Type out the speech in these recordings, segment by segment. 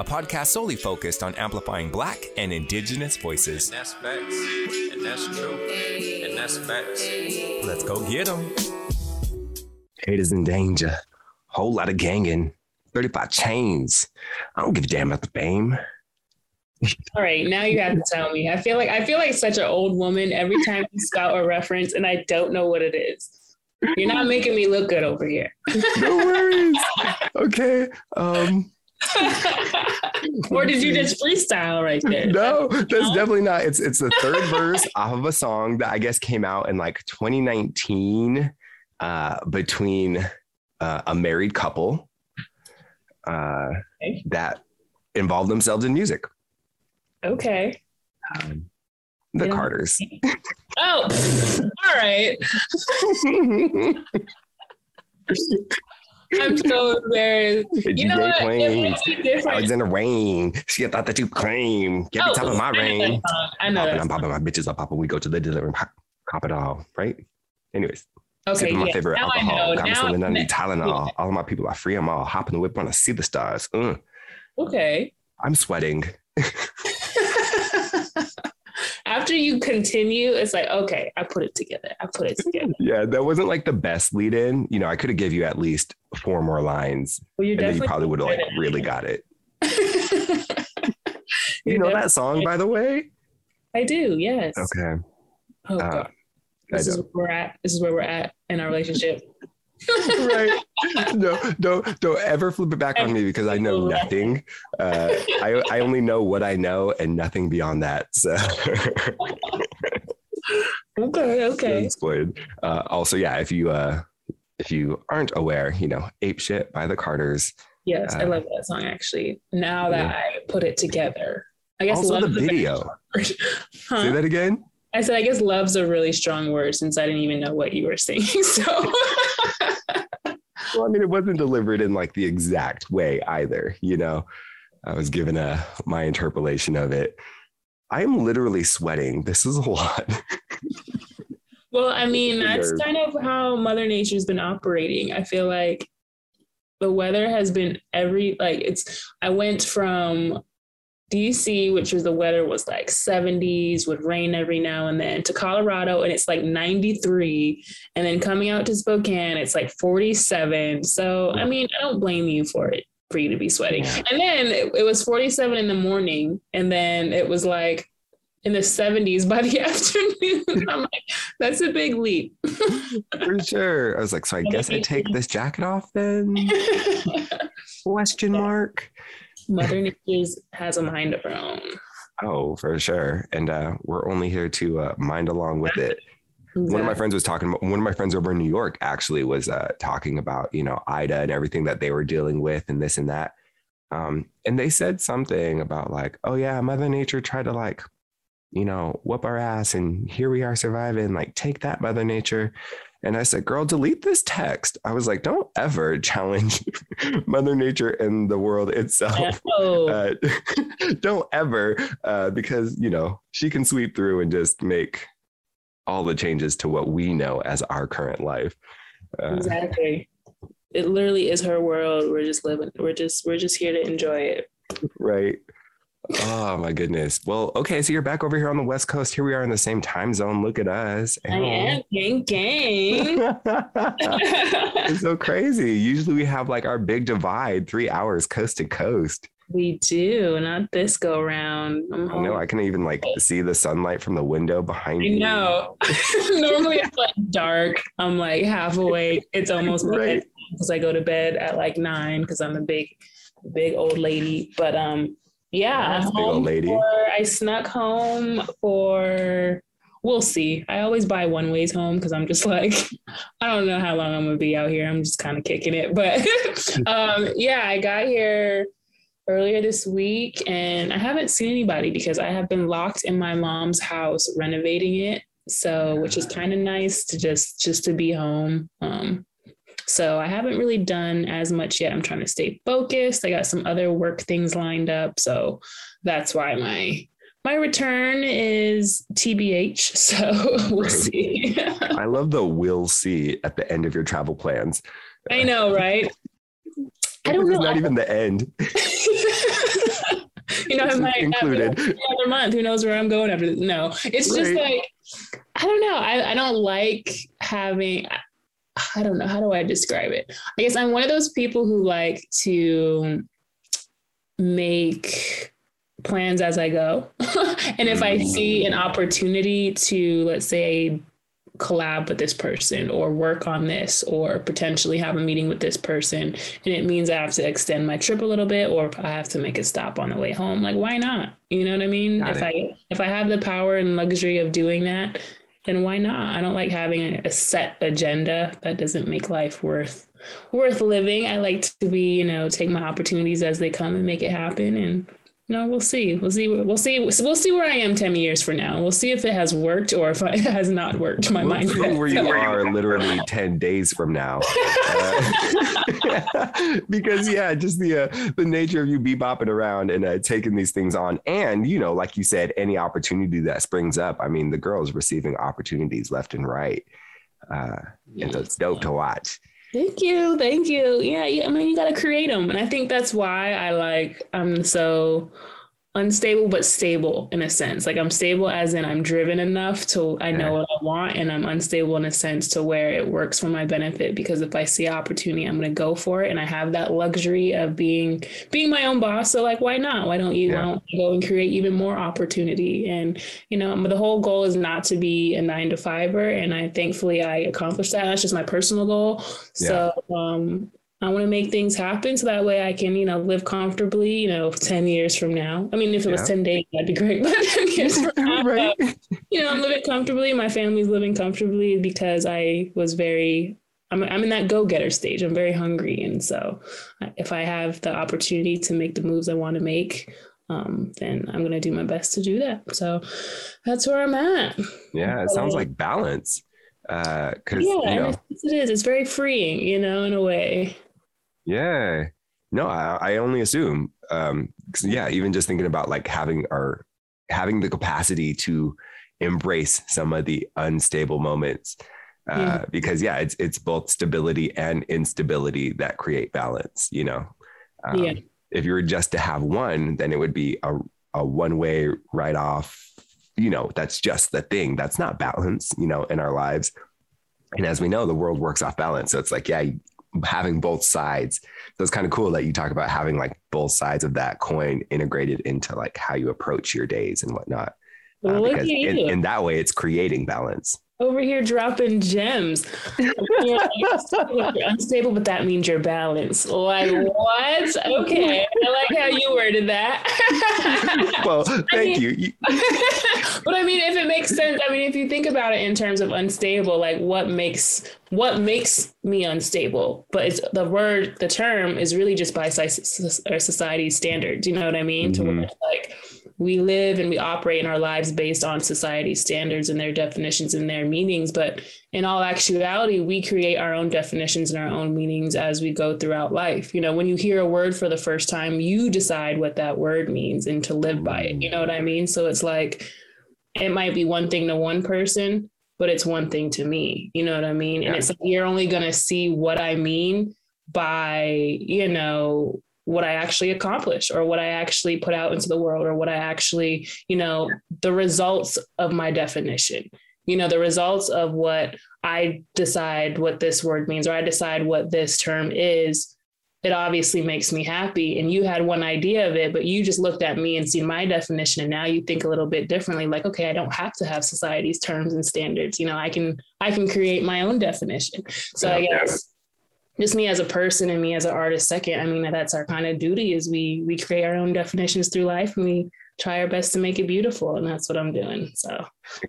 a podcast solely focused on amplifying Black and Indigenous voices. And that's facts. And that's true. And that's facts. Let's go get them. Haters in danger. Whole lot of ganging. 35 chains. I don't give a damn about the fame. All right, now you have to tell me. I feel like I feel like such an old woman every time you scout a reference, and I don't know what it is. You're not making me look good over here. no worries. Okay. Um or did you just freestyle right there? No, that's no? definitely not. It's it's the third verse off of a song that I guess came out in like 2019 uh, between uh, a married couple uh, okay. that involved themselves in music. Okay. Um, the yeah. Carters. oh, all right. I'm so embarrassed. You know what? Queen, Alexander Wayne. She thought that you claim. Get oh, the top of my reign. I know. Popping, I'm popping. My bitches are popping. We go to the delivery. Pop, pop it all. Right. Anyways. Okay. my yes. favorite now alcohol. Got me now, something underneath Tylenol. Yeah. All of my people are free them all. Hop in the whip, want to see the stars. Mm. Okay. I'm sweating. after you continue, it's like, okay, I put it together. I put it together. yeah, that wasn't like the best lead in. You know, I could have give you at least four more lines. Well, and then you probably would have like really got it. you know that song, by the way? I do, yes. Okay. Oh, uh, this is where we're at. This is where we're at in our relationship. right. No, don't don't ever flip it back on me because I know nothing. Uh, I I only know what I know and nothing beyond that. So. okay. Okay. Exploited. Uh, also, yeah. If you uh, if you aren't aware, you know, "Ape Shit" by the Carters. Yes, uh, I love that song. Actually, now that yeah. I put it together, I guess also the video. huh? Say that again. I said, I guess love's a really strong word since I didn't even know what you were saying. So well, I mean, it wasn't delivered in like the exact way either. You know, I was given a my interpolation of it. I am literally sweating. This is a lot. well, I mean, that's kind of how Mother Nature's been operating. I feel like the weather has been every like it's. I went from DC, which was the weather was like 70s with rain every now and then, to Colorado, and it's like 93. And then coming out to Spokane, it's like 47. So, I mean, I don't blame you for it, for you to be sweating. And then it, it was 47 in the morning. And then it was like in the 70s by the afternoon. I'm like, that's a big leap. For sure. I was like, so I guess I take this jacket off then? Question mark. Mother Nature has a mind of her own. Oh, for sure. And uh, we're only here to uh, mind along with it. Exactly. One of my friends was talking about, one of my friends over in New York actually was uh, talking about, you know, Ida and everything that they were dealing with and this and that. Um, and they said something about like, oh yeah, Mother Nature tried to like, you know, whoop our ass and here we are surviving. Like, take that, Mother Nature. And I said, girl, delete this text. I was like, don't ever challenge Mother Nature and the world itself. Uh, don't ever, uh, because, you know, she can sweep through and just make all the changes to what we know as our current life. Uh, exactly. It literally is her world. We're just living, we're just, we're just here to enjoy it. Right. Oh my goodness. Well, okay, so you're back over here on the West Coast. Here we are in the same time zone. Look at us. I am gang gang. it's so crazy. Usually we have like our big divide, three hours coast to coast. We do, not this go round. I know. I can even like see the sunlight from the window behind me. No. Normally it's like dark. I'm like half awake. It's almost right. because I go to bed at like nine because I'm a big, big old lady. But um yeah, home lady. For, I snuck home for. We'll see. I always buy one ways home because I'm just like, I don't know how long I'm gonna be out here. I'm just kind of kicking it, but um, yeah, I got here earlier this week and I haven't seen anybody because I have been locked in my mom's house renovating it. So, which is kind of nice to just just to be home. Um, so I haven't really done as much yet. I'm trying to stay focused. I got some other work things lined up, so that's why my my return is TBH. So we'll see. I love the "we'll see" at the end of your travel plans. I know, right? I don't know. It's not even the end. you know, I might included another month. Who knows where I'm going after this? No, it's right. just like I don't know. I, I don't like having. I don't know how do I describe it. I guess I'm one of those people who like to make plans as I go. and if I mm. see an opportunity to, let's say, collab with this person or work on this or potentially have a meeting with this person and it means I have to extend my trip a little bit or I have to make a stop on the way home like why not you know what I mean Got if it. I if I have the power and luxury of doing that then why not? I don't like having a set agenda that doesn't make life worth worth living. I like to be you know take my opportunities as they come and make it happen. And no, we'll see. We'll see. We'll see. We'll see where I am ten years from now. We'll see if it has worked or if it has not worked. My we'll mind. See where you are literally ten days from now, uh, because yeah, just the uh, the nature of you bebopping around and uh, taking these things on, and you know, like you said, any opportunity that springs up. I mean, the girl's receiving opportunities left and right, uh, and so it's dope to watch. Thank you. Thank you. Yeah, I mean, you got to create them. And I think that's why I like, I'm so unstable but stable in a sense. Like I'm stable as in I'm driven enough to I know what I want and I'm unstable in a sense to where it works for my benefit because if I see opportunity I'm going to go for it and I have that luxury of being being my own boss so like why not? Why don't you, yeah. why don't you go and create even more opportunity and you know the whole goal is not to be a 9 to 5er and I thankfully I accomplished that. That's just my personal goal. Yeah. So um I want to make things happen so that way I can, you know, live comfortably, you know, 10 years from now. I mean, if it yeah. was 10 days, that'd be great. But 10 years from now, right. you know, I'm living comfortably. My family's living comfortably because I was very, I'm, I'm in that go getter stage. I'm very hungry. And so if I have the opportunity to make the moves I want to make, um, then I'm going to do my best to do that. So that's where I'm at. Yeah, it sounds like balance. Uh, yeah, you know, it is. It's very freeing, you know, in a way. Yeah. No, I, I only assume. Um, yeah, even just thinking about like having our having the capacity to embrace some of the unstable moments. Uh, yeah. because yeah, it's it's both stability and instability that create balance, you know. Um, yeah. if you were just to have one, then it would be a, a one-way right off, you know, that's just the thing. That's not balance, you know, in our lives. And as we know, the world works off balance. So it's like, yeah, having both sides. So it's kind of cool that you talk about having like both sides of that coin integrated into like how you approach your days and whatnot. Uh, because in, in, that way, it's creating balance over here dropping gems. unstable, but that means you're balanced. Like what? Okay, I like how you worded that. well, thank I mean, you. but I mean, if it makes sense, I mean, if you think about it in terms of unstable, like what makes what makes me unstable? But it's the word, the term is really just by society's standards. You know what I mean? Mm-hmm. To where like we live and we operate in our lives based on society's standards and their definitions and their meanings. But in all actuality, we create our own definitions and our own meanings as we go throughout life. You know, when you hear a word for the first time, you decide what that word means and to live by it. You know what I mean? So it's like, it might be one thing to one person, but it's one thing to me. You know what I mean? Yeah. And it's like, you're only going to see what I mean by, you know, what I actually accomplished or what I actually put out into the world or what I actually, you know, the results of my definition, you know, the results of what I decide what this word means or I decide what this term is. It obviously makes me happy. And you had one idea of it, but you just looked at me and seen my definition. And now you think a little bit differently, like, okay, I don't have to have society's terms and standards. You know, I can I can create my own definition. So I guess just me as a person and me as an artist second i mean that's our kind of duty is we we create our own definitions through life and we try our best to make it beautiful and that's what i'm doing so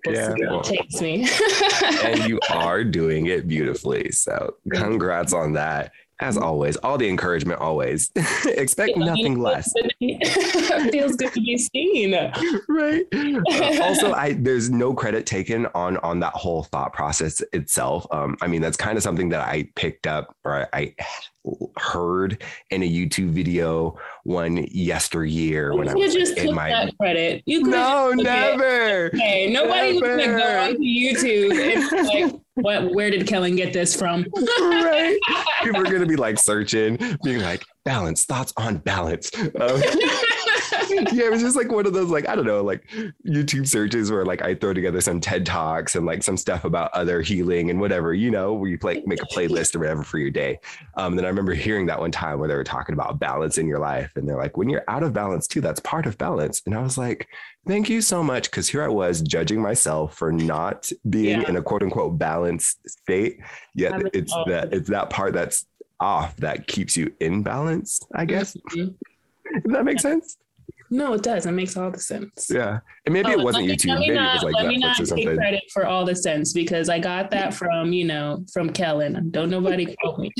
yeah well, it takes me and you are doing it beautifully so congrats on that As always, all the encouragement always. Expect nothing less. feels good to be seen. right. Uh, also, I there's no credit taken on on that whole thought process itself. Um, I mean, that's kind of something that I picked up or I, I heard in a YouTube video one yesteryear when I was just in my that credit. You no, never. Okay, nobody's never. gonna go onto YouTube and like, what? Where did Kellen get this from? right. People are gonna be like searching, being like, balance thoughts on balance. Um, yeah, it was just like one of those like I don't know like YouTube searches where like I throw together some TED talks and like some stuff about other healing and whatever you know where you play make a playlist or whatever for your day. Um, then I remember hearing that one time where they were talking about balance in your life and they're like when you're out of balance too that's part of balance and I was like thank you so much because here I was judging myself for not being yeah. in a quote unquote balanced state yet it's that it's that part that's off that keeps you in balance I guess. Mm-hmm. Does that make sense? No, it does. It makes all the sense. Yeah. And maybe oh, it wasn't me, YouTube. Maybe not, it was like let Netflix me not take credit for all the sense because I got that from, you know, from Kellen. Don't nobody quote me.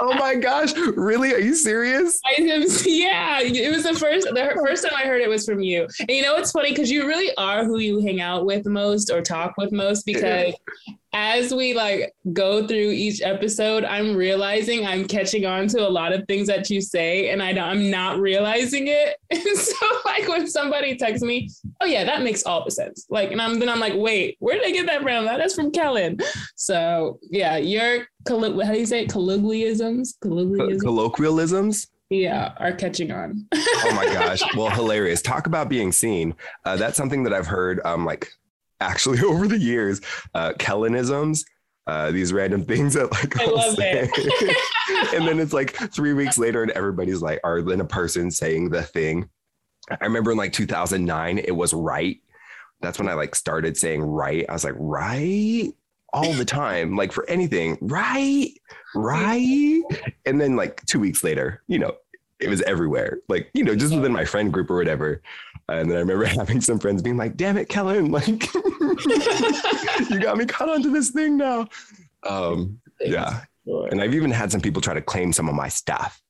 oh my gosh. Really? Are you serious? I am, yeah. It was the first the first time I heard it was from you. And you know it's funny because you really are who you hang out with most or talk with most because as we like go through each episode, I'm realizing I'm catching on to a lot of things that you say, and I I'm not realizing it. And so, like when somebody texts me, "Oh yeah, that makes all the sense," like, and I'm then I'm like, "Wait, where did I get that from? That is from Kellen." So yeah, your how do you say it? colloquialisms, colloquialisms, colloquialisms. Yeah, are catching on. oh my gosh! Well, hilarious. Talk about being seen. Uh, that's something that I've heard. Um, like actually over the years, uh, Kellenisms, uh, these random things that like I'll say. and then it's like three weeks later, and everybody's like, are then a person saying the thing. I remember in like 2009, it was right. That's when I like started saying right. I was like, right all the time, like for anything, right, right. And then like two weeks later, you know, it was everywhere, like, you know, just within my friend group or whatever. And then I remember having some friends being like, damn it, Kellen, like you got me caught onto this thing now. Um, yeah. And I've even had some people try to claim some of my stuff,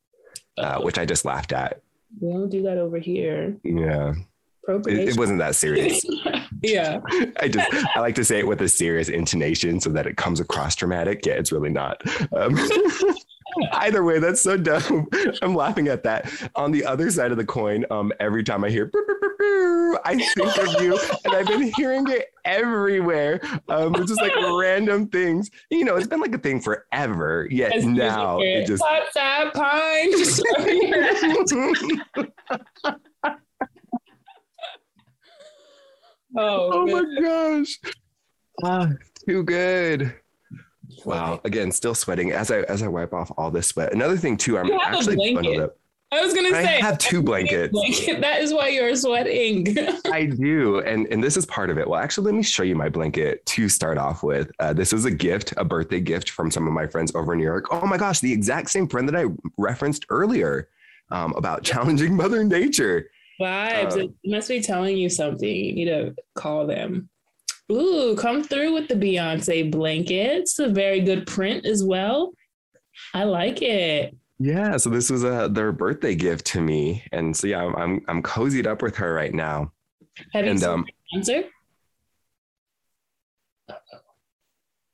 uh, which I just laughed at. We don't do that over here. Yeah. It, it, wasn't that serious. yeah. I just I like to say it with a serious intonation so that it comes across dramatic. Yeah, it's really not. Um, Either way, that's so dumb. I'm laughing at that. On the other side of the coin, um, every time I hear, I think of you, and I've been hearing it everywhere. Um, it's just like random things. You know, it's been like a thing forever. Yet now it just. WhatsApp pine. oh, oh my gosh. Ah, too good. Wow. Again, still sweating as I as I wipe off all this sweat. Another thing too, I'm actually bundled up. I was gonna say I have two blankets. Blanket. That is why you're sweating. I do, and and this is part of it. Well, actually, let me show you my blanket to start off with. Uh, this is a gift, a birthday gift from some of my friends over in New York. Oh my gosh, the exact same friend that I referenced earlier um, about challenging Mother Nature. Vibes. Uh, it must be telling you something. You need to call them. Ooh, come through with the Beyonce blanket. It's a very good print as well. I like it. Yeah, so this was a their birthday gift to me, and so yeah, I'm I'm, I'm cozied up with her right now. Have and, you seen um, concert?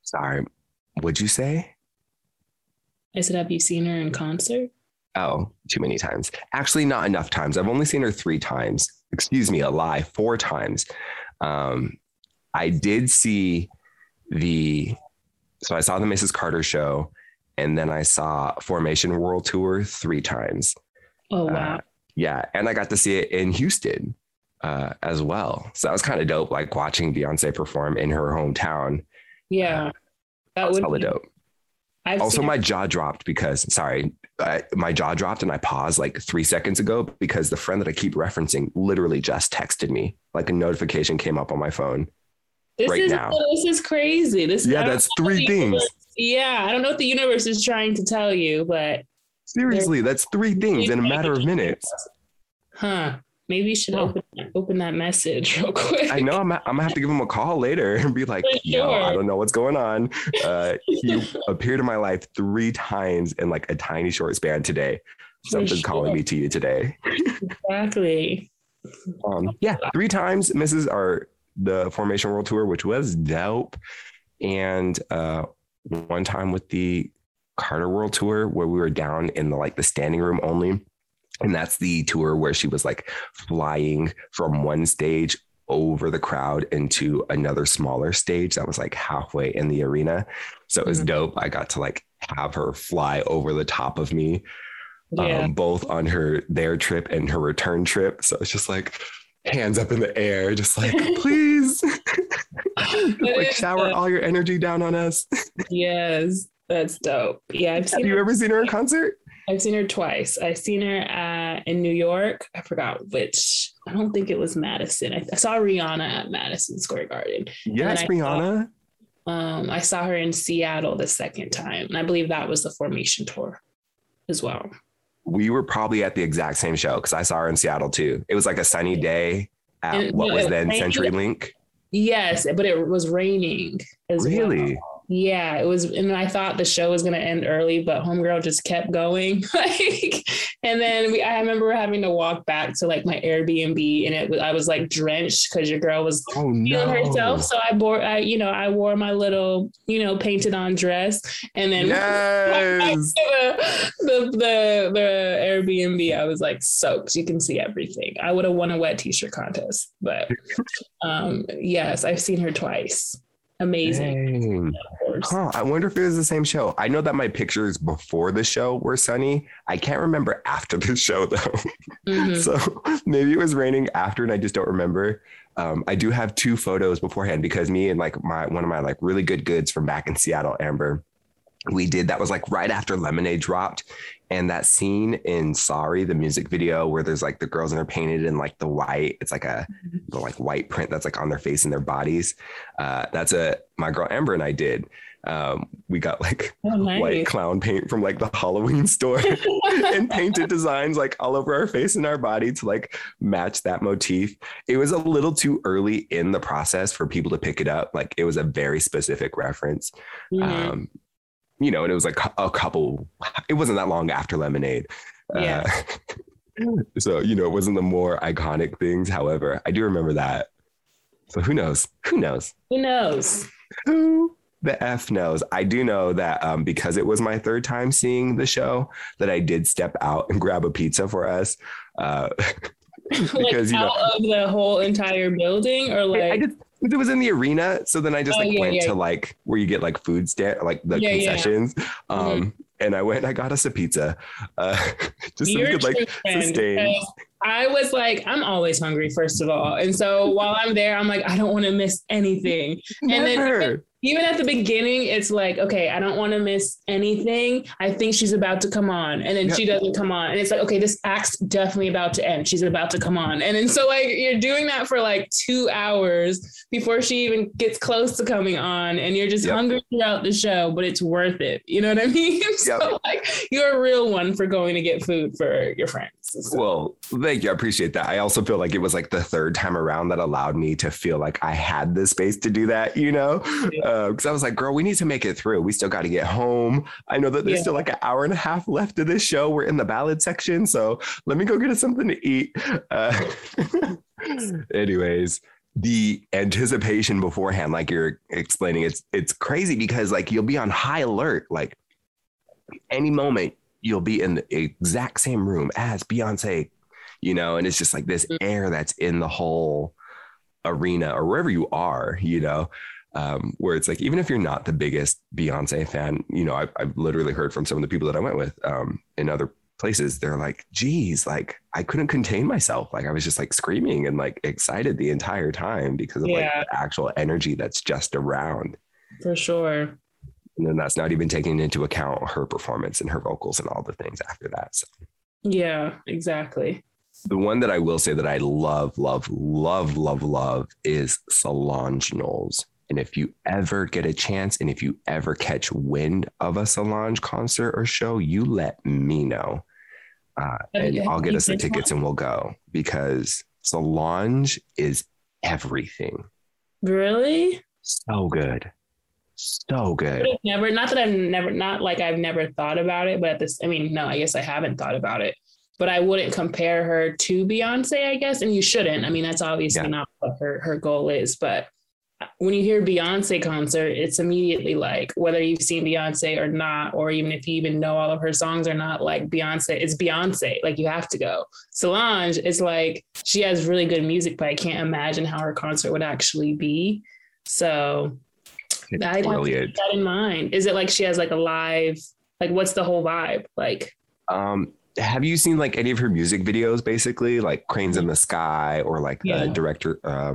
Sorry, would you say? I said, have you seen her in concert? Oh, too many times. Actually, not enough times. I've only seen her three times. Excuse me, a lie, four times. Um, I did see the so I saw the Mrs. Carter show and then I saw Formation World Tour three times. Oh wow. Uh, yeah, and I got to see it in Houston uh, as well. So that was kind of dope like watching Beyonce perform in her hometown. Yeah. Uh, that was hella dope. I've also, my jaw dropped because, sorry, I, my jaw dropped and I paused like three seconds ago because the friend that I keep referencing literally just texted me. Like a notification came up on my phone. This right is now. this is crazy. This yeah, that's three things. Yeah, I don't know what the universe is trying to tell you, but seriously, that's three things in a matter of minutes. Huh? Maybe you should open open that message real quick. I know I'm, I'm gonna have to give him a call later and be like, sure. yo, I don't know what's going on. Uh, he appeared in my life three times in like a tiny short span today. Something's sure. calling me to you today. Exactly. um, yeah, three times misses our the Formation World Tour, which was dope. And uh, one time with the Carter World Tour where we were down in the like the standing room only. And that's the tour where she was like flying from one stage over the crowd into another smaller stage that was like halfway in the arena. So it was mm-hmm. dope. I got to like have her fly over the top of me, yeah. um, both on her their trip and her return trip. So it's just like hands up in the air, just like, please, like shower all your energy down on us. yes. That's dope. Yeah, I've seen. Have her, you ever seen her in concert? I've seen her twice. I've seen her uh, in New York. I forgot which. I don't think it was Madison. I, I saw Rihanna at Madison Square Garden. Yes, Rihanna. Saw, um, I saw her in Seattle the second time, and I believe that was the Formation tour as well. We were probably at the exact same show because I saw her in Seattle too. It was like a sunny day at and, what was then CenturyLink. Yes, but it was raining as really? well. Yeah, it was, and I thought the show was gonna end early, but Homegirl just kept going. like, and then we, I remember having to walk back to like my Airbnb, and it I was like drenched because your girl was oh, feeling no. herself. So I bore, I you know, I wore my little you know painted on dress, and then yes. the, the the the Airbnb, I was like soaked. You can see everything. I would have won a wet t-shirt contest, but um, yes, I've seen her twice amazing. Huh, I wonder if it was the same show. I know that my pictures before the show were sunny. I can't remember after the show though. Mm-hmm. so maybe it was raining after and I just don't remember. Um, I do have two photos beforehand because me and like my one of my like really good goods from back in Seattle, Amber, we did that was like right after Lemonade dropped. And that scene in Sorry, the music video where there's like the girls and they're painted in like the white, it's like a the like white print that's like on their face and their bodies. Uh, that's a my girl Amber and I did. Um, we got like oh, nice. white clown paint from like the Halloween store and painted designs like all over our face and our body to like match that motif. It was a little too early in the process for people to pick it up. Like it was a very specific reference. Mm-hmm. Um, you know, and it was like a couple, it wasn't that long after Lemonade. Yeah. Uh, so, you know, it wasn't the more iconic things. However, I do remember that. So who knows? Who knows? Who knows? Who the F knows? I do know that um, because it was my third time seeing the show, that I did step out and grab a pizza for us. Uh, because, like you know, out of the whole entire building or like I just it was in the arena. So then I just oh, like yeah, went yeah. to like where you get like food stand, like the yeah, concessions. Um, mm-hmm. and I went and I got us a pizza. Uh, just so we could like sustain. I was like, I'm always hungry, first of all. And so while I'm there, I'm like, I don't want to miss anything. Never. And then even at the beginning, it's like, okay, I don't want to miss anything. I think she's about to come on. And then she doesn't come on. And it's like, okay, this act's definitely about to end. She's about to come on. And then so like you're doing that for like two hours before she even gets close to coming on. And you're just yep. hungry throughout the show, but it's worth it. You know what I mean? so yep. like you're a real one for going to get food for your friends. So. Well, thank you. I appreciate that. I also feel like it was like the third time around that allowed me to feel like I had the space to do that, you know? Yeah uh, because uh, I was like, girl, we need to make it through. We still got to get home. I know that there's yeah. still like an hour and a half left of this show. We're in the ballad section. So let me go get us something to eat. Uh, anyways, the anticipation beforehand, like you're explaining, it's it's crazy because like you'll be on high alert. Like any moment you'll be in the exact same room as Beyonce, you know, and it's just like this mm. air that's in the whole arena or wherever you are, you know um, where it's like even if you're not the biggest Beyonce fan, you know, I've, I've literally heard from some of the people that I went with um, in other places. They're like, "Geez, like I couldn't contain myself. Like I was just like screaming and like excited the entire time because of yeah. like the actual energy that's just around." For sure. And then that's not even taking into account her performance and her vocals and all the things after that. So. Yeah, exactly. The one that I will say that I love, love, love, love, love is Solange Knowles. And if you ever get a chance and if you ever catch wind of a Solange concert or show, you let me know. Uh, and I'll get us the tickets and we'll go because Solange is everything. Really? So good. So good. Never, not that I've never, not like I've never thought about it, but at this, I mean, no, I guess I haven't thought about it, but I wouldn't compare her to Beyonce, I guess. And you shouldn't. I mean, that's obviously yeah. not what her, her goal is, but when you hear Beyonce concert, it's immediately like whether you've seen Beyonce or not, or even if you even know all of her songs or not, like Beyonce, it's Beyonce. Like you have to go. Solange is like she has really good music, but I can't imagine how her concert would actually be. So I'd keep that in mind. Is it like she has like a live, like what's the whole vibe? Like um have you seen like any of her music videos basically like cranes in the sky or like yeah. the director uh,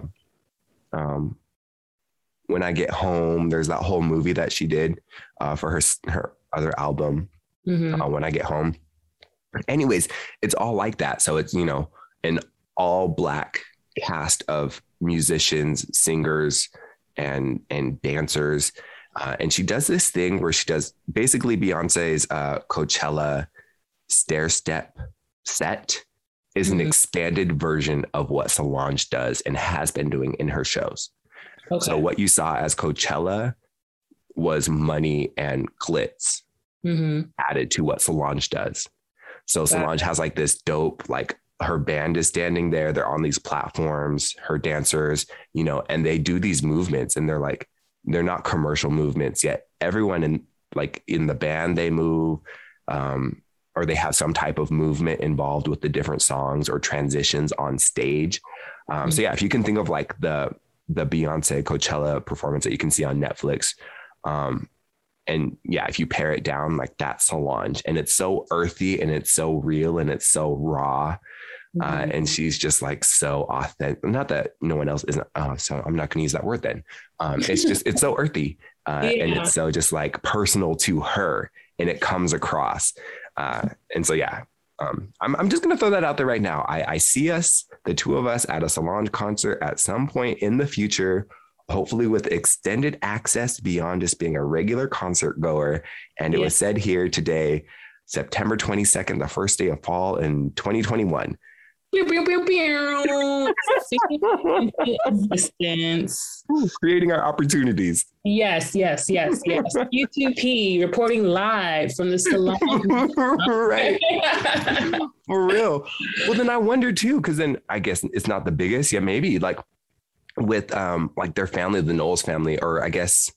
um when I get home, there's that whole movie that she did uh, for her her other album. Mm-hmm. Uh, when I get home, anyways, it's all like that. So it's you know an all black cast of musicians, singers, and and dancers. Uh, and she does this thing where she does basically Beyonce's uh, Coachella stair step set is mm-hmm. an expanded version of what Solange does and has been doing in her shows. Okay. So what you saw as Coachella was money and glitz mm-hmm. added to what Solange does. So Solange has like this dope, like her band is standing there. They're on these platforms, her dancers, you know, and they do these movements and they're like, they're not commercial movements yet. Everyone in like in the band, they move, um, or they have some type of movement involved with the different songs or transitions on stage. Um, mm-hmm. So yeah, if you can think of like the the Beyonce Coachella performance that you can see on Netflix. Um, and yeah, if you pare it down, like that's Solange, and it's so earthy and it's so real and it's so raw. Uh, mm-hmm. Uh, and she's just like so authentic. Not that no one else isn't. Uh, so I'm not going to use that word then. Um, it's just it's so earthy, uh, yeah. and it's so just like personal to her, and it comes across. Uh, and so yeah, um, I'm, I'm just going to throw that out there right now. I, I see us, the two of us, at a Solange concert at some point in the future, hopefully with extended access beyond just being a regular concert goer. And it yes. was said here today, September 22nd, the first day of fall in 2021. Pew, pew, pew, pew. Existence. Creating our opportunities. Yes, yes, yes, yes. U2P reporting live from the salon. right. For real. Well, then I wonder too, because then I guess it's not the biggest. Yeah, maybe like with um like their family, the Knowles family, or I guess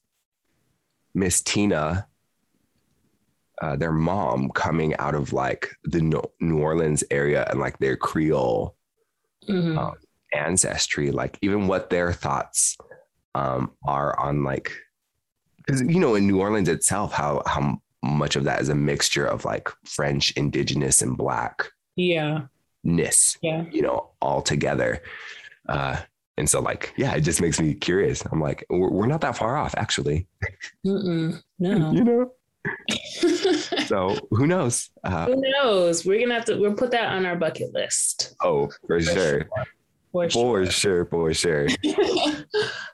Miss Tina uh, their mom coming out of like the New Orleans area and like their Creole mm-hmm. um, ancestry, like even what their thoughts um, are on like, because you know in New Orleans itself, how how much of that is a mixture of like French, Indigenous, and Black. Yeah. Ness. Yeah. You know, all together. Uh, and so like, yeah, it just makes me curious. I'm like, we're, we're not that far off, actually. Mm-mm, no. you know. so who knows? Uh, who knows? We're gonna have to. We'll put that on our bucket list. Oh, for, for sure. For sure. For sure. For sure.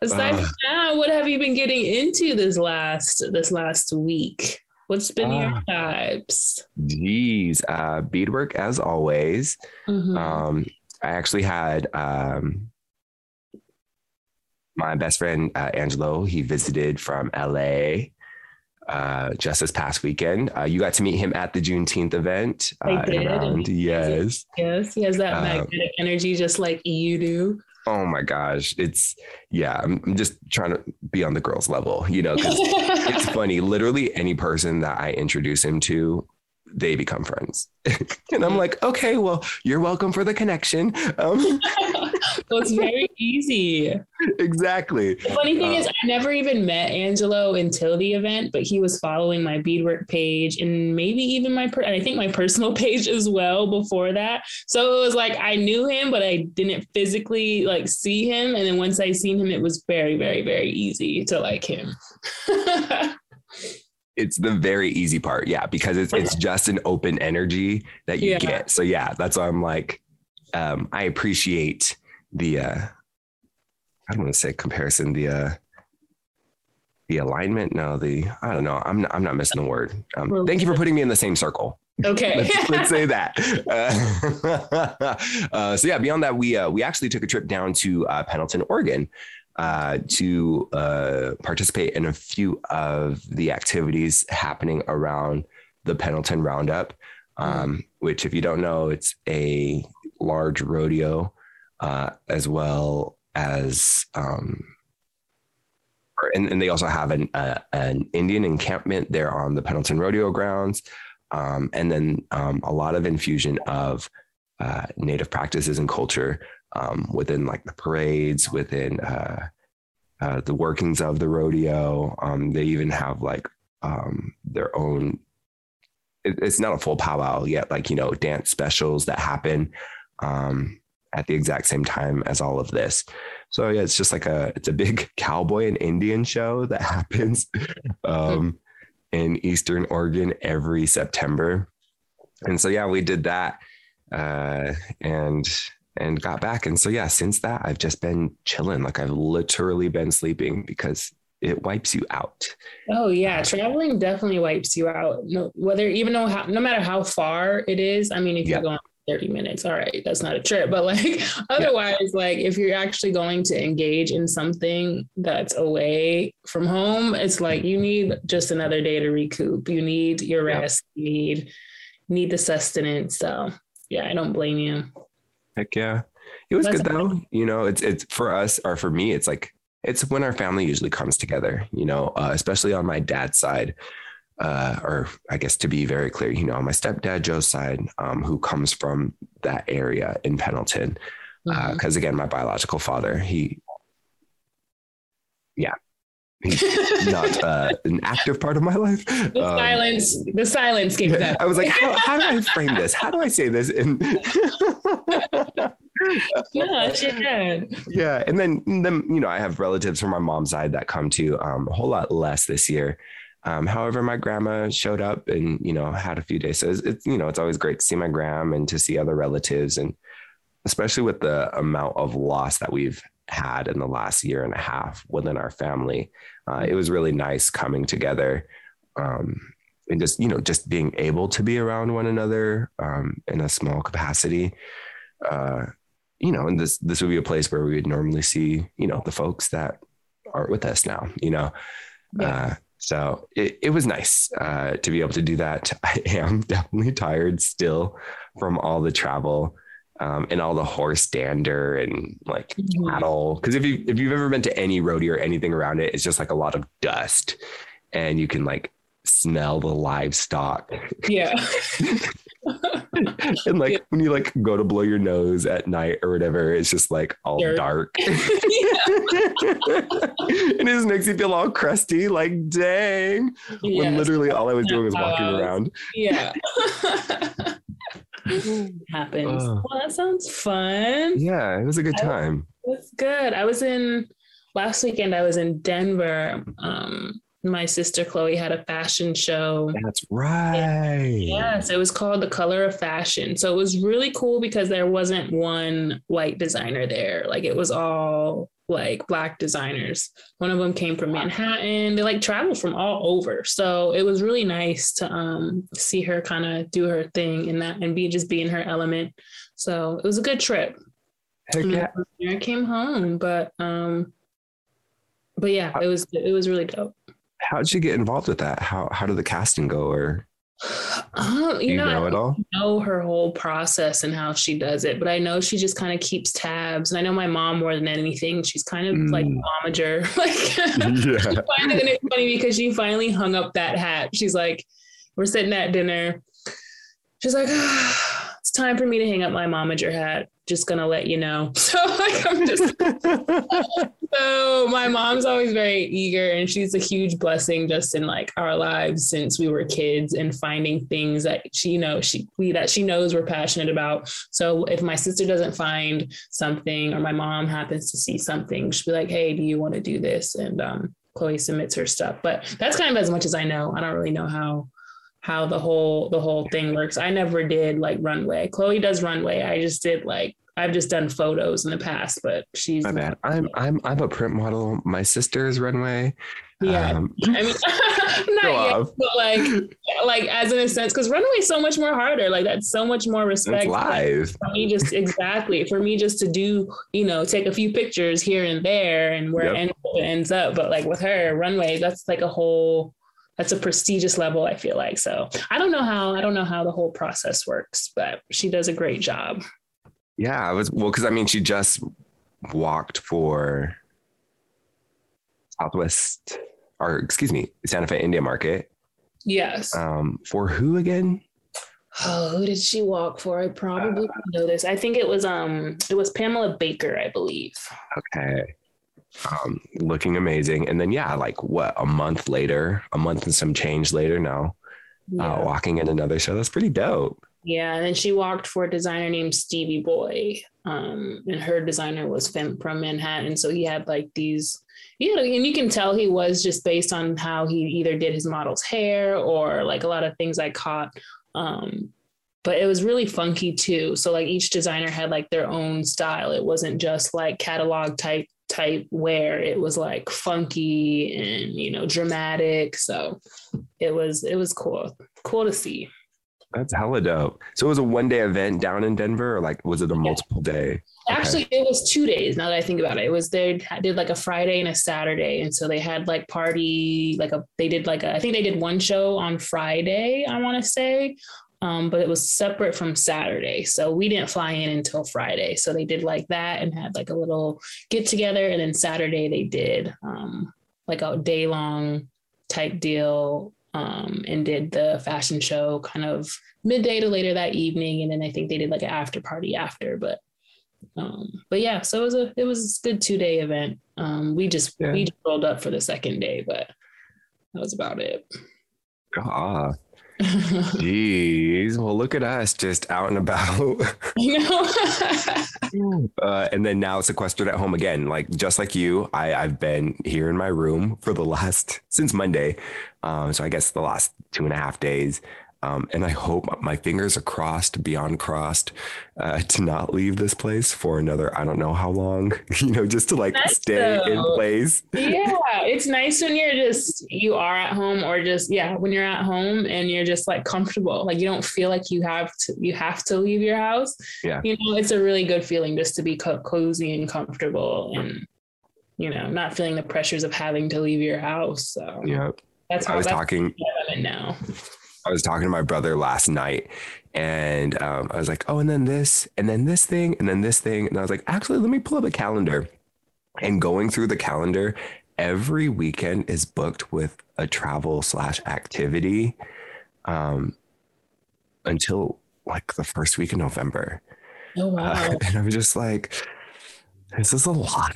Aside uh, from that, what have you been getting into this last this last week? What's been uh, your vibes? Geez, uh, beadwork as always. Mm-hmm. Um, I actually had um, my best friend uh, Angelo. He visited from LA uh, just this past weekend. Uh, you got to meet him at the Juneteenth event. I uh, did. Around, yes. Yes. He has that um, magnetic energy just like you do. Oh my gosh. It's, yeah, I'm, I'm just trying to be on the girls' level, you know, because it's funny. Literally, any person that I introduce him to, they become friends. and I'm like, okay, well, you're welcome for the connection. Um, well, it's very easy. Exactly. The funny thing is, I never even met Angelo until the event, but he was following my beadwork page and maybe even my, per- I think my personal page as well before that. So it was like I knew him, but I didn't physically like see him. And then once I seen him, it was very, very, very easy to like him. It's the very easy part. Yeah, because it's it's just an open energy that you yeah. get. So yeah, that's why I'm like, um, I appreciate the uh I don't want to say comparison, the uh the alignment. No, the I don't know. I'm not, I'm not missing the word. Um, thank you for putting me in the same circle. Okay. let's, let's, say that. Uh, uh, so yeah, beyond that, we uh, we actually took a trip down to uh, Pendleton, Oregon, uh, to uh, participate in a few of the activities happening around the Pendleton Roundup. Um, which, if you don't know, it's a large rodeo as well as um, and, and, they also have an uh, an Indian encampment there on the Pendleton Rodeo grounds, um, and then um, a lot of infusion of uh, Native practices and culture um, within like the parades, within uh, uh the workings of the rodeo. Um, they even have like um, their own. It, it's not a full powwow yet, like you know, dance specials that happen um, at the exact same time as all of this. So yeah, it's just like a it's a big cowboy and Indian show that happens um, in Eastern Oregon every September. And so yeah, we did that uh, and and got back. And so yeah, since that I've just been chilling. Like I've literally been sleeping because it wipes you out. Oh yeah, uh, traveling definitely wipes you out. No, whether even though how, no matter how far it is. I mean, if you're going 30 minutes all right that's not a trip but like otherwise yeah. like if you're actually going to engage in something that's away from home it's like you need just another day to recoup you need your rest yeah. you need need the sustenance so yeah i don't blame you heck yeah. It was that's good though you know it's it's for us or for me it's like it's when our family usually comes together you know uh, especially on my dad's side uh, or I guess to be very clear, you know, on my stepdad Joe's side, um, who comes from that area in Pendleton, because uh, mm-hmm. again, my biological father, he, yeah, not uh, an active part of my life. The um, silence, the silence came back. I was like, how, how, do I frame this? How do I say this? And yeah, she did. Yeah, and then then you know, I have relatives from my mom's side that come to um, a whole lot less this year. Um, however, my grandma showed up and you know had a few days. So it's, it's, you know it's always great to see my gram and to see other relatives, and especially with the amount of loss that we've had in the last year and a half within our family. Uh, it was really nice coming together um, and just you know just being able to be around one another um, in a small capacity. Uh, you know, and this this would be a place where we would normally see you know the folks that aren't with us now. You know. Yeah. Uh, so it, it was nice uh, to be able to do that. I am definitely tired still from all the travel um, and all the horse dander and like mm-hmm. cattle. Because if you if you've ever been to any rodeo or anything around it, it's just like a lot of dust, and you can like smell the livestock. Yeah. and like yeah. when you like go to blow your nose at night or whatever, it's just like all Dirt. dark. and it just makes you feel all crusty, like dang. Yes. When literally all I was doing was walking uh, around. Yeah. happens. Uh, well, that sounds fun. Yeah, it was a good time. It was good. I was in last weekend. I was in Denver. Um, my sister Chloe had a fashion show. That's right. Yes, it was called The Color of Fashion. So it was really cool because there wasn't one white designer there. Like it was all like black designers. One of them came from Manhattan. They like travel from all over. So it was really nice to um see her kind of do her thing in that and be just be in her element. So it was a good trip. Yeah. I came home, but um but yeah, it was it was really dope how did you get involved with that? How how did the casting go? Or um, you, you know, know it all? know her whole process and how she does it, but I know she just kind of keeps tabs. And I know my mom more than anything. She's kind of mm. like momager. like, yeah. find it funny because she finally hung up that hat. She's like, we're sitting at dinner. She's like, ah, it's time for me to hang up my momager hat just gonna let you know. So like I'm just so my mom's always very eager and she's a huge blessing just in like our lives since we were kids and finding things that she you know she we that she knows we're passionate about. So if my sister doesn't find something or my mom happens to see something, she'll be like, hey, do you want to do this? And um Chloe submits her stuff. But that's kind of as much as I know. I don't really know how how the whole the whole thing works. I never did like runway. Chloe does runway. I just did like I've just done photos in the past, but she's my bad. I'm I'm I'm a print model. My sister's runway. Yeah, um, I mean, not yet, but like, like as in a sense, because runway is so much more harder. Like that's so much more respect. It's live. For me, just exactly for me, just to do, you know, take a few pictures here and there, and where yep. it ends up. But like with her runway, that's like a whole. That's a prestigious level. I feel like so. I don't know how. I don't know how the whole process works, but she does a great job. Yeah, I was well because I mean she just walked for Southwest or excuse me, Santa Fe Indian Market. Yes. Um, for who again? Oh, who did she walk for? I probably uh, know this. I think it was um it was Pamela Baker, I believe. Okay. Um, looking amazing. And then yeah, like what a month later, a month and some change later now, uh, yeah. uh, walking in another show. That's pretty dope. Yeah, and then she walked for a designer named Stevie Boy. Um, and her designer was from Manhattan. So he had like these you know, and you can tell he was just based on how he either did his model's hair or like a lot of things I caught. Um, but it was really funky too. So like each designer had like their own style. It wasn't just like catalog type type where It was like funky and you know dramatic. So it was it was cool, cool to see. That's hella dope. So it was a one day event down in Denver, or like was it a multiple day? Actually, okay. it was two days. Now that I think about it, it was they did like a Friday and a Saturday, and so they had like party, like a they did like a I think they did one show on Friday. I want to say, um, but it was separate from Saturday. So we didn't fly in until Friday. So they did like that and had like a little get together. And then Saturday they did um, like a day long type deal um, and did the fashion show kind of midday to later that evening. And then I think they did like an after party after, but um, but yeah, so it was a it was a good two day event. Um, we just yeah. we just rolled up for the second day, but that was about it. Ah, Jeez. Well, look at us just out and about. uh, and then now sequestered at home again. Like just like you, I, I've been here in my room for the last since Monday. Um, so I guess the last two and a half days. Um, and I hope my fingers are crossed, beyond crossed, uh, to not leave this place for another, I don't know how long, you know, just to like nice stay though. in place. Yeah. It's nice when you're just, you are at home or just, yeah, when you're at home and you're just like comfortable. Like you don't feel like you have to, you have to leave your house. Yeah. You know, it's a really good feeling just to be co- cozy and comfortable and, you know, not feeling the pressures of having to leave your house. So yeah. That's how I was talking now. I was talking to my brother last night and um, I was like, oh, and then this, and then this thing, and then this thing. And I was like, actually, let me pull up a calendar. And going through the calendar, every weekend is booked with a travel slash activity um, until like the first week of November. Oh, wow. Uh, and I was just like, this is a lot.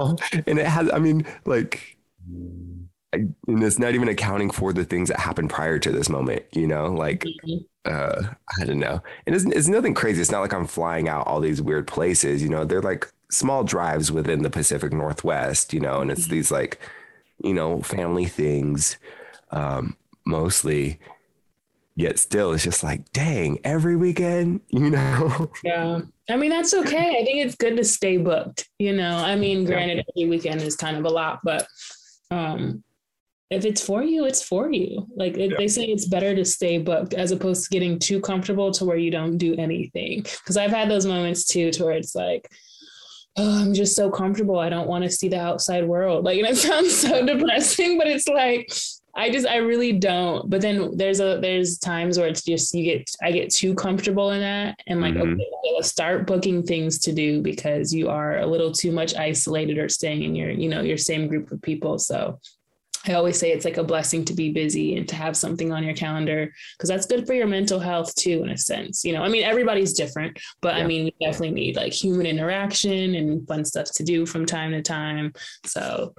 um, and it has, I mean, like, and it's not even accounting for the things that happened prior to this moment, you know, like, mm-hmm. uh, I don't know. And it's, it's nothing crazy. It's not like I'm flying out all these weird places, you know, they're like small drives within the Pacific Northwest, you know, and it's mm-hmm. these like, you know, family things, um, mostly. Yet still, it's just like, dang, every weekend, you know? Yeah. I mean, that's okay. I think it's good to stay booked, you know? I mean, granted, every weekend is kind of a lot, but um, if it's for you, it's for you. Like yeah. they say, it's better to stay booked as opposed to getting too comfortable to where you don't do anything. Because I've had those moments too, to where it's like, oh, I'm just so comfortable. I don't want to see the outside world. Like, and it sounds so depressing, but it's like, I just, I really don't. But then there's a, there's times where it's just, you get, I get too comfortable in that and like, mm-hmm. okay, start booking things to do because you are a little too much isolated or staying in your, you know, your same group of people. So I always say it's like a blessing to be busy and to have something on your calendar because that's good for your mental health too, in a sense. You know, I mean, everybody's different, but yeah. I mean, we definitely need like human interaction and fun stuff to do from time to time. So,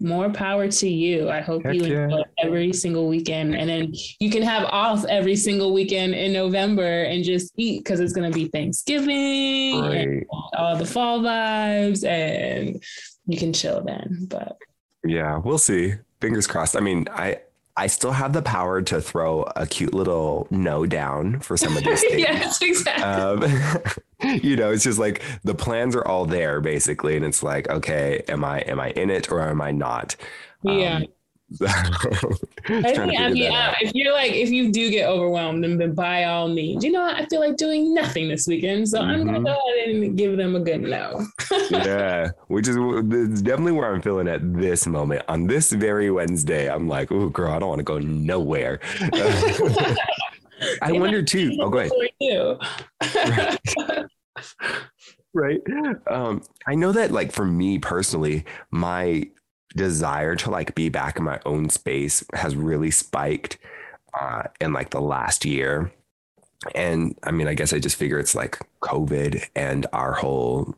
more power to you. I hope Heck you yeah. enjoy every single weekend. And then you can have off every single weekend in November and just eat because it's going to be Thanksgiving right. and all the fall vibes and you can chill then. But yeah, we'll see fingers crossed. I mean, I I still have the power to throw a cute little no down for some of these things. yes, exactly. Um, you know, it's just like the plans are all there basically, and it's like, okay, am I am I in it or am I not? Yeah. I think, I mean, uh, if you're like, if you do get overwhelmed, then by all means, you know, I feel like doing nothing this weekend, so mm-hmm. I'm gonna go ahead and give them a good no. yeah, which is definitely where I'm feeling at this moment on this very Wednesday. I'm like, oh, girl, I don't want to go nowhere. I wonder too. Oh, go ahead. right. Um, I know that, like, for me personally, my desire to like be back in my own space has really spiked uh, in like the last year. And I mean, I guess I just figure it's like COVID and our whole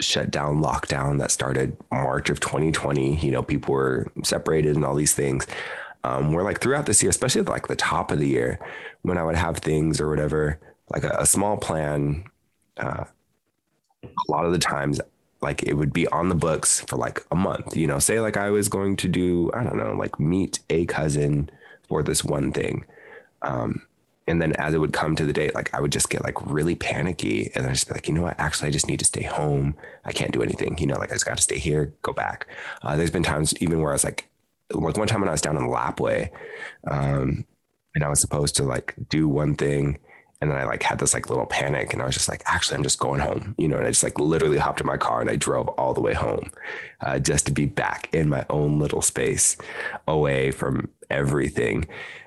shutdown lockdown that started March of 2020. You know, people were separated and all these things. Um, where like throughout this year, especially like the top of the year, when I would have things or whatever, like a, a small plan, uh, a lot of the times like it would be on the books for like a month you know? Say like i was going to do i don't know like meet a cousin for this one thing um, and then as it would come to the date like i would just get like really panicky and i just be like you know what? Actually i just need to stay home. I can't do anything you know? Like i just got to stay here go back. Uh, there's been times even where i was like like one time when i was down in lapwai um, and i was supposed to like do one thing and then I like had this like little panic and I was just like, actually, I'm just going home, you know, and I just like literally hopped in my car and I drove all the way home uh, just to be back in my own little space away from everything.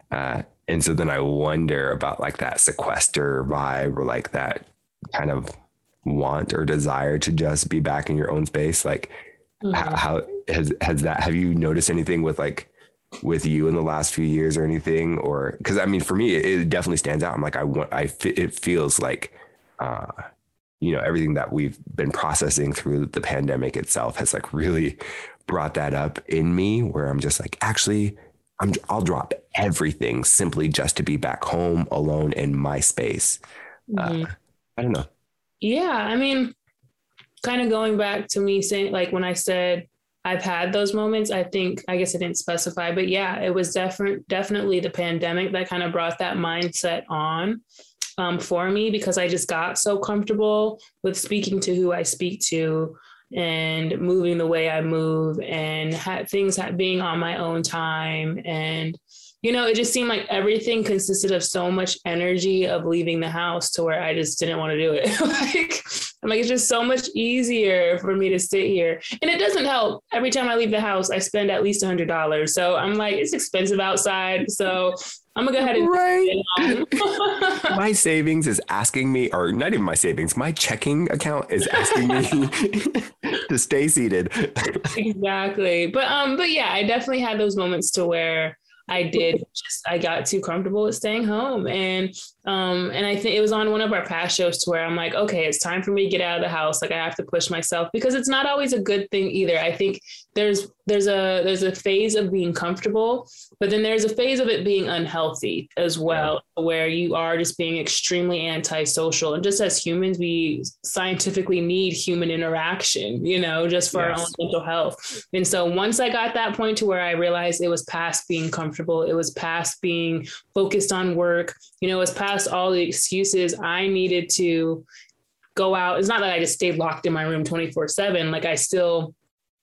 Uh, and so then I wonder about like that sequester vibe or like that kind of want or desire to just be back in your own space. Like, mm-hmm. how, how has, has that, have you noticed anything with like, with you in the last few years or anything or because i mean for me it, it, definitely stands out. I'm like i want i it feels like uh you know everything that we've been processing through the pandemic itself has like really brought that up in me where i'm just like actually i'm i'll drop everything simply just to be back home alone in my space. Mm-hmm. uh, i don't know. Yeah i mean kind of going back to me saying like when i said I've had those moments. I think I guess I didn't specify, but yeah, it was different. Definitely the pandemic that kind of brought that mindset on um, for me because I just got so comfortable with speaking to who I speak to and moving the way I move and had things being on my own time and you know, it just seemed like everything consisted of so much energy of leaving the house to where I just didn't want to do it. like, I'm like, it's just so much easier for me to sit here. And it doesn't help. Every time I leave the house, I spend at least a hundred dollars. So I'm like, it's expensive outside. So I'm gonna go ahead and right. my savings is asking me, or not even my savings, my checking account is asking me to stay seated. exactly. But um, but yeah, I definitely had those moments to where I did just I got too comfortable with staying home. And um and I think it was on one of our past shows to where I'm like okay it's time for me to get out of the house. Like I have to push myself because it's not always a good thing either. I think there's there's a there's a phase of being comfortable but then there's a phase of it being unhealthy as well where you are just being extremely antisocial. And just as humans we scientifically need human interaction you know just for yes. our own mental health. And so once i got that point to where i realized it was past being comfortable it was past being focused on work you know it was past all the excuses i needed to go out. It's not that i just stayed locked in my room 24 7 like i still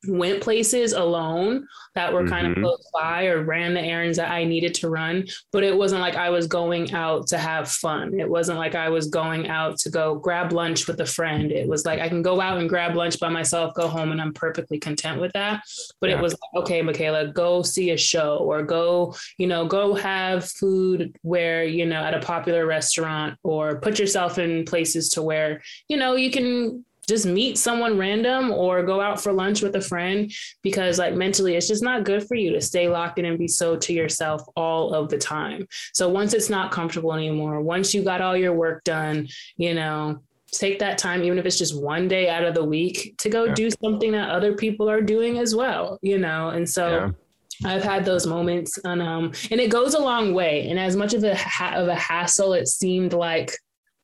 went places alone that were kind mm-hmm. of close by or ran the errands that I needed to run. But it wasn't like I was going out to have fun. It wasn't like I was going out to go grab lunch with a friend. It was like I can go out and grab lunch by myself, go home, and I'm perfectly content with that. But yeah. it was like, okay, Michaela, go see a show or go, you know, go have food where, you know, at a popular restaurant or put yourself in places to where, you know, you can just meet someone random or go out for lunch with a friend because like mentally it's just not good for you to stay locked in and be so to yourself all of the time. So once it's not comfortable anymore, once you got all your work done, you know, take that time even if it's just one day out of the week to go yeah. do something that other people are doing as well, you know. And so yeah. I've had those moments, and um, and it goes a long way. And as much of a ha- of a hassle it seemed like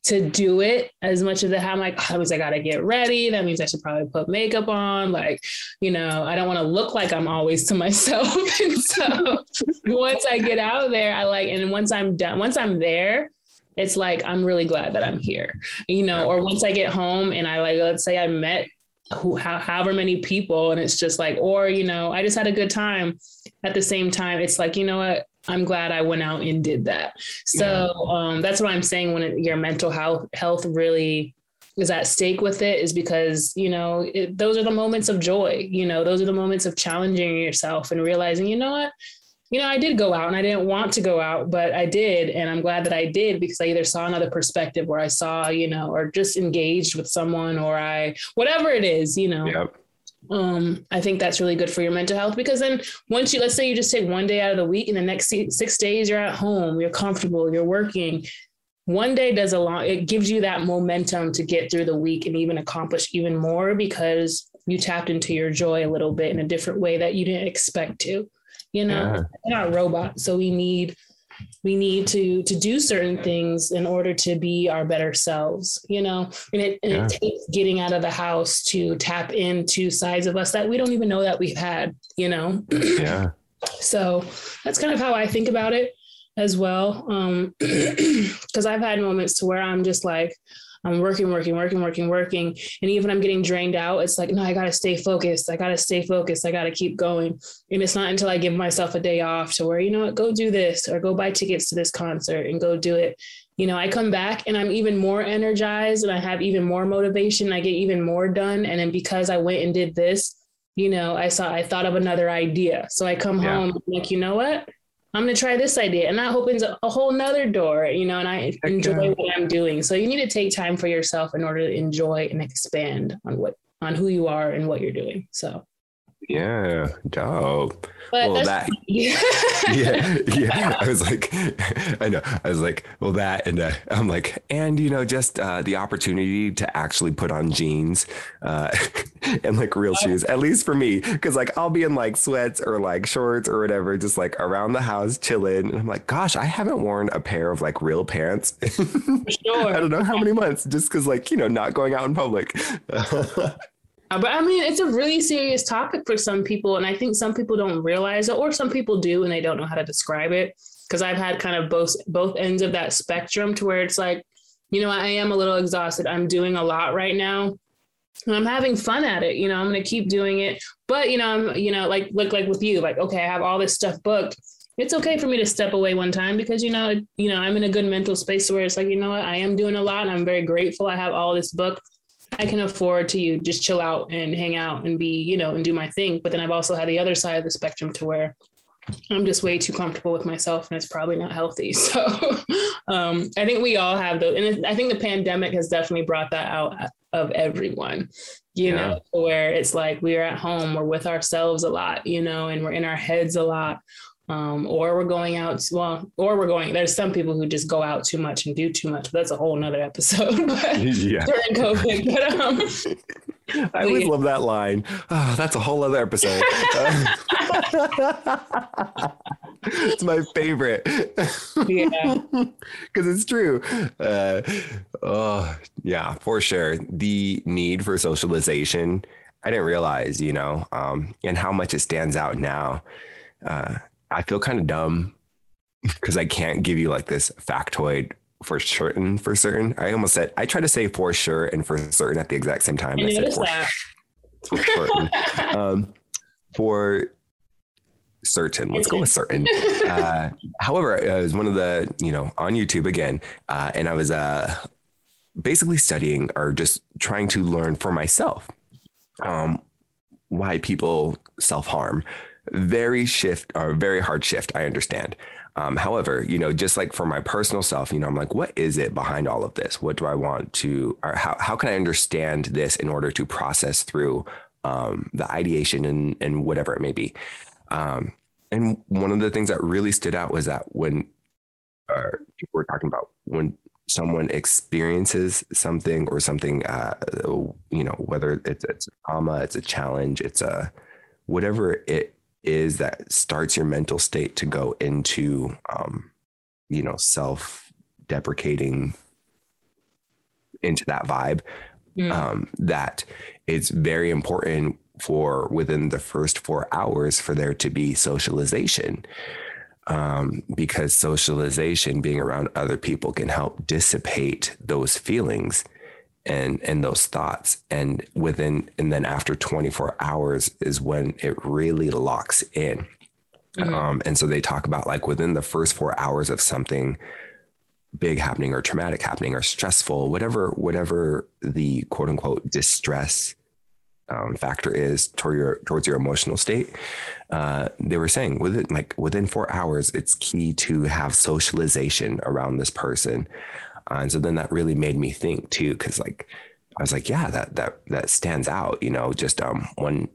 to do it as much the I'm like, oh, that means I gotta get ready. That means I should probably put makeup on. Like, you know, I don't want to look like I'm always to myself. and so once I get out there, I like, and once I'm done, once I'm there, it's like I'm really glad that I'm here, you know. Or once I get home and I like, let's say I met who, how, however many people, and it's just like, or you know, I just had a good time. At the same time, it's like, you know what, I'm glad I went out and did that. So um, that's what I'm saying when it, your mental health health really is at stake with it is because you know it, those are the moments of joy. You know, those are the moments of challenging yourself and realizing, you know what, you know, I did go out and I didn't want to go out, but I did. And I'm glad that I did because I either saw another perspective where I saw, you know, or just engaged with someone or I, whatever it is, you know. Yep. Um, I think that's really good for your mental health because then once you, let's say you just take one day out of the week and the next six days you're at home, you're comfortable, you're working. One day does a lot, it gives you that momentum to get through the week and even accomplish even more because you tapped into your joy a little bit in a different way that you didn't expect to you know yeah. we're not robots so we need we need to to do certain things in order to be our better selves you know? And it, and yeah. it takes getting out of the house to tap into sides of us that we don't even know that we've had you know? Yeah. So that's kind of how i think about it as well um because i've had moments to where i'm just like I'm working, working, working, working, working. And even I'm getting drained out, it's like, no, I got to stay focused. I got to stay focused. I got to keep going. And it's not until I give myself a day off to where, you know what, go do this or go buy tickets to this concert and go do it. You know, I come back and I'm even more energized and I have even more motivation. I get even more done. And then because I went and did this, you know, I saw, I thought of another idea. So I come yeah. home like, you know what? I'm going to try this idea. And that opens a, whole nother door, you know, and I enjoy what I'm doing. So you need to take time for yourself in order to enjoy and expand on what, on who you are and what you're doing. So. Yeah, dope. But well, that yeah, yeah. I was like, I know. I was like, well, that, and uh, I'm like, and you know, just uh, the opportunity to actually put on jeans uh, and like real shoes, at least for me, because like I'll be in like sweats or like shorts or whatever, just like around the house chilling, and I'm like, gosh, I haven't worn a pair of like real pants. sure. I don't know how many months, just because like you know, not going out in public. Uh, but I mean, it's a really serious topic for some people. And I think some people don't realize it, or some people do and they don't know how to describe it. Because I've had kind of both both ends of that spectrum to where it's like, you know, I am a little exhausted. I'm doing a lot right now. And I'm having fun at it. You know, I'm gonna keep doing it. But you know, I'm, you know, like look like with you, like, okay, I have all this stuff booked. It's okay for me to step away one time because you know, you know, I'm in a good mental space where it's like, you know what, I am doing a lot and I'm very grateful I have all this booked I can afford to you just chill out and hang out and be, you know, and do my thing. But then I've also had the other side of the spectrum to where I'm just way too comfortable with myself and it's probably not healthy. So um, I think we all have those. And I think the pandemic has definitely brought that out of everyone, you yeah. know, where it's like we're at home, we're with ourselves a lot, you know, and we're in our heads a lot um, or we're going out well or we're going there's some people who just go out too much and do too much that's a whole nother episode yeah. during covid but um I always love that line. Oh, that's a whole other episode. it's my favorite. Yeah. Because it's true. Uh, oh, yeah, for sure. The need for socialization, I didn't realize, you know, um, and how much it stands out now. Uh, I feel kind of dumb because I can't give you like this factoid for certain for certain. I almost said I try to say for sure and for certain at the exact same time. I, I said for, for certain. um, for certain. Let's go with certain. Uh, however, it was one of the you know on YouTube again, uh, and I was uh, basically studying or just trying to learn for myself um, why people self harm very shift or very hard shift. I understand. Um, however, you know, just like for my personal self, you know, I'm like, what is it behind all of this? What do I want to, or how, how can I understand this in order to process through um, the ideation and, and whatever it may be? Um, and one of the things that really stood out was that when uh, people were talking about when someone experiences something or something, uh, you know, whether it's, it's a trauma, it's a challenge, it's a whatever it is that starts your mental state to go into um, you know self deprecating into that vibe. Mm. Um, that it's very important for within the first four hours for there to be socialization. Um, because socialization, being around other people, can help dissipate those feelings and and those thoughts. And within and then after 24 hours is when it really locks in. Mm-hmm. Um, and so they talk about like within the first four hours of something big happening or traumatic happening or stressful, whatever whatever the quote unquote distress um, factor is toward your towards your emotional state. Uh, they were saying within like within four hours, it's key to have socialization around this person. And so then that really made me think too, because like I was like, yeah, that that that stands out. You know, just um when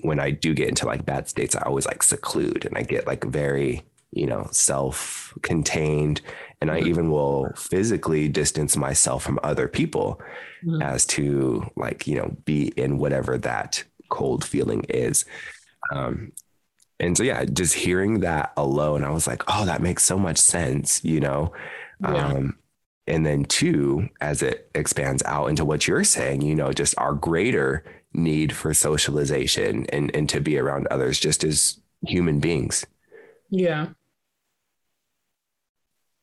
when I do get into like bad states, I always like seclude and I get like very you know self-contained and i mm-hmm. even will physically distance myself from other people mm-hmm. as to like you know be in whatever that cold feeling is um and so yeah just hearing that alone i was like oh that makes so much sense you know yeah. um and then two as it expands out into what you're saying you know just our greater need for socialization and and to be around others just as human beings yeah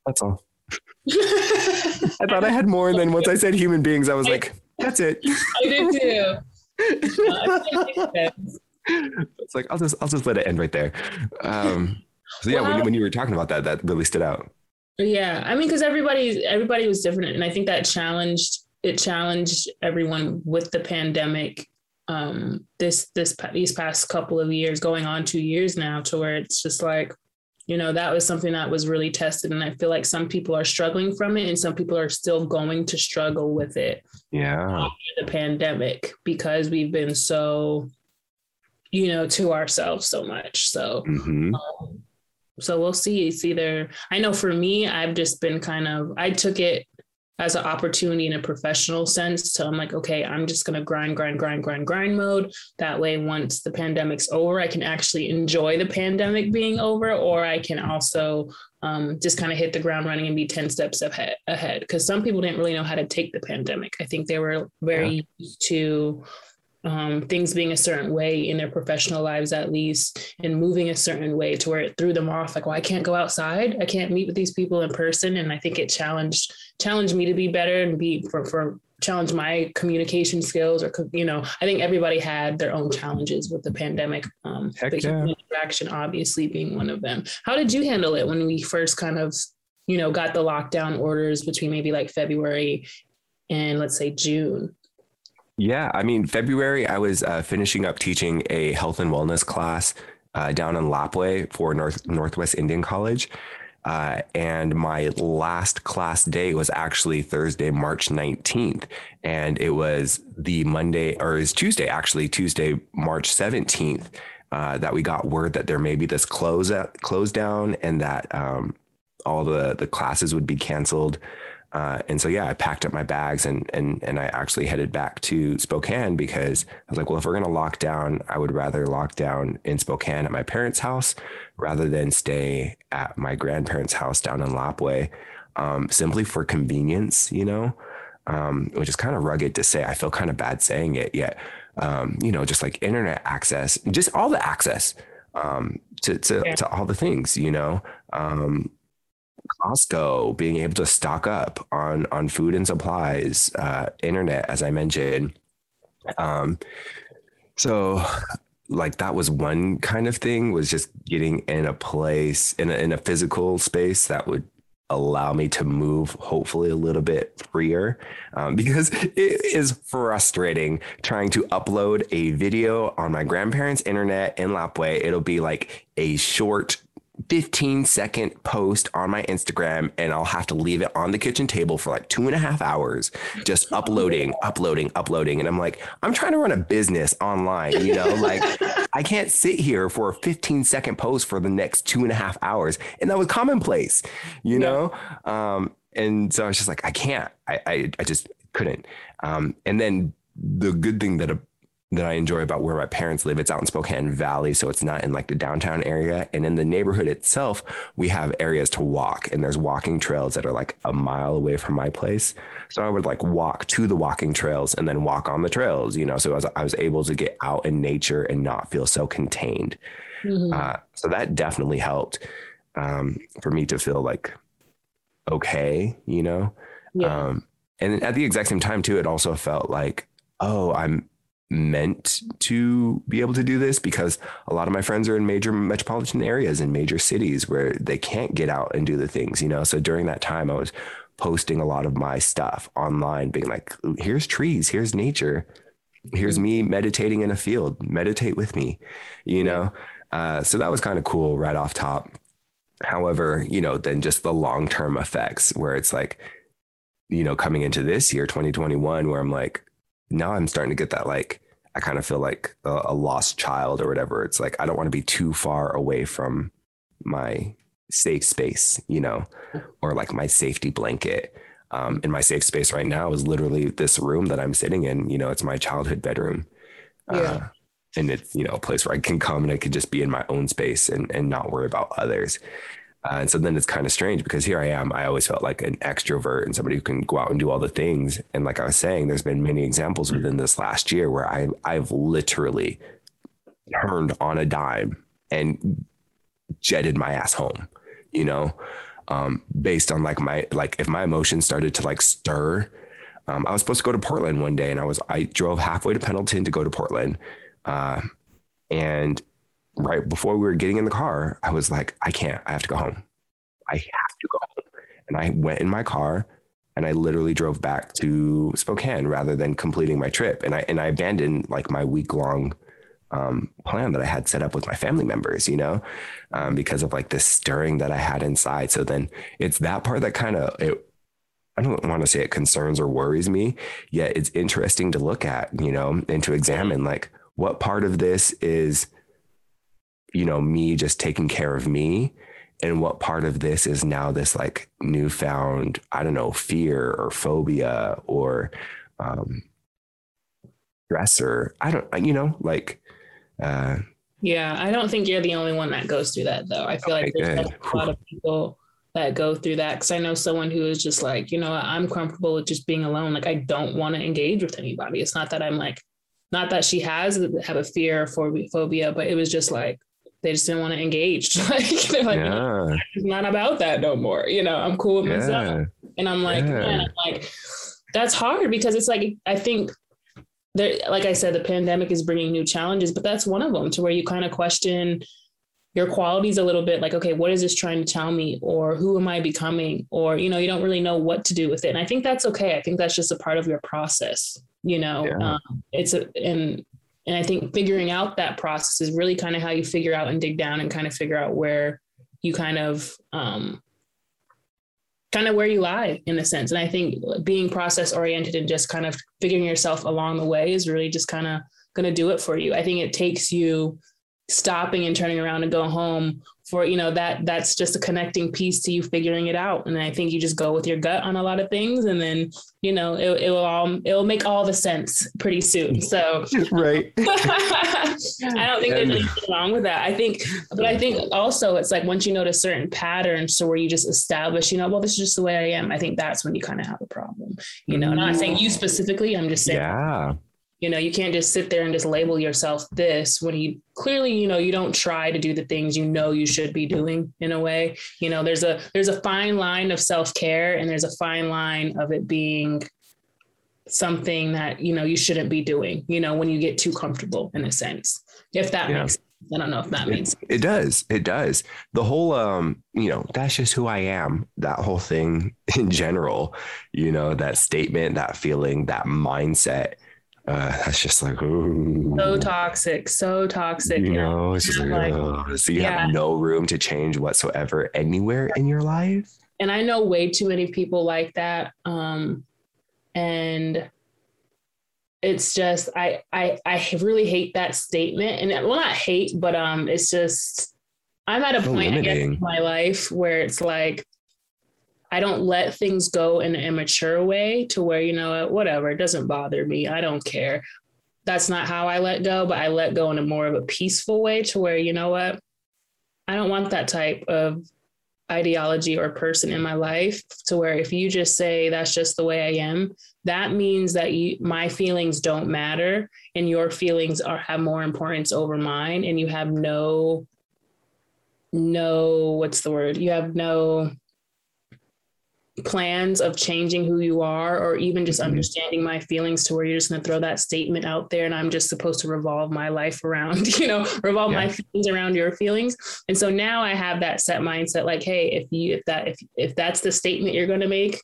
that's all. I thought I had more, and then once I said human beings, I was like, "That's it." I did too. it's like I'll just I'll just let it end right there. Um, so yeah, well, when, when you were talking about that, that really stood out. Yeah, I mean, because everybody everybody was different, and I think that challenged it challenged everyone with the pandemic. Um, this this these past couple of years, going on two years now, to where it's just like you know that was something that was really tested and i feel like some people are struggling from it and some people are still going to struggle with it yeah the pandemic because we've been so you know to ourselves so much so mm-hmm. um, so we'll see it's either i know for me i've just been kind of i took it as an opportunity in a professional sense. So I'm like, okay, I'm just going to grind, grind, grind, grind, grind mode. That way, once the pandemic's over, I can actually enjoy the pandemic being over, or I can also um, just kind of hit the ground running and be 10 steps ahead. ahead. Because some people didn't really know how to take the pandemic. I think they were very yeah. used to um, things being a certain way in their professional lives, at least, and moving a certain way to where it threw them off. Like, well, I can't go outside. I can't meet with these people in person. And I think it challenged challenged me to be better and be for for challenge my communication skills or you know i think everybody had their own challenges with the pandemic um but yeah. interaction obviously being one of them how did you handle it when we first kind of you know got the lockdown orders between maybe like february and let's say june yeah, I mean, February, I was uh, finishing up teaching a health and wellness class uh, down in Lapwai for North Northwest Indian College. Uh, and my last class day was actually Thursday, March 19th. And it was the Monday, or it was Tuesday, actually, Tuesday, March 17th, uh, that we got word that there may be this close, close down and that um, all the, the classes would be canceled. Uh, and so yeah, I packed up my bags and and and I actually headed back to Spokane because I was like, well, if we're gonna lock down, I would rather lock down in Spokane at my parents' house rather than stay at my grandparents' house down in Lapwai, um, simply for convenience, you know, um, which is kind of rugged to say. I feel kind of bad saying it, yet um, you know, just like internet access, just all the access um, to to, yeah. to all the things, you know. Um, Costco, being able to stock up on on food and supplies, uh, internet, as I mentioned. Um, so like that was one kind of thing was just getting in a place in a, in a physical space that would allow me to move hopefully a little bit freer um, because it is frustrating trying to upload a video on my grandparents internet in lapwai it'll be like a short 15 second post on my Instagram and I'll have to leave it on the kitchen table for like two and a half hours, just uploading, uploading, uploading. And I'm like, I'm trying to run a business online, you know, like I can't sit here for a 15 second post for the next two and a half hours. And that was commonplace, you know? Um, and so I was just like, I can't, I, I, I just couldn't. Um, and then the good thing that that I enjoy about where my parents live. It's out in Spokane Valley, so it's not in like the downtown area. And in the neighborhood itself, we have areas to walk, and there's walking trails that are like a mile away from my place. So I would like walk to the walking trails and then walk on the trails, you know. So I was, I was able to get out in nature and not feel so contained. Mm-hmm. Uh, so that definitely helped um, for me to feel like okay, you know. Yeah. Um, and at the exact same time, too, it also felt like, oh, I'm meant to be able to do this because a lot of my friends are in major metropolitan areas in major cities where they can't get out and do the things, you know. So during that time, I was posting a lot of my stuff online, being like, here's trees, here's nature, here's mm-hmm. me meditating in a field, meditate with me, you know. Uh, so that was kind of cool right off top. However, you know, then just the long term effects where it's like, you know, coming into this year, 2021, where I'm like, now I'm starting to get that like I kind of feel like a, a lost child or whatever. It's like I don't want to be too far away from my safe space, you know, or like my safety blanket. Um, and my safe space right now is literally this room that I'm sitting in. You know, it's my childhood bedroom. Yeah. Uh, and it's, you know, a place where I can come and I can just be in my own space and, and not worry about others. Uh, and so then it's kind of strange because here I am. I always felt like an extrovert and somebody who can go out and do all the things. And like I was saying, there's been many examples within this last year where I I've literally turned on a dime and jetted my ass home. You know, um, based on like my like if my emotions started to like stir. Um, I was supposed to go to Portland one day, and I was I drove halfway to Pendleton to go to Portland, uh, and right before we were getting in the car, I was like, I can't. I have to go home. I have to go home. And I went in my car and I literally drove back to Spokane rather than completing my trip. And I and I abandoned like my week long um, plan that I had set up with my family members, you know, um, because of like this stirring that I had inside. So then it's that part that kind of it. I don't want to say it concerns or worries me, yet it's interesting to look at, you know, and to examine like what part of this is you know, me just taking care of me and what part of this is now this like newfound, I don't know, fear or phobia or um stressor. I don't, you know, like, uh, yeah, I don't think you're the only one that goes through that though. I feel okay, like there's a lot of people that go through that because I know someone who is just like, you know, I'm comfortable with just being alone. Like I don't want to engage with anybody. It's not that I'm like, not that she has have a fear or phobia, but it was just like they just didn't want to engage. like they're like, yeah. it's not about that no more. You know, I'm cool with yeah. myself. And I'm like, yeah. man, I'm like, that's hard because it's like I think there, like I said, the pandemic is bringing new challenges, but that's one of them to where you kind of question your qualities a little bit like okay what is this trying to tell me or who am i becoming or you know you don't really know what to do with it and i think that's okay i think that's just a part of your process you know yeah. um, it's a and and I think figuring out that process is really kind of how you figure out and dig down and kind of figure out where you kind of um, kind of where you lie in a sense. And I think being process oriented and just kind of figuring yourself along the way is really just kind of going to do it for you. I think it takes you stopping and turning around and go home for you know that that's just a connecting piece to you figuring it out. And i think you just go with your gut on a lot of things and then you know it, it will all it will make all the sense pretty soon. So right. I don't think there's anything wrong with that. I think but i think also it's like once you notice certain patterns so where you just establish you know well this is just the way i am i think that's when you kind of have a problem. You know not saying you specifically i'm just saying yeah you know you can't just sit there and just label yourself this when you clearly you know you don't try to do the things you know you should be doing in a way you know there's a there's a fine line of self-care and there's a fine line of it being something that you know you shouldn't be doing you know when you get too comfortable in a sense if that yeah. makes sense. I don't know if that it, means it does. It does. The whole um, you know, that's just who I am. That whole thing in general, you know, that statement, that feeling, that mindset uh, that's just like ooh. so toxic, so toxic. You know, it's just like, like so you yeah. have no room to change whatsoever anywhere in your life. And I know way too many people like that. Um, and it's just I I I really hate that statement. And well, not hate, but um, it's just I'm at a so point I guess, in my life where it's like I don't let things go in an immature way to where, you know, what, whatever, it doesn't bother me. I don't care. that's not how I let go, but I let go in a more of a peaceful way to where, you know what? I don't want that type of ideology or person in my life to where if you just say that's just the way I am, that means that you, my feelings don't matter and your feelings are have more importance over mine and you have no no what's the word? You have no plans of changing who you are or even just mm-hmm. understanding my feelings to where you're just going to throw that statement out there and I'm just supposed to revolve my life around, you know, revolve yeah. my feelings around your feelings. And so now I have that set mindset like, hey, if you if that if if that's the statement you're going to make,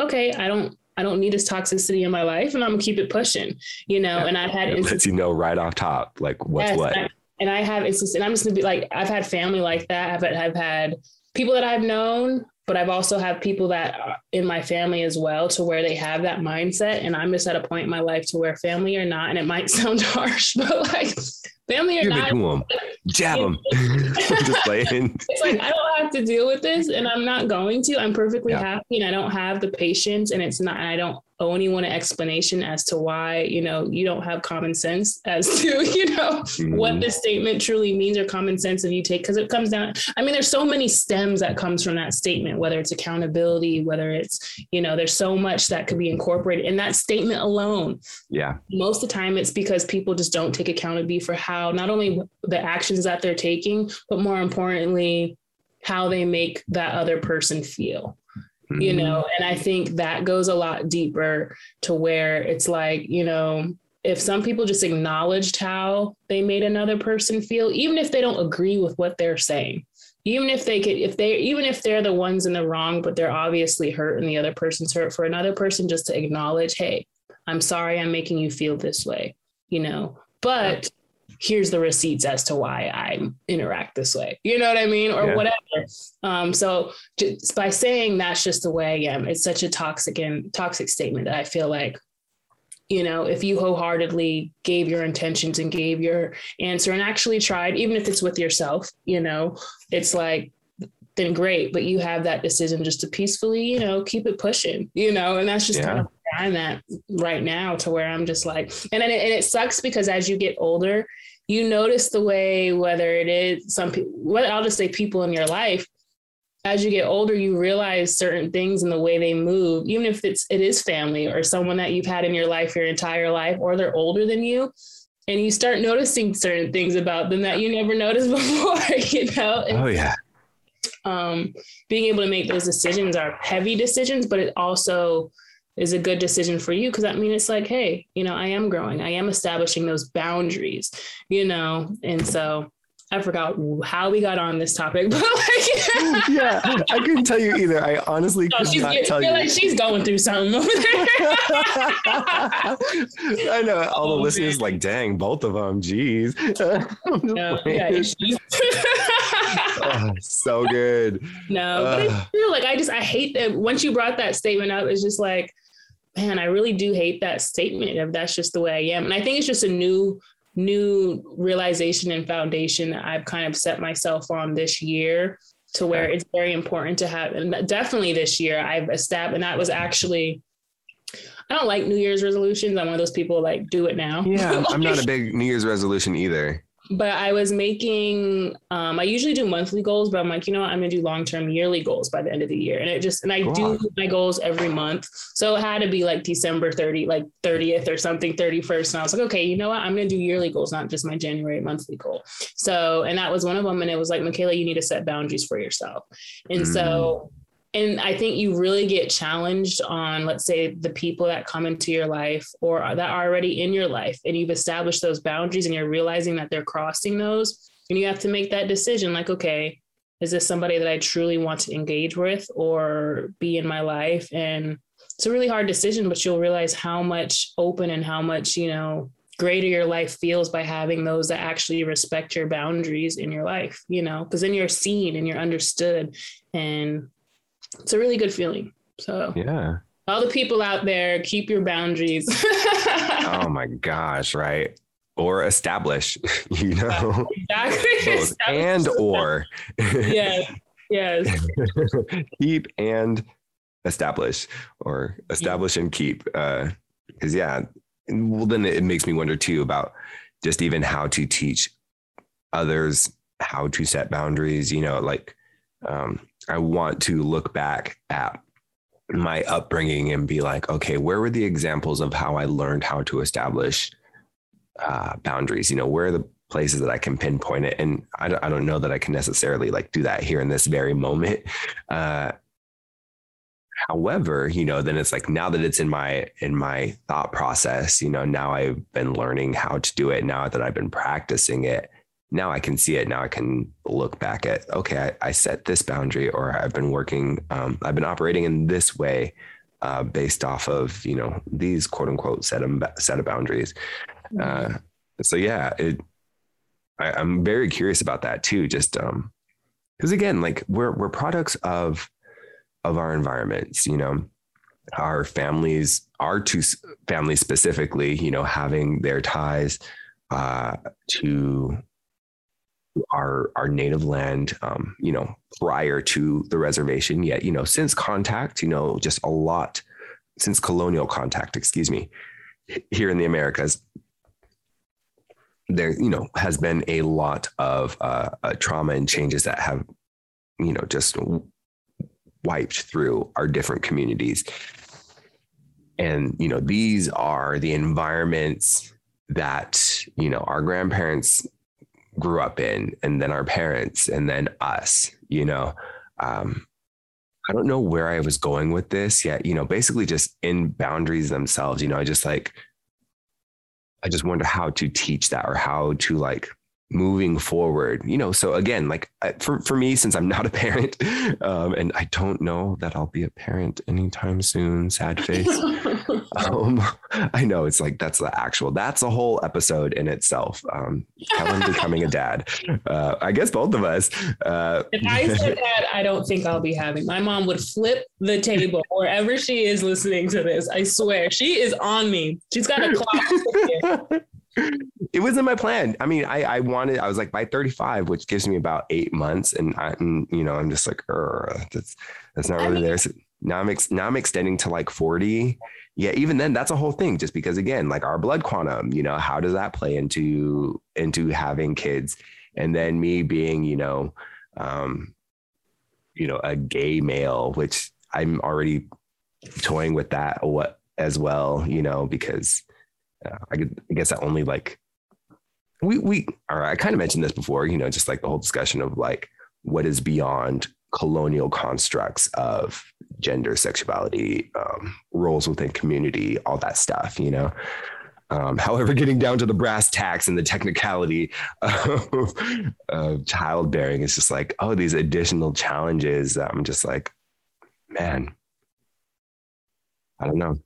okay, I don't I don't need this toxicity in my life and I'm gonna keep it pushing, you know. Yeah. And I've had it lets you know right off top like what's yes, what. And I, and I have instances, and I'm just gonna be like, I've had family like that. I've, I've had people that I've known but I've also have people that in my family as well to where they have that mindset. And I'm just at a point in my life to where family or not, and it might sound harsh, but like family or Give not, them. jab them. just playing. It's like I don't have to deal with this, and I'm not going to. I'm perfectly yeah. happy, and I don't have the patience, and it's not. And I don't owe anyone an explanation as to why you know you don't have common sense as to you know mm-hmm. what this statement truly means or common sense and you take because it comes down i mean there's so many stems that comes from that statement whether it's accountability whether it's you know there's so much that could be incorporated in that statement alone. Yeah. Most of the time it's because people just don't take accountability for how not only the actions that they're taking but more importantly how they make that other person feel you mm-hmm. know and i think that goes a lot deeper to where it's like you know if some people just acknowledged how they made another person feel even if they don't agree with what they're saying even if they could if they even if they're the ones in the wrong but they're obviously hurt and the other person's hurt for another person just to acknowledge hey i'm sorry i'm making you feel this way you know but here's the receipts as to why I interact this way. You know what I mean? Or yeah. whatever. Um, so just by saying that's just the way I am, it's such a toxic and toxic statement that I feel like, you know, if you wholeheartedly gave your intentions and gave your answer and actually tried, even if it's with yourself, you know, it's like, then great. But you have that decision just to peacefully, you know, keep it pushing, you know, and that's just yeah. kind of I'm at right now to where I'm just like, and, and it, and it sucks because as you get older, you notice the way whether it is some people what I'll just say people in your life as you get older you realize certain things in the way they move even if it's it is family or someone that you've had in your life your entire life or they're older than you and you start noticing certain things about them that you never noticed before you know? Oh yeah. Um being able to make those decisions are heavy decisions but it also is a good decision for you. Because that means it's like hey you know i am growing. I am establishing those boundaries you know? And so i forgot how we got on this topic but like yeah i couldn't tell you either. I honestly no, could not tell you. like she's going through something over there. I know. All the oh, listeners man. like dang both of them jeez. No, yeah, oh, so good. No uh, but I feel like i just i hate that once you brought that statement up it's just like man, I really do hate that statement of that's just the way I am. And I think it's just a new, new realization and foundation that I've kind of set myself on this year to where it's very important to have, and definitely this year I've established, and that was actually, I don't like New Year's resolutions. I'm one of those people like do it now. Yeah, I'm not a big New Year's resolution either but I was making um, I usually do monthly goals, but I'm like, you know what, I'm gonna do long-term yearly goals by the end of the year. And it just and I do my goals every month. So it had to be like December 30, like 30th or something, 31st. And I was like, okay, you know what? I'm gonna do yearly goals, not just my January monthly goal. So and that was one of them. And it was like, Michaela, you need to set boundaries for yourself. And mm. so and I think you really get challenged on, let's say, the people that come into your life or that are already in your life, and you've established those boundaries and you're realizing that they're crossing those. And you have to make that decision like, okay, is this somebody that I truly want to engage with or be in my life? And it's a really hard decision, but you'll realize how much open and how much, you know, greater your life feels by having those that actually respect your boundaries in your life, you know, because then you're seen and you're understood. And it's a really good feeling. So yeah. All the people out there, keep your boundaries. oh my gosh, right? Or establish, you know. Exactly. and or. yes. Yes. keep and establish or establish yeah. and keep. Uh because yeah, well, then it makes me wonder too about just even how to teach others how to set boundaries. You know, like um, I want to look back at my upbringing and be like, okay, where were the examples of how I learned how to establish uh, boundaries? You know, where are the places that I can pinpoint it? And I don't, I don't know that I can necessarily like do that here in this very moment. Uh, however you know then it's like now that it's in my in my thought process you know now i've been learning how to do it now that i've been practicing it now i can see it. Now i can look back at okay i, I set this boundary or i've been working um, i've been operating in this way uh, based off of you know these quote unquote set of set of boundaries. Mm-hmm. uh, so yeah it I, i'm very curious about that too just um because again like we're we're products of of our environments, you know, our families, our two families specifically, you know, having their ties uh, to our our native land, um, you know, prior to the reservation. Yet, you know, since contact, you know, just a lot since colonial contact, excuse me, here in the Americas, there, you know, has been a lot of uh, uh, trauma and changes that have, you know, just wiped through our different communities. And, you know, these are the environments that, you know, our grandparents grew up in, and then our parents, and then us, you know. Um, I don't know where I was going with this yet, you know, basically just in boundaries themselves, you know, I just like, I just wonder how to teach that or how to like moving forward you know so again like for, for me since i'm not a parent um, and i don't know that i'll be a parent anytime soon sad face. Um, i know it's like that's the actual that's a whole episode in itself. Um, kellen becoming a dad. Uh, i guess both of us uh, if i said that i don't think i'll be having my mom would flip the table wherever she is listening to this i swear. She is on me. She's got a clock it wasn't my plan. I mean, I, I wanted, I was like by 35, which gives me about eight months. And I, and, you know, I'm just like, that's, that's not really there. So now I'm, ex- now I'm extending to like 40. Yeah. Even then that's a whole thing just because again, like our blood quantum, you know, how does that play into, into having kids? And then me being, you know, um, you know, a gay male, which I'm already toying with that what as well, you know, because uh, I, guess I only like we we I kind of mentioned this before, you know, just like the whole discussion of like what is beyond colonial constructs of gender, sexuality, um, roles within community, all that stuff, you know. Um, however, getting down to the brass tacks and the technicality of, of childbearing is just like, oh, these additional challenges. I'm just like, man, I don't know.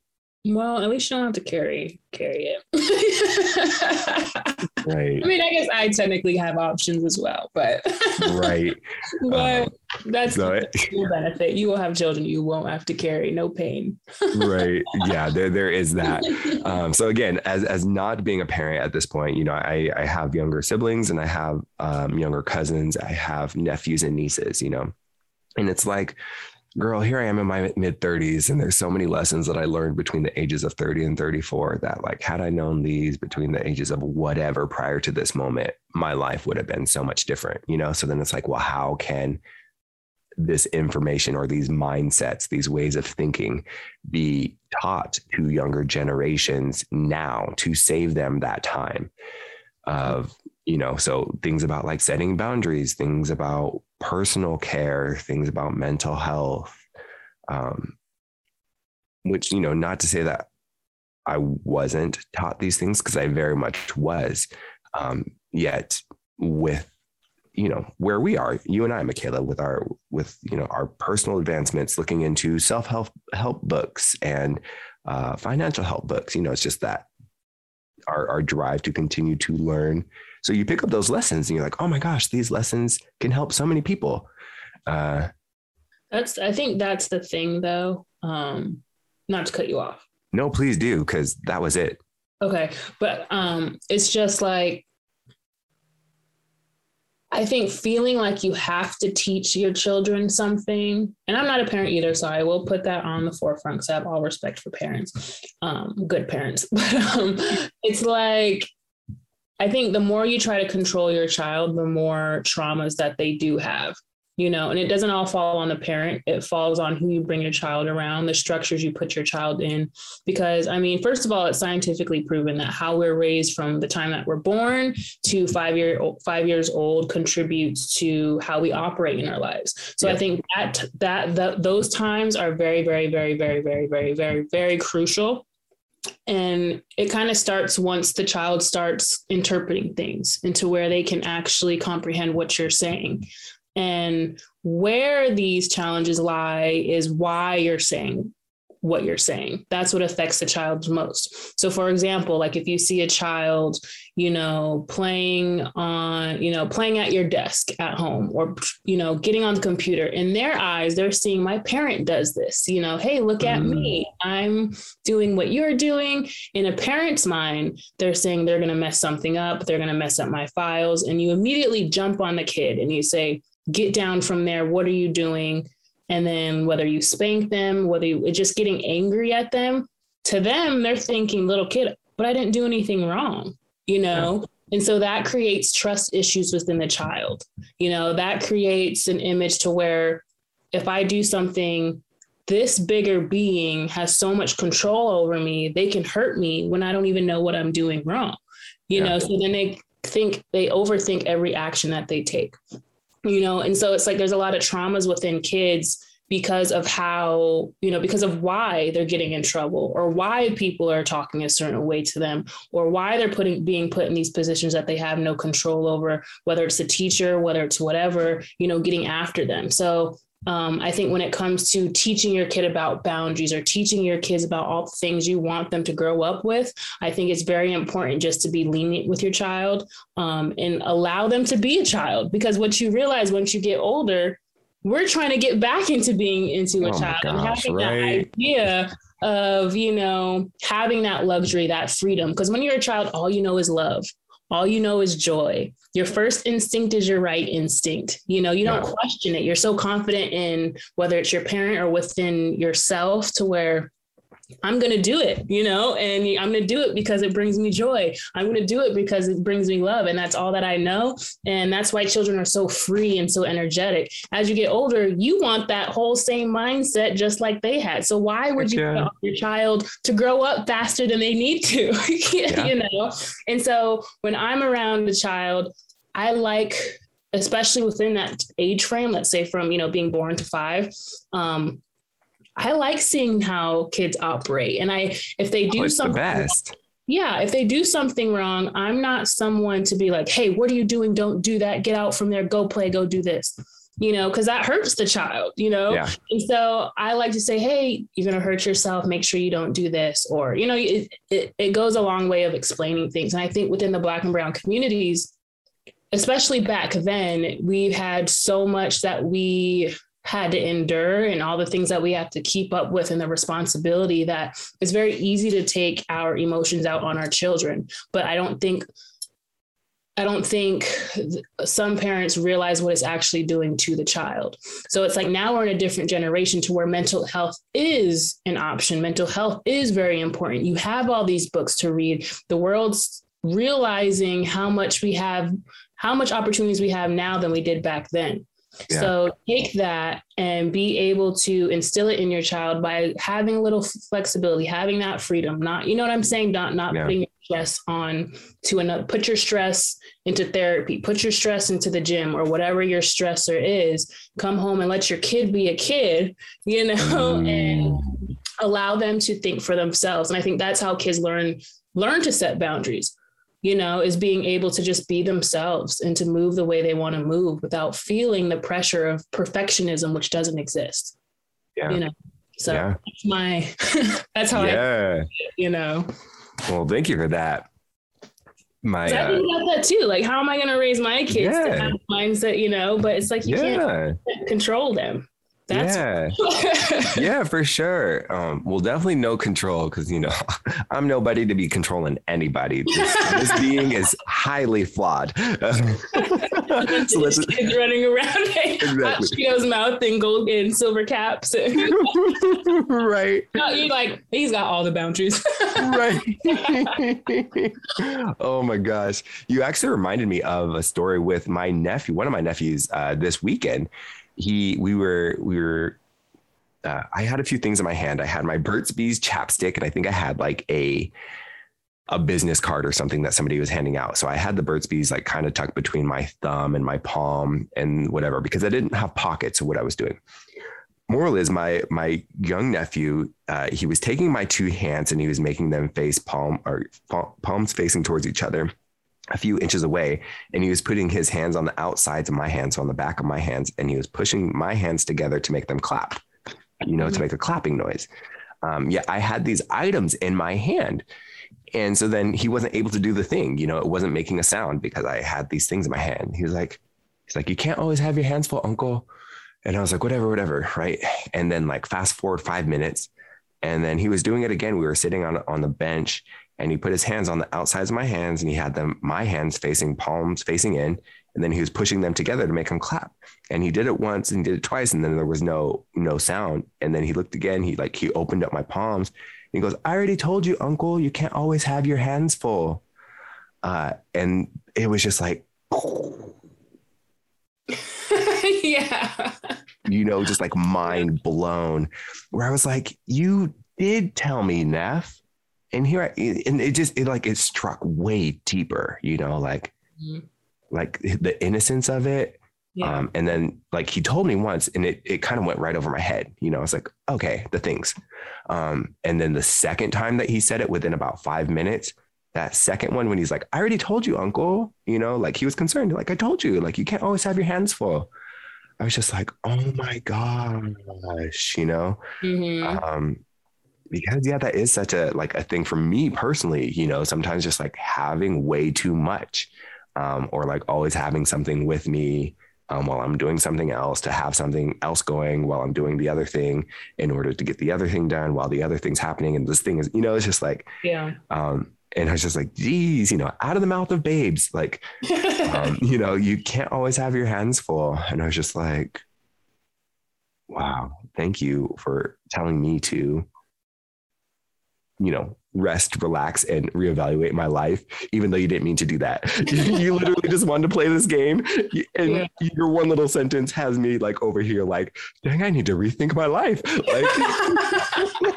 Well, at least you don't have to carry carry it. right. I mean, I guess I technically have options as well, but right. but um, that's so the benefit. You will have children you won't have to carry, no pain. right. Yeah, there there is that. Um, so again, as as not being a parent at this point, you know, I I have younger siblings and I have um, younger cousins. I have nephews and nieces. You know, and it's like girl, here I am in my mid 30s, and there's so many lessons that I learned between the ages of 30 and 34 that, like, had I known these between the ages of whatever prior to this moment, my life would have been so much different, you know? So then it's like, well, how can this information or these mindsets, these ways of thinking be taught to younger generations now to save them that time of, you know, so things about like setting boundaries, things about personal care, things about mental health, um, which, you know, not to say that I wasn't taught these things because I very much was. Um, yet with you know where we are you and i michaela with our with you know our personal advancements looking into self-help help books and uh, financial help books you know it's just that our, our drive to continue to learn so you pick up those lessons and you're like, oh my gosh, these lessons can help so many people. Uh, that's I think that's the thing though. Um, not to cut you off. No, please do, because that was it. Okay. But um it's just like I think feeling like you have to teach your children something, and I'm not a parent either, so I will put that on the forefront because I have all respect for parents, um, good parents. But um, it's like, I think the more you try to control your child, the more traumas that they do have, you know, and it doesn't all fall on the parent. It falls on who you bring your child around, the structures you put your child in. Because, I mean, first of all, it's scientifically proven that how we're raised from the time that we're born to five year five years old contributes to how we operate in our lives. So yeah. I think that, that that those times are very, very, very, very, very, very, very, very crucial and it kind of starts once the child starts interpreting things into where they can actually comprehend what you're saying. And where these challenges lie is why you're saying what you're saying. That's what affects the child most. So, for example, like if you see a child, you know, playing on, you know, playing at your desk at home or, you know, getting on the computer, in their eyes, they're seeing my parent does this, you know, hey, look at mm. me. I'm doing what you're doing. In a parent's mind, they're saying they're going to mess something up. They're going to mess up my files. And you immediately jump on the kid and you say, get down from there. What are you doing? And then whether you spank them, whether you just getting angry at them, to them, they're thinking, little kid, but I didn't do anything wrong, you know? And so that creates trust issues within the child. You know, that creates an image to where if I do something, this bigger being has so much control over me, they can hurt me when I don't even know what I'm doing wrong. You yeah. know, so then they think they overthink every action that they take you know? And so it's like there's a lot of traumas within kids because of how you know because of why they're getting in trouble or why people are talking a certain way to them or why they're putting being put in these positions that they have no control over whether it's a teacher whether it's whatever you know getting after them. So um, I think when it comes to teaching your kid about boundaries or teaching your kids about all the things you want them to grow up with, I think it's very important just to be lenient with your child um, and allow them to be a child. Because what you realize once you get older, we're trying to get back into being into a oh child gosh, and having right? that idea of you know having that luxury that freedom because when you're a child all you know is love all you know is joy. Your first instinct is your right instinct. You know you don't yeah. question it. You're so confident in whether it's your parent or within yourself to where I'm going to do it, you know, and I'm going to do it because it brings me joy. I'm going to do it because it brings me love. And that's all that I know. And that's why children are so free and so energetic. As you get older, you want that whole same mindset just like they had. So why would you want your child to grow up faster than they need to, yeah. you know? And so when I'm around a child, I like especially within that age frame let's say from you know being born to five um, I like seeing how kids operate. And I, if they do oh, something, the yeah, if they do something wrong, I'm not someone to be like, hey, what are you doing? Don't do that. Get out from there. Go play. Go do this. You know, because that hurts the child, you know? Yeah. And so I like to say, hey, you're going to hurt yourself. Make sure you don't do this. Or, you know, it, it, it goes a long way of explaining things. And I think within the Black and Brown communities, especially back then, we had so much that we had to endure and all the things that we have to keep up with and the responsibility that it's very easy to take our emotions out on our children but i don't think I don't think some parents realize what it's actually doing to the child. So it's like now we're in a different generation to where mental health is an option. Mental health is very important. You have all these books to read. The world's realizing how much we have, how much opportunities we have now than we did back then. Yeah. So take that and be able to instill it in your child by having a little flexibility, having that freedom, not, you know what I'm saying? Not, not yeah. putting stress on to another, put your stress into therapy, put your stress into the gym or whatever your stressor is, come home and let your kid be a kid, you know, mm. and allow them to think for themselves. And I think that's how kids learn, learn to set boundaries you know, is being able to just be themselves and to move the way they want to move without feeling the pressure of perfectionism, which doesn't exist. Yeah. You know, so yeah. that's my, that's how yeah. I, you know. Well, thank you for that. My, so I think uh, about that too. Like, how am I going to raise my kids yeah. to have mindset, you know? But it's like you yeah. can't control them. That's yeah, yeah, for sure. Um, well, definitely no control because you know I'm nobody to be controlling anybody. This, this being is highly flawed. so let's kids running around exactly. Cheeto's mouth and gold and silver caps. right. You're like he's got all the boundaries. right. oh my gosh, you actually reminded me of a story with my nephew. One of my nephews uh, this weekend he we were we were uh, I had a few things in my hand. I had my Burt's Bees chapstick, and I think I had like a a business card or something that somebody was handing out. So I had the Burt's Bees like kind of tucked between my thumb and my palm and whatever because I didn't have pockets of what I was doing. Moral is my my young nephew. Uh, he was taking my two hands and he was making them face palm or palms facing towards each other a few inches away and he was putting his hands on the outsides of my hands, so on the back of my hands, and he was pushing my hands together to make them clap, you know, to make a clapping noise. Um, yeah, I had these items in my hand. And so then he wasn't able to do the thing, you know, it wasn't making a sound because I had these things in my hand. He was like, he's like, you can't always have your hands full, uncle. And I was like, whatever, whatever. Right. And then like fast forward five minutes. And then he was doing it again. We were sitting on, on the bench and he put his hands on the outsides of my hands and he had them my hands facing palms facing in and then he was pushing them together to make them clap. And he did it once and he did it twice and then there was no no sound. And then he looked again he like he opened up my palms he goes i already told you uncle you can't always have your hands full. Uh, and it was just like yeah. You know just like mind blown where i was like you did tell me neff and here I, and it just it like it struck way deeper you know like mm-hmm. like the innocence of it yeah. um and then like he told me once and it it kind of went right over my head you know I was like okay the things um and then the second time that he said it within about 5 minutes that second one when he's like I already told you uncle you know like he was concerned like I told you like you can't always have your hands full I was just like oh my gosh you know mm-hmm. um because yeah that is such a like a thing for me personally you know sometimes just like having way too much um, or like always having something with me um, while i'm doing something else to have something else going while i'm doing the other thing in order to get the other thing done while the other thing's happening and this thing is you know it's just like yeah um, and I was just like, geez, you know, out of the mouth of babes, like, um, you know, you can't always have your hands full. And I was just like, wow, thank you for telling me to you know, rest, relax, and reevaluate my life, even though you didn't mean to do that. you literally just wanted to play this game. And yeah. your one little sentence has me like over here, like, dang, I need to rethink my life. Like,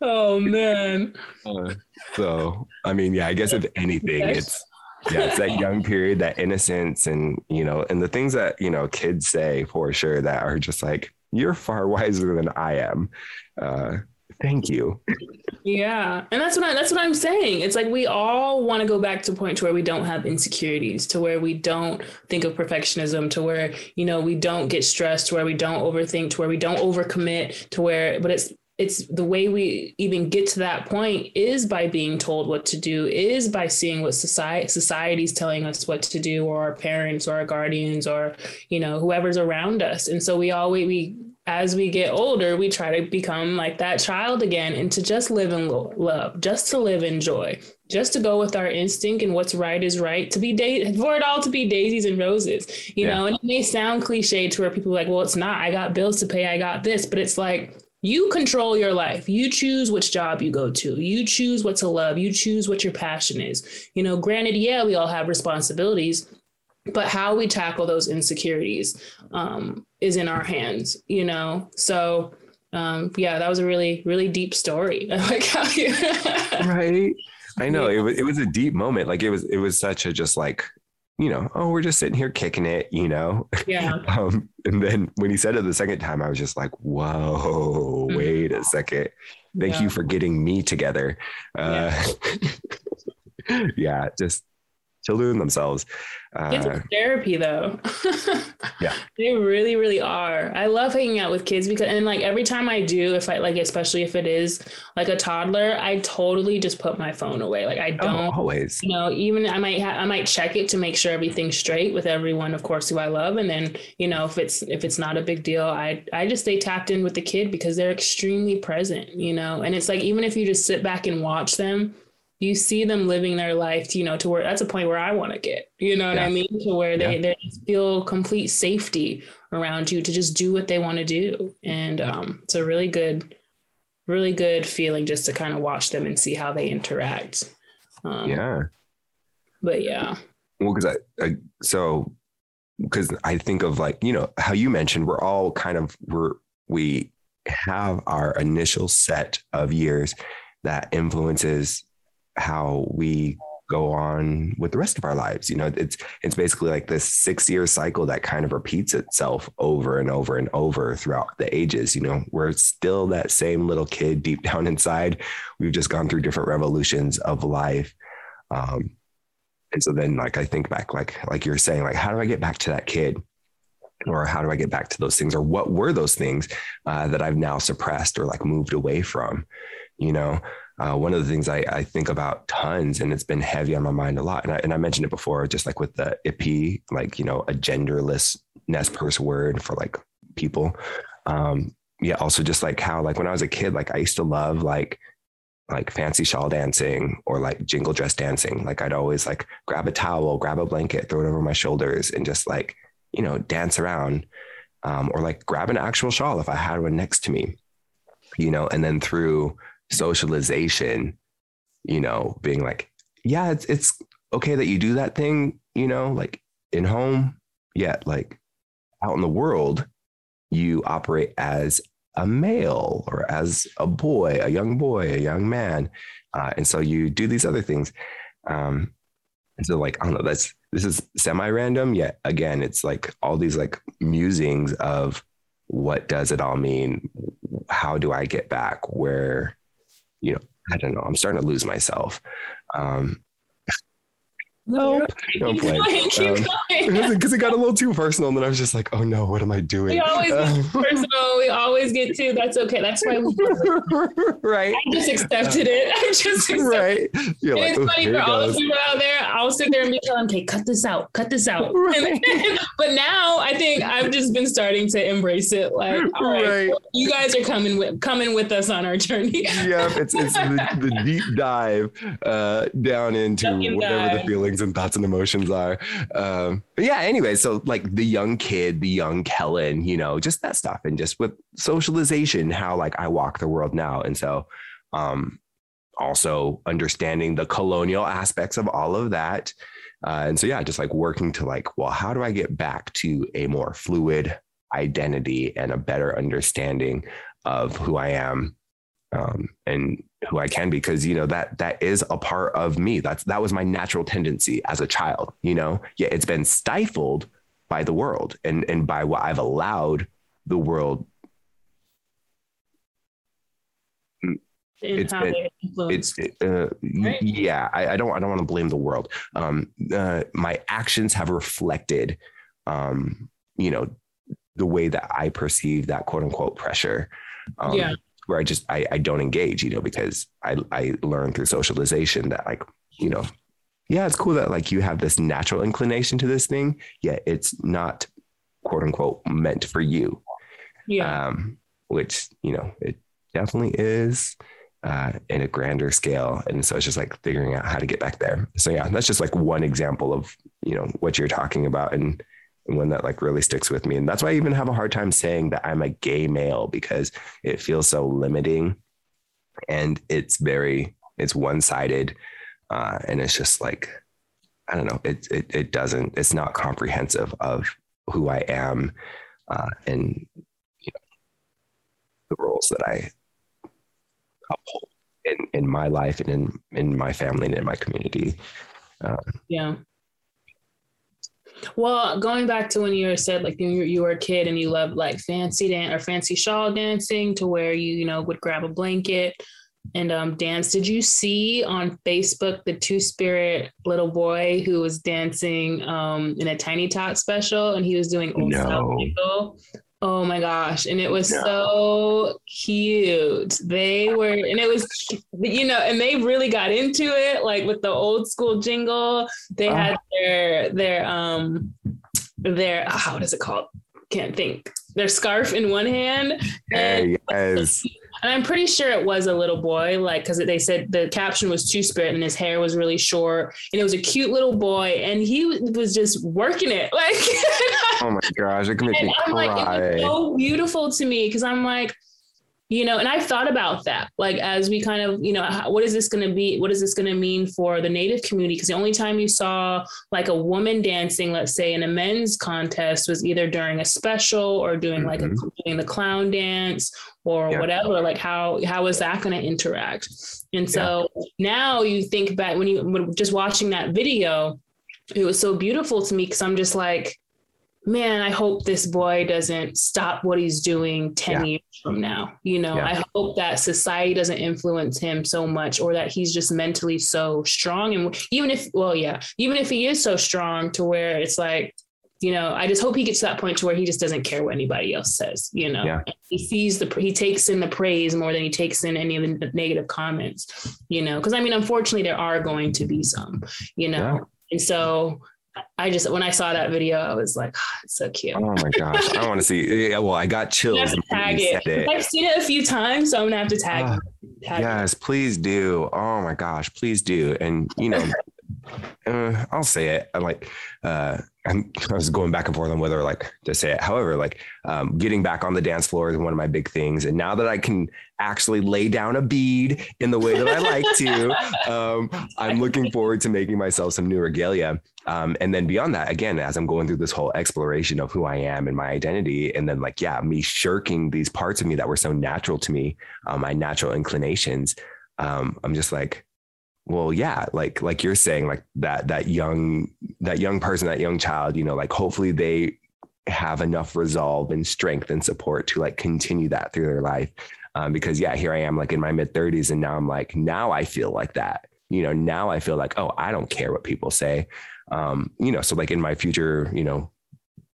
oh man. Uh, so, I mean, yeah, I guess if anything, it's yeah, it's that young period, that innocence, and you know, and the things that you know kids say for sure that are just like, you're far wiser than I am. Uh, Thank you. Yeah. And that's what I, that's what I'm saying. It's like we all want to go back to a point to where we don't have insecurities, to where we don't think of perfectionism, to where, you know, we don't get stressed, to where we don't overthink, to where we don't overcommit, to where but it's it's the way we even get to that point is by being told what to do is by seeing what society society's telling us what to do or our parents or our guardians or you know whoever's around us and so we always we as we get older, we try to become like that child again and to just live in love, just to live in joy, just to go with our instinct and what's right is right, to be da- for it all to be daisies and roses, you yeah. know. And it may sound cliche to where people are like, well, it's not. I got bills to pay. I got this, but it's like you control your life. You choose which job you go to. You choose what to love. You choose what your passion is. You know, granted, yeah, we all have responsibilities, but how we tackle those insecurities um, is in our hands you know? So um, yeah that was a really really deep story. Like how you right. I know. It was, it was a deep moment. Like it was it was such a just like you know oh we're just sitting here kicking it you know? Yeah. Um, and then when he said it the second time i was just like whoa mm-hmm. wait a second. Thank yeah. you for getting me together. Uh, yeah. yeah just children themselves. Kids are uh, therapy though. yeah. They really, really are. I love hanging out with kids because and like every time I do, if I like especially if it is like a toddler, I totally just put my phone away. Like I oh, don't oh, always. You know, even I might ha- I might check it to make sure everything's straight with everyone, of course, who I love. And then, you know, if it's if it's not a big deal, I I just stay tapped in with the kid because they're extremely present, you know. And it's like even if you just sit back and watch them, you see them living their life, you know, to where that's a point where I want to get, you know what yeah. I mean? To where they, yeah. they feel complete safety around you to just do what they want to do. And um, it's a really good, really good feeling just to kind of watch them and see how they interact. Um, yeah. But yeah. Well, because I, I, so, because I think of like, you know, how you mentioned, we're all kind of, we're, we have our initial set of years that influences how we go on with the rest of our lives. You know, it's it's basically like this six year cycle that kind of repeats itself over and over and over throughout the ages. You know, we're still that same little kid deep down inside. We've just gone through different revolutions of life. Um, and so then like I think back, like like you're saying, like, how do I get back to that kid? Or how do I get back to those things? Or what were those things uh, that I've now suppressed or like moved away from? You know, uh, one of the things I, I, think about tons and it's been heavy on my mind a lot. And I, and I mentioned it before, just like with the IP, like, you know, a genderless Nez Perce word for like people. Um, yeah. Also just like how, like when I was a kid, like I used to love like, like fancy shawl dancing or like jingle dress dancing. Like I'd always like grab a towel, grab a blanket, throw it over my shoulders and just like, you know, dance around. Um, or like grab an actual shawl if I had one next to me, you know, and then through socialization, you know, being like, yeah, it's it's okay that you do that thing, you know, like in home, yet like out in the world, you operate as a male or as a boy, a young boy, a young man. Uh, and so you do these other things. Um, and so like, I don't know, that's, this is semi-random yet again, it's like all these like musings of what does it all mean? How do I get back where you know, I don't know. I'm starting to lose myself. Um, Nope. Don't play. Because it got a little too personal, and then I was just like, "Oh no, what am I doing?" We always um, get personal. We always get too. That's okay. That's why we. right. I just accepted it. I just accepted right. You're and like, it's oh, funny for all the people out there. I'll sit there and be telling, "Okay, cut this out. Cut this out." Right. but now I think I've just been starting to embrace it. Like, all right, right. Well, you guys are coming with coming with us on our journey. yeah, it's it's the, the deep dive uh, down into whatever dive. the feelings feelings and thoughts and emotions are. Um, but yeah, anyway, so like the young kid, the young Kellen, you know, just that stuff, and just with socialization, how like I walk the world now, and so um, also understanding the colonial aspects of all of that. Uh, and so yeah, just like working to like, well, how do I get back to a more fluid identity and a better understanding of who I am um, and who I can because you know that that is a part of me. That's that was my natural tendency as a child. You know, yeah, it's been stifled by the world and and by what I've allowed the world. it's been, it's uh, right? yeah. I, I, don't I don't want to blame the world. Um, uh, my actions have reflected, um, you know, the way that I perceive that quote unquote pressure. Um, yeah where I just I, I don't engage, you know, because I I learned through socialization that like, you know, yeah, it's cool that like you have this natural inclination to this thing, yet it's not quote unquote meant for you. Yeah. Um, which, you know, it definitely is uh, in a grander scale. And so it's just like figuring out how to get back there. So yeah, that's just like one example of, you know, what you're talking about. And one that like really sticks with me. And that's why I even have a hard time saying that I'm a gay male because it feels so limiting and it's very, it's one sided. Uh, and it's just like, I don't know, it, it, it doesn't, it's not comprehensive of who I am uh, and you know, the roles that I uphold in, in my life and in, in my family and in my community. Um, yeah. Well, going back to when you said like you, you were a kid and you loved like fancy dance or fancy shawl dancing to where you, you know, would grab a blanket. and um, dance. Did you see on Facebook the two spirit little boy who was dancing um, in a Tiny Tot special and he was doing old no. Oh my gosh. And it was so cute. They were, and it was, you know, and they really got into it, like with the old school jingle. They uh, had their, their, um, their, how what is it called? Can't think. Their scarf in one hand. And, yes. And I'm pretty sure it was a little boy, like, because they said the caption was two spirit and his hair was really short. And it was a cute little boy. And he was just working it. Like, oh my gosh, it can make me I'm cry. like, it was so beautiful to me because I'm like, you know and i've thought about that like as we kind of you know what is this going to be what is this going to mean for the native community because the only time you saw like a woman dancing let's say in a men's contest was either during a special or doing mm-hmm. like a, mm-hmm. doing the clown dance or yeah. whatever like how how is that going to interact and so yeah. now you think back when you when just watching that video it was so beautiful to me because i'm just like man, I hope this boy doesn't stop what he's doing 10 yeah. years from now. You know, yeah. I hope that society doesn't influence him so much or that he's just mentally so strong. And even if, well, yeah, even if he is so strong to where it's like, you know, I just hope he gets to that point to where he just doesn't care what anybody else says, you know, yeah. he sees the, he takes in the praise more than he takes in any of the negative comments, you know, cause I mean, unfortunately there are going to be some, you know, and so I just when I saw that video, I was like, oh, it's so cute. Oh my gosh, I want to see. Yeah, well, I got chills. tag it. it. I've seen it a few times, so I'm gonna have to tag. Uh, tag yes, it. please do. Oh my gosh, please do. And you know, uh, I'll say it. I'm like, uh, I'm, I was going back and forth on whether like to say it. However, like um, getting back on the dance floor is one of my big things. And now that I can actually lay down a bead in the way that I like to, um, I'm looking forward to making myself some new regalia. Um, and then beyond that, again, as I'm going through this whole exploration of who I am and my identity, and then like, yeah, me shirking these parts of me that were so natural to me, uh, my natural inclinations. Um, I'm just like, well yeah like like you're saying like that that young that young person that young child you know like hopefully they have enough resolve and strength and support to like continue that through their life. Um, because yeah here i am like in my mid 30s and now i'm like now i feel like that. You know now i feel like oh i don't care what people say. Um, you know so like in my future you know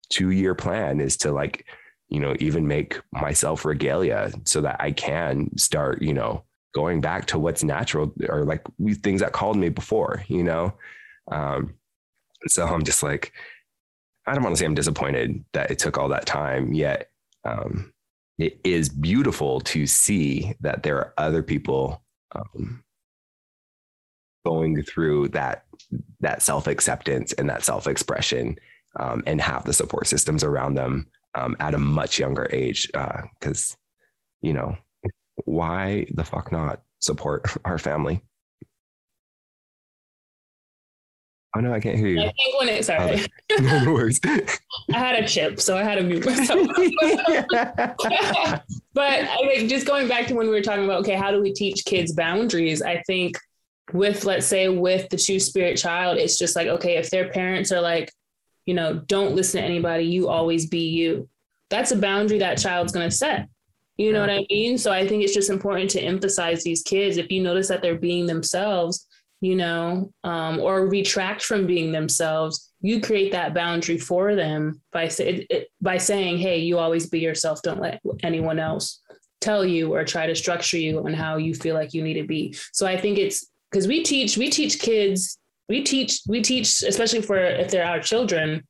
two year plan is to like you know even make myself regalia so that i can start you know going back to what's natural or like things that called me before, you know? Um, so I'm just like, I don't want to say I'm disappointed that it took all that time yet. Um, it is beautiful to see that there are other people um, going through that that self acceptance and that self expression, um, and have the support systems around them um, at a much younger age. Because uh, you know, why the fuck not support our family? Oh no, I can't hear you. I think when it sorry. Oh, no worries. I had a chip, so I had to mute myself. but I think just going back to when we were talking about okay, how do we teach kids boundaries? I think with let's say with the two spirit child, it's just like okay, if their parents are like, you know, don't listen to anybody, you always be you. That's a boundary that child's gonna set. You know what I mean? So I think it's just important to emphasize these kids. If you notice that they're being themselves, you know, um, or retract from being themselves, you create that boundary for them by say, it, by saying, "Hey, you always be yourself. Don't let anyone else tell you or try to structure you on how you feel like you need to be." So I think it's because we teach we teach kids we teach we teach especially for if they're our children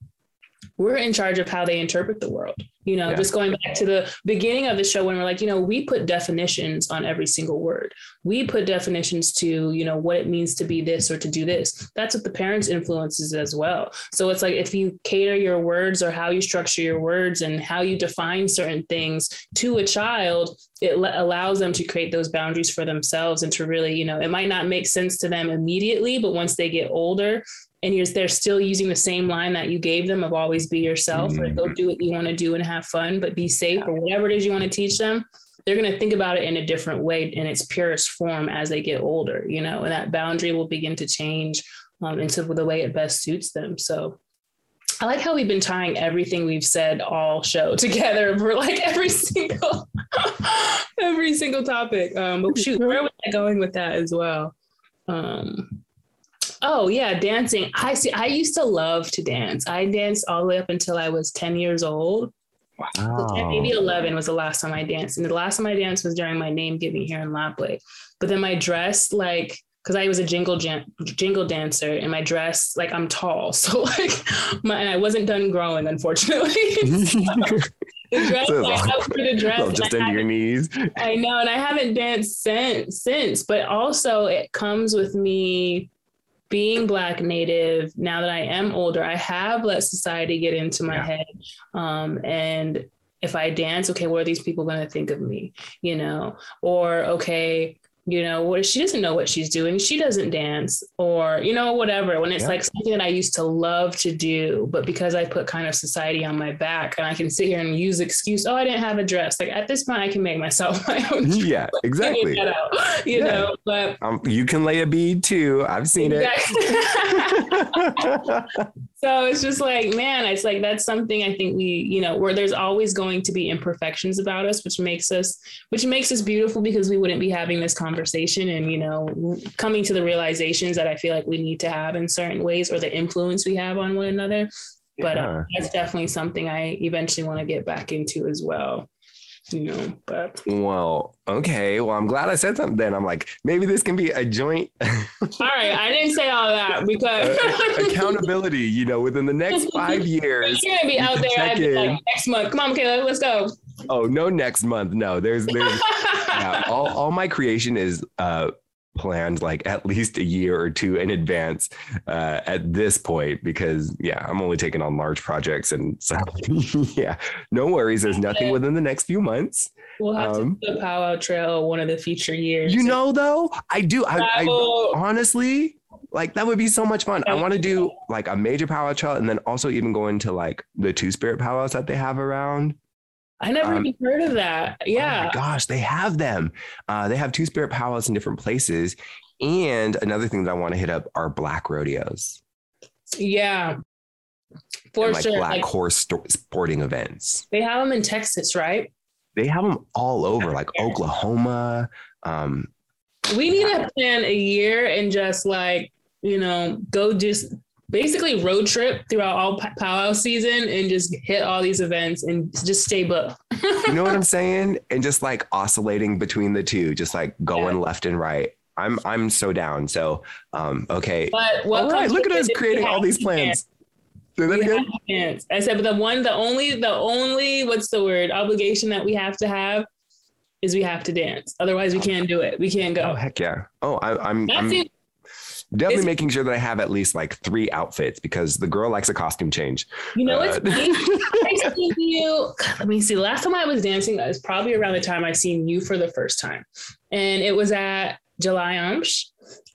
we're in charge of how they interpret the world you know, yeah. just going back to the beginning of the show when we're like, you know, we put definitions on every single word. We put definitions to, you know, what it means to be this or to do this. That's what the parents influences as well. So it's like if you cater your words or how you structure your words and how you define certain things to a child, it allows them to create those boundaries for themselves and to really, you know, it might not make sense to them immediately, but once they get older, and you're they're still using the same line that you gave them of always be yourself mm-hmm. or go do what you want to do and have fun but be safe or whatever it is you want to teach them they're going to think about it in a different way in its purest form as they get older you know and that boundary will begin to change um, into the way it best suits them so I like how we've been tying everything we've said all show together for like every single every single topic. Um, but shoot, where was I going with that as well? Um, oh yeah, dancing. I see. I used to love to dance. I danced all the way up until I was ten years old. Wow. So maybe 11 was the last time I danced. And the last time I danced was during my name giving here in Lapwai. But then my dress, like, because I was a jingle jan- jingle dancer and my dress, like I'm tall. So like my and I wasn't done growing, unfortunately. the dress, so like, for the dress just under your knees. I know, and I haven't danced since since, but also it comes with me being black native now that i am older i have let society get into my yeah. head um, and if i dance okay what are these people going to think of me you know or okay you know what she doesn't know what she's doing she doesn't dance or you know whatever when it's yeah. like something that i used to love to do but because i put kind of society on my back and i can sit here and use excuse oh i didn't have a dress like at this point i can make myself my own yeah exactly out, you yeah. know but um, you can lay a bead too i've seen exactly. it so it's just like man it's like that's something i think we you know where there's always going to be imperfections about us which makes us which makes us beautiful because we wouldn't be having this conversation and you know coming to the realizations that i feel like we need to have in certain ways or the influence we have on one another. But uh, that's definitely something i eventually want to get back into as well you know, but well, okay. Well, I'm glad I said something then. I'm like, maybe this can be a joint. all right. I didn't say all that because accountability, you know, within the next five years. You're gonna be out there like, next month. Come on, Kayla, let's go. Oh, no next month. No, there's there's yeah, all, all my creation is uh planned like at least a year or two in advance uh, at this point because yeah i'm only taking on large projects and so yeah no worries. There's nothing within the next few months. We'll have um, to do the powwow trail one of the future years you know though i do I, I, honestly like that would be so much fun. I want to do like a major powwow trail and then also even go into like the two spirit powwows that they have around I never um, even heard of that. Yeah. Oh my gosh, they have them. Uh, they have two spirit powwows in different places. And another thing that I want to hit up are black rodeos. Yeah. For and, like sure. Black like, horse st- sporting events. They have them in Texas, right? They have them all over, like Oklahoma. Um, we need to plan a year and just like, you know, go just basically road trip throughout all powwow season and just hit all these events and just stay booked. you know what I'm saying? And just like oscillating between the two, just like going yeah. left and right. I'm I'm so down. So um okay. But what all right, look at us creating all these plans. Say that again. I said, but the one, the only, the only, what's the word? Obligation that we have to have is we have to dance. Otherwise, we can't do it. We can't go. Oh heck yeah! Oh, I, I'm. I'm definitely it's, making sure that I have at least like three outfits because the girl likes a costume change. You know, uh, I seen you. Let me see. Last time I was dancing, it was probably around the time I seen you for the first time, and it was at Julyamsh.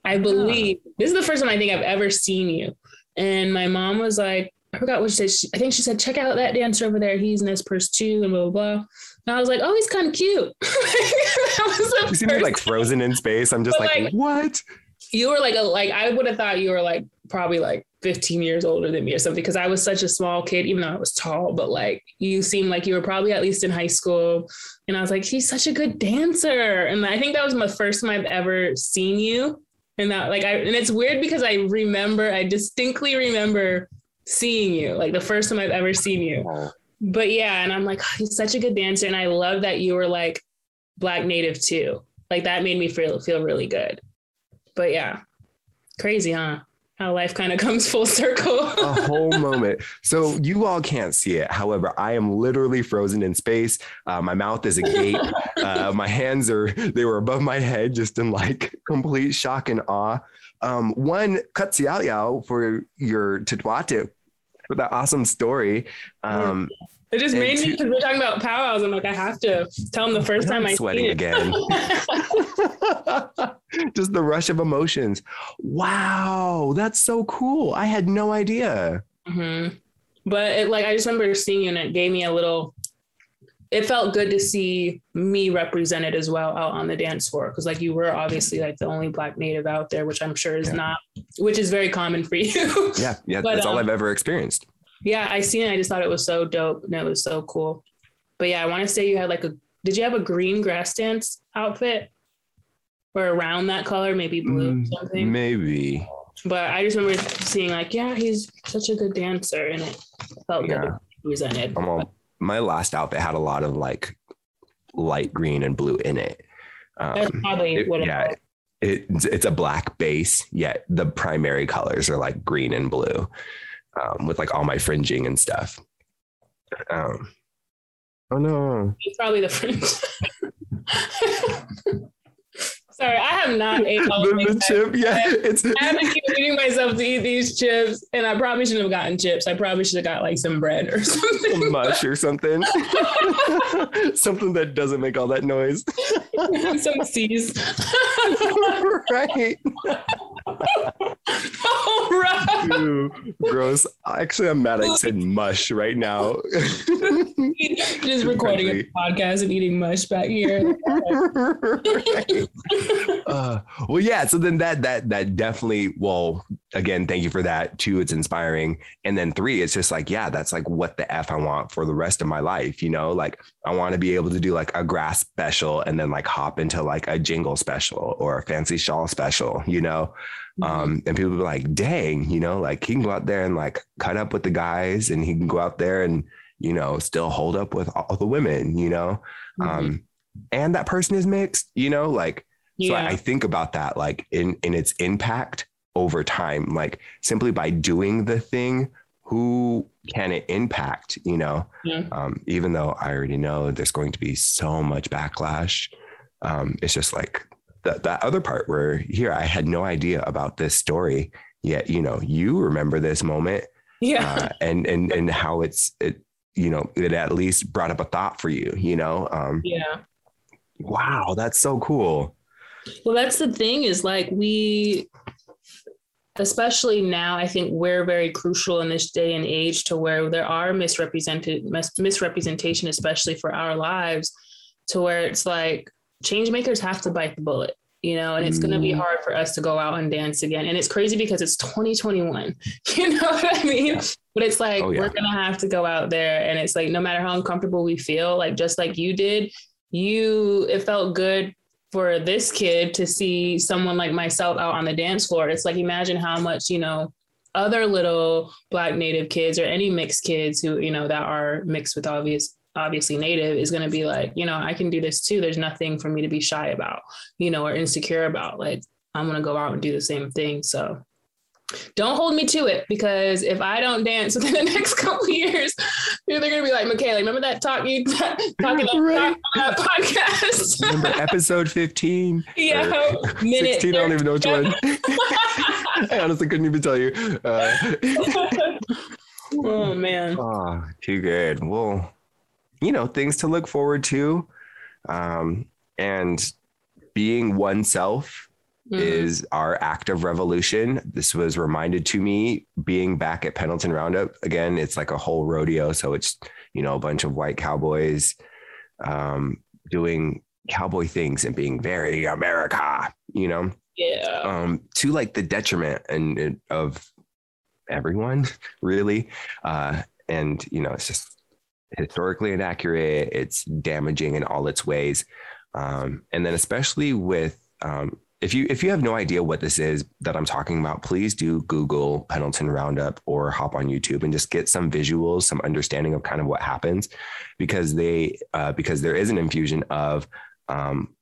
I believe oh. this is the first time I think I've ever seen you. And my mom was like, I forgot what she said. I think she said, check out that dancer over there. He's Nez Perce too, and blah, blah, blah. And I was like, oh, he's kind of cute. that was you see me like frozen in space. I'm just like, like, what? You were like a like I would have thought you were like probably like 15 years older than me or something because I was such a small kid, even though I was tall, but like you seemed like you were probably at least in high school. And I was like, he's such a good dancer. And I think that was my first time I've ever seen you. And that like I and it's weird because I remember, I distinctly remember seeing you, like the first time I've ever seen you. But yeah, and I'm like, oh, he's such a good dancer. And I love that you were like black native too. Like that made me feel feel really good. But yeah, crazy, huh? How life kind of comes full circle. a whole moment. So you all can't see it. However, I am literally frozen in space. Uh, my mouth is agape. uh, my hands are, they were above my head, just in like complete shock and awe. Um, one, Katsiao for your Tatuate for that awesome story. Um, it just made me because we're talking about powwows. I'm like, I have to tell them the first time I sweating again. just the rush of emotions. Wow, that's so cool. I had no idea. Mm-hmm. But it, like, I just remember seeing you, and it gave me a little. It felt good to see me represented as well out on the dance floor because, like, you were obviously like the only Black Native out there, which I'm sure is yeah. not, which is very common for you. yeah, yeah, but, that's um, all I've ever experienced Yeah, I seen it. I just thought it was so dope and it was so cool. But yeah, I want to say you had like a. Did you have a green grass dance outfit? Or around that color, maybe blue mm, something. Maybe. But I just remember seeing like, yeah, he's such a good dancer, and it felt yeah. good presented. my last outfit had a lot of like light green and blue in it. Um, That's probably it, what it yeah, it, it's a black base, yet the primary colors are like green and blue, um, with like all my fringing and stuff. Um, oh no! It's probably the fringe. Sorry, I have not ate all the, the chip. Yeah, it's. I have to keep eating myself to eat these chips, and I probably shouldn't have gotten chips. I probably should have got like some bread or something, mush or something, something that doesn't make all that noise. some C's. right. All right. Ew, gross. Actually, I'm mad I said mush right now. Just recording a podcast and eating mush back here. right. uh, well, yeah. So then that that that definitely. Well, again, thank you for that. Two, it's inspiring, and then three, it's just like, yeah, that's like what the f I want for the rest of my life. You know, like I want to be able to do like a grass special, and then like hop into like a jingle special or a fancy shawl special. You know. Mm-hmm. Um, and people be like, dang, you know, like he can go out there and like cut up with the guys and he can go out there and, you know, still hold up with all the women, you know? Mm-hmm. Um, and that person is mixed, you know, like yeah. so I, I think about that like in in its impact over time, like simply by doing the thing, who can it impact, you know? Yeah. Um, even though I already know there's going to be so much backlash. Um, it's just like that that other part where here I had no idea about this story yet, you know, you remember this moment. Yeah. Uh, and and and how it's it you know, it at least brought up a thought for you, you know? Um, yeah. Wow, that's so cool. Well, that's the thing is like we, especially now, I think we're very crucial in this day and age to where there are misrepresented mis- misrepresentation, especially for our lives, to where it's like change makers have to bite the bullet you know, and it's going to be mm. hard for us to go out and dance again. And it's crazy because it's 2021, you know what I mean? But it's like, oh, yeah. we're going to have to go out there. And it's like, no matter how uncomfortable we feel, like just like you did, you, it felt good for this kid to see someone like myself out on the dance floor. It's like, imagine how much, you know, other little black native kids or any mixed kids who, you know, that are mixed with obvious obviously native is going to be like you know i can do this too there's nothing for me to be shy about you know or insecure about like i'm going to go out and do the same thing so don't hold me to it because if I don't dance within the next couple years, they're gonna be like, Michaela, remember that talk you talking about right. that podcast? remember episode 15? Yeah, minute 16, I don't even know which one. I honestly couldn't even tell you. Uh, oh man. Oh, too good. Well, you know, things to look forward to. Um, and being oneself mm-hmm. is our act of revolution. This was reminded to me being back at Pendleton Roundup. Again, it's like a whole rodeo. So it's, you know, a bunch of white cowboys um, doing cowboy things and being very America, you know? Yeah. Um, to like the detriment and, and of everyone, really. Uh, and, you know, it's just historically inaccurate. It's damaging in all its ways. Um, and then especially with um, if you if you have no idea what this is that I'm talking about, please do Google Pendleton Roundup or hop on YouTube and just get some visuals, some understanding of kind of what happens, because they uh, because there is an infusion of um,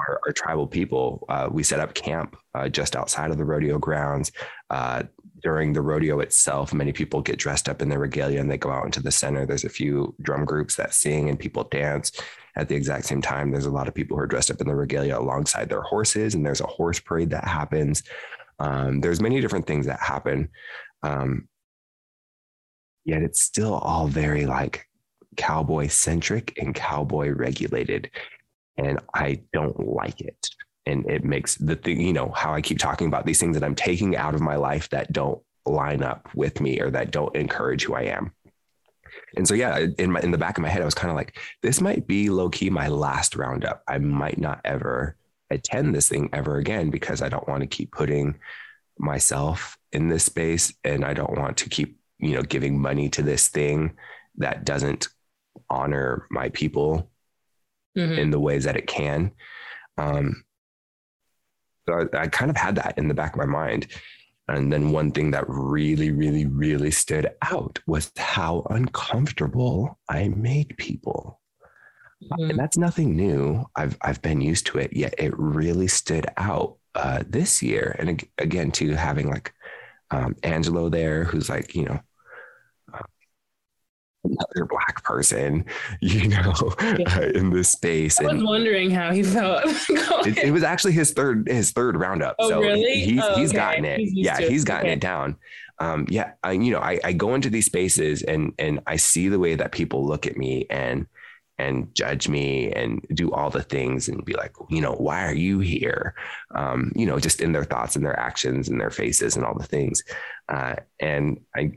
our, our, tribal people. Uh, we set up camp uh, just outside of the rodeo grounds. Uh, during the rodeo itself, many people get dressed up in their regalia and they go out into the center. There's a few drum groups that sing and people dance at the exact same time. There's a lot of people who are dressed up in the regalia alongside their horses, and there's a horse parade that happens. Um, there's many different things that happen. Um, yet it's still all very like cowboy centric and cowboy regulated. And I don't like it and it makes the thing you know how i keep talking about these things that i'm taking out of my life that don't line up with me or that don't encourage who i am and so yeah in my in the back of my head i was kind of like this might be low key my last roundup i might not ever attend this thing ever again because i don't want to keep putting myself in this space and i don't want to keep you know, giving money to this thing that doesn't honor my people mm-hmm. in the ways that it can. Um, so I, I kind of had that in the back of my mind. And then one thing that really, really, really stood out was how uncomfortable I made people. Mm-hmm. And that's nothing new. I've I've been used to it. Yet it really stood out uh, this year. And again, to having like um, Angelo there, who's like you know another black person, you know, yeah. uh, in this space. I was and wondering how he felt. it, it, was actually his third his third roundup. Oh, so really? he's oh, he's okay. gotten it. He's yeah, he's gotten okay. it down. Um, yeah, I, you know, I, I go into these spaces and and I see the way that people look at me and and judge me and do all the things and be like, you know, why are you here? Um, you know, just in their thoughts and their actions and their faces and all the things. Uh, and I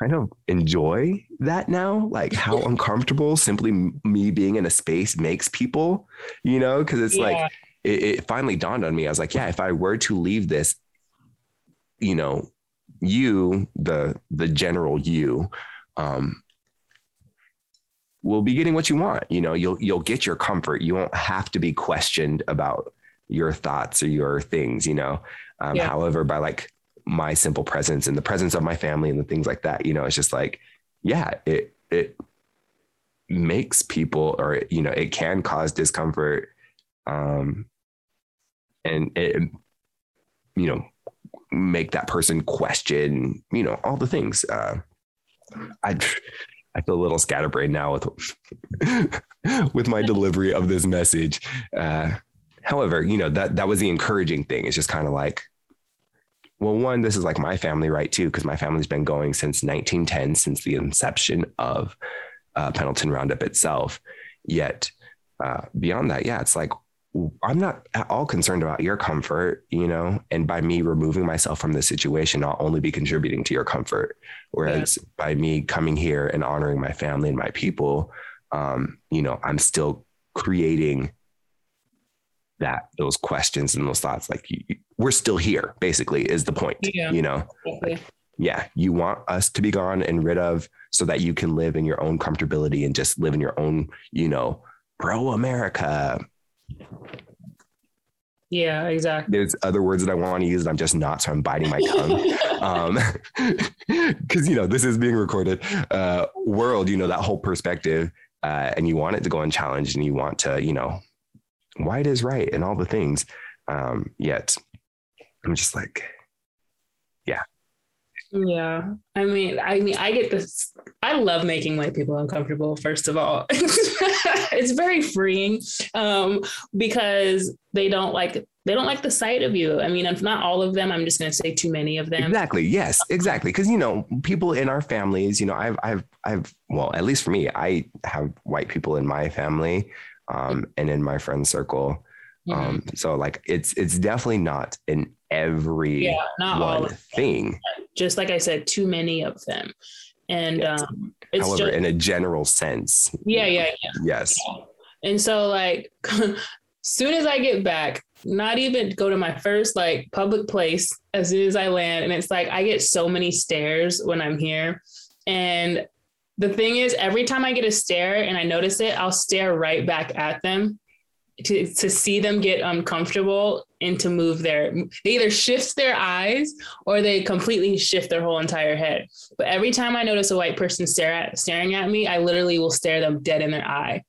kind of enjoy that now, like how uncomfortable simply me being in a space makes people, you know, because it's yeah. like it, it finally dawned on me. I was like, yeah, if I were to leave this, you know, you, the the general you, um, will be getting what you want. You know, you'll you'll get your comfort. You won't have to be questioned about your thoughts or your things, you know. Um, yeah. However, by like my simple presence and the presence of my family and the things like that, you know, it's just like, yeah, it it makes people or you know, it can cause discomfort. Um and it you know, make that person question, you know, all the things. Uh I I feel a little scatterbrained now with with my delivery of this message. Uh, however, you know that that was the encouraging thing. It's just kind of like, well, one, this is like my family, right? Too, because my family's been going since 1910, since the inception of uh, Pendleton Roundup itself. Yet, uh, beyond that, yeah, it's like I'm not at all concerned about your comfort, you know, and by me removing myself from the situation, I'll only be contributing to your comfort. Whereas yeah. by me coming here and honoring my family and my people, um, you know, I'm still creating that those questions and those thoughts like you, we're still here basically is the point yeah. you know? Like, yeah you want us to be gone and rid of so that you can live in your own comfortability and just live in your own you know pro america yeah exactly. There's other words that i want to use and i'm just not so i'm biting my tongue. Um because you know this is being recorded uh world you know that whole perspective uh and you want it to go unchallenged and you want to you know white is right and all the things. Um, yet I'm just like, yeah. Yeah. I mean, I mean, I get this. I love making white people uncomfortable, first of all. it's very freeing um, because they don't like they don't like the sight of you. I mean, if not all of them, I'm just going to say too many of them. Exactly. Yes, exactly. Because you know, people in our families, you know, I've, I've, I've, well, at least for me, I have white people in my family um, and in my friend circle. Mm-hmm. Um, so like it's it's definitely not in every yeah, not one thing. Just like I said, too many of them. And yes. um, however, just, in a general sense. Yeah, yeah, yeah. Yes. Yeah. And so like soon as I get back, not even go to my first like public place as soon as I land. And it's like I get so many stares when I'm here. And the thing is, every time I get a stare and I notice it, I'll stare right back at them to, to see them get uncomfortable and to move their they either shift their eyes or they completely shift their whole entire head. But every time I notice a white person stare at staring at me, I literally will stare them dead in their eye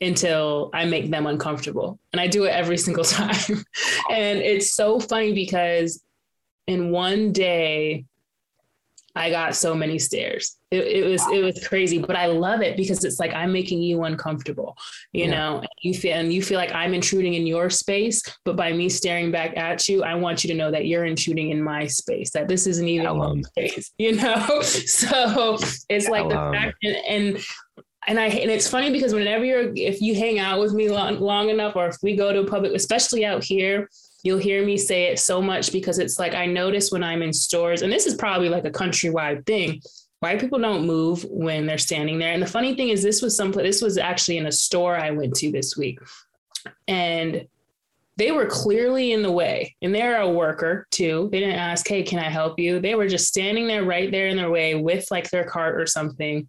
until I make them uncomfortable. And I do it every single time. and it's so funny because in one day I got so many stares. It, it, was it was crazy, but I love it because it's like I'm making you uncomfortable, you yeah. know. You feel and you feel like I'm intruding in your space, but by me staring back at you, I want you to know that you're intruding in my space. That this isn't even my space, you know. so it's like the fact and, and and I and it's funny because whenever you're if you hang out with me long, long enough, or if we go to a public, especially out here, you'll hear me say it so much because it's like I notice when I'm in stores, and this is probably like a countrywide thing. White people don't move when they're standing there. And the funny thing is, this was some this was actually in a store I went to this week, and they were clearly in the way. And they're a worker too. They didn't ask hey can i help you? They were just standing there right there in their way with like their cart or something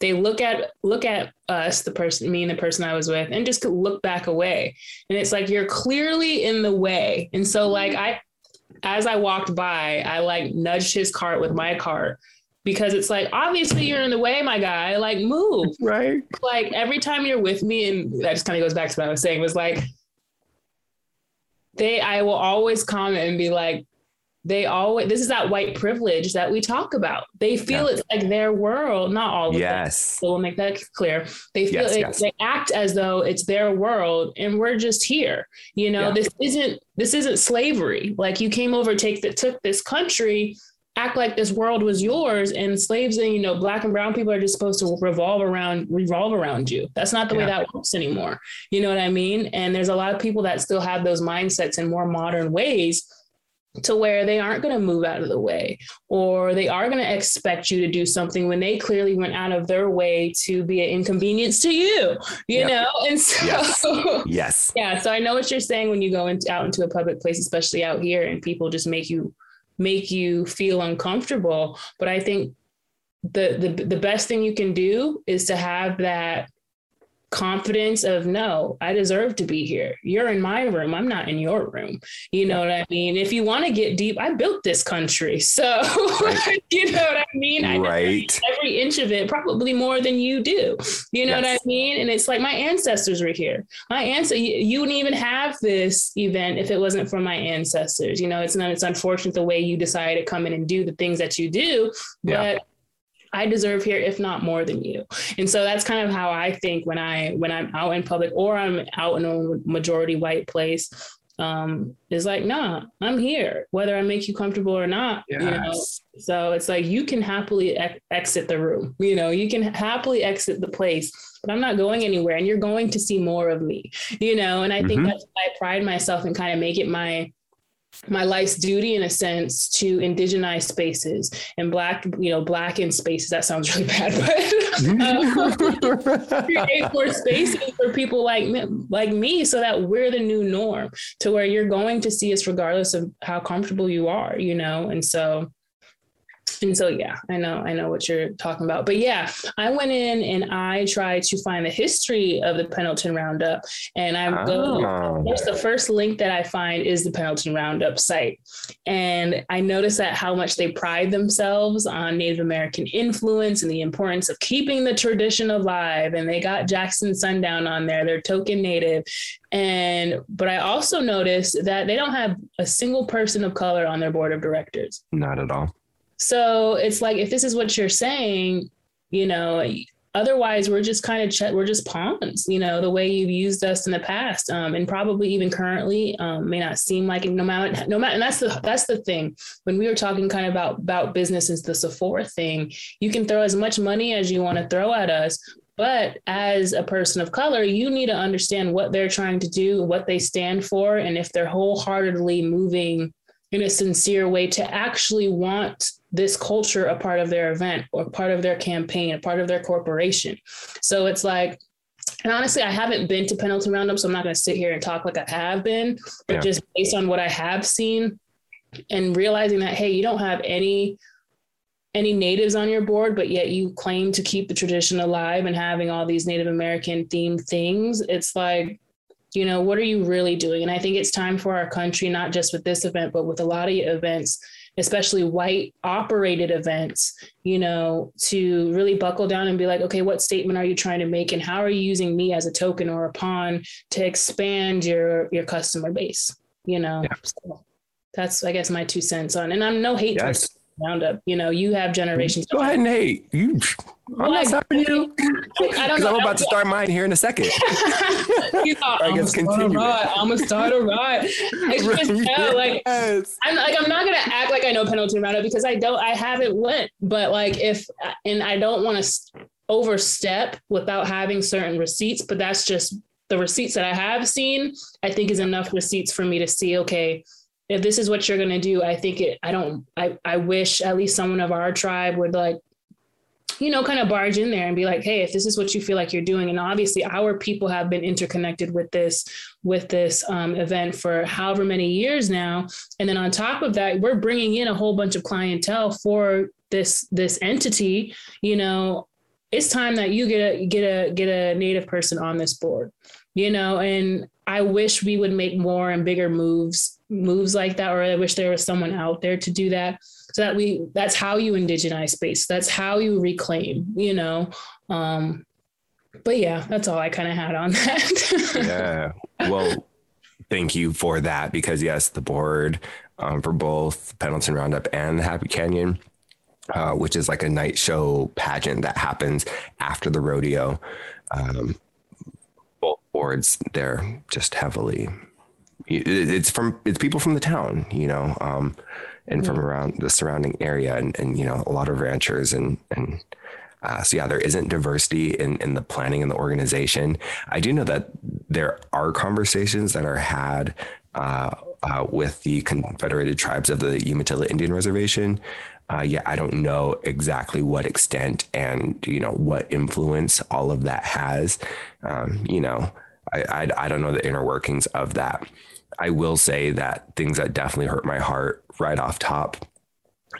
they look at look at us the person me and the person i was with and just look back away. And it's like you're clearly in the way. And so mm-hmm. like i as i walked by i like nudged his cart with my cart because it's like obviously you're in the way my guy. Like move. Right. Like every time you're with me and that just kind of goes back to what i was saying was like they I will always comment and be like, they always this is that white privilege that we talk about. They feel yeah. it's like their world, not all of yes. So we'll make that clear. They feel yes, like yes. they act as though it's their world and we're just here. You know, yeah. this isn't this isn't slavery. Like you came over, take that took this country act like this world was yours and slaves and you know black and brown people are just supposed to revolve around revolve around you that's not the yeah. way that works anymore you know what i mean and there's a lot of people that still have those mindsets in more modern ways to where they aren't going to move out of the way or they are going to expect you to do something when they clearly went out of their way to be an inconvenience to you you yep. know and so yes. yes yeah so i know what you're saying when you go into, out into a public place especially out here and people just make you make you feel uncomfortable. But I think the the the best thing you can do is to have that confidence of no i deserve to be here. You're in my room. I'm not in your room. You know what i mean? If you want to get deep i built this country. So right. you know what i mean? I right. every inch of it probably more than you do. You know yes. what i mean? And it's like my ancestors were here. My ancestors you, you, wouldn't even have this event if it wasn't for my ancestors. You know it's not it's unfortunate the way you decide to come in and do the things that you do but yeah. I deserve here, if not more than you. And so that's kind of how I think when I when I'm out in public or I'm out in a majority white place. Um, is like, nah, I'm here, whether I make you comfortable or not. Yes. You know, so it's like you can happily ex- exit the room. You know, you can happily exit the place, but I'm not going anywhere, and you're going to see more of me. You know, and I mm-hmm. think that's why I pride myself and kind of make it my my life's duty in a sense to indigenize spaces and black you know blackened spaces. That sounds really bad but um, create more spaces for people like like me so that we're the new norm to where you're going to see us regardless of how comfortable you are you know? And so and so, yeah, I know, I know what you're talking about. But yeah, I went in and I tried to find the history of the Pendleton Roundup. And I'm oh. going, the first link that I find is the Pendleton Roundup site. And I noticed that how much they pride themselves on Native American influence and the importance of keeping the tradition alive. And they got Jackson Sundown on there, they're token native. And but I also noticed that they don't have a single person of color on their board of directors. Not at all. So it's like if this is what you're saying, you know, otherwise we're just kind of ch- we're just pawns you know the way you've used us in the past um, and probably even currently um, may not seem like it no matter no matter and that's the that's the thing. When we were talking kind of about about business is the sephora thing you can throw as much money as you want to throw at us but as a person of color you need to understand what they're trying to do what they stand for and if they're wholeheartedly moving in a sincere way to actually want this culture a part of their event or part of their campaign, a part of their corporation. So it's like, and honestly, I haven't been to Pendleton Roundup, so I'm not going to sit here and talk like I have been, but yeah. just based on what I have seen and realizing that, hey, you don't have any any natives on your board, but yet you claim to keep the tradition alive and having all these Native American themed things. It's like, you know, what are you really doing? And I think it's time for our country, not just with this event, but with a lot of events, especially white operated events, you know, to really buckle down and be like, okay, what statement are you trying to make? And how are you using me as a token or a pawn to expand your your customer base? You know, yeah. so that's I guess my two cents on and I'm no hate yes. roundup. You know, you have mm-hmm. generations. Go ahead and hate. You I'm not stopping you. Know. I'm about to start mine here in a second. you I guess continue. I'm gonna start a ride. It's just yes. like I'm like I'm not gonna act like I know Pendleton Roundup because I don't. I haven't went, but like if and I don't want to overstep without having certain receipts. But that's just the receipts that I have seen. I think is enough receipts for me to see. Okay, if this is what you're gonna do, I think it. I don't. I I wish at least someone of our tribe would like you know, kind of barge in there and be like, hey, if this is what you feel like you're doing, and obviously our people have been interconnected with this with this um, event for however many years now, and then on top of that, we're bringing in a whole bunch of clientele for this this entity. You know, it's time that you get a get a get a native person on this board. You know, and I wish we would make more and bigger moves moves like that, or I wish there was someone out there to do that so that we that's how you indigenize space. That's how you reclaim you know? Um but yeah that's all i kind of had on that. Yeah. Well thank you for that because yes the board um, for both pendleton roundup and happy canyon uh, which is like a night show pageant that happens after the rodeo um, both boards they're just heavily it's from it's people from the town you know? Um, and from around the surrounding area and, and you know a lot of ranchers and and uh, so yeah, there isn't diversity in, in the planning and the organization. I do know that there are conversations that are had uh, uh, with the Confederated Tribes of the Umatilla Indian Reservation. Uh, yeah, I don't know exactly what extent and you know what influence all of that has. Um, you know, I, I I don't know the inner workings of that. I will say that things that definitely hurt my heart right off top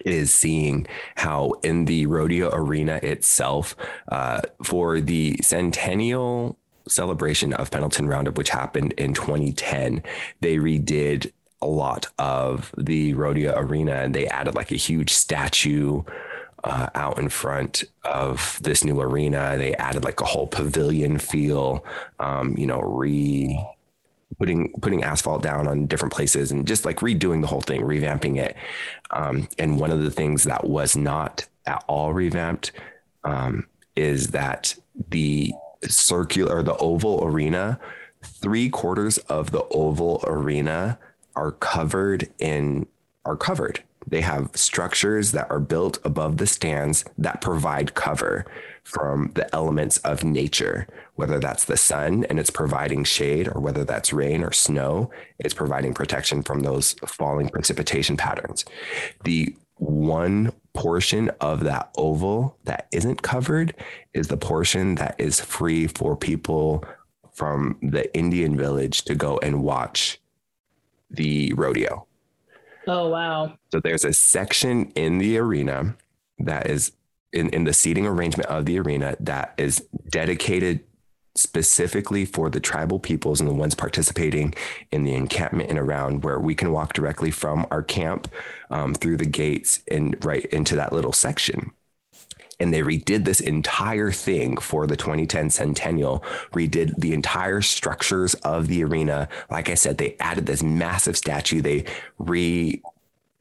is seeing how in the rodeo arena itself, uh, for the centennial celebration of Pendleton Roundup, which happened in 2010, they redid a lot of the rodeo arena and they added like a huge statue uh, out in front of this new arena. They added like a whole pavilion feel, um, you know, re putting putting asphalt down on different places and just like redoing the whole thing, revamping it. Um, and one of the things that was not at all revamped um, is that the circular, the oval arena, three quarters of the oval arena are covered in are covered. They have structures that are built above the stands that provide cover from the elements of nature, whether that's the sun and it's providing shade, or whether that's rain or snow, it's providing protection from those falling precipitation patterns. The one portion of that oval that isn't covered is the portion that is free for people from the Indian village to go and watch the rodeo. Oh, wow. So there's a section in the arena that is in, in the seating arrangement of the arena that is dedicated specifically for the tribal peoples and the ones participating in the encampment and around where we can walk directly from our camp um, through the gates and right into that little section. And they redid this entire thing for the 2010 centennial redid the entire structures of the arena. Like i said they added this massive statue. They re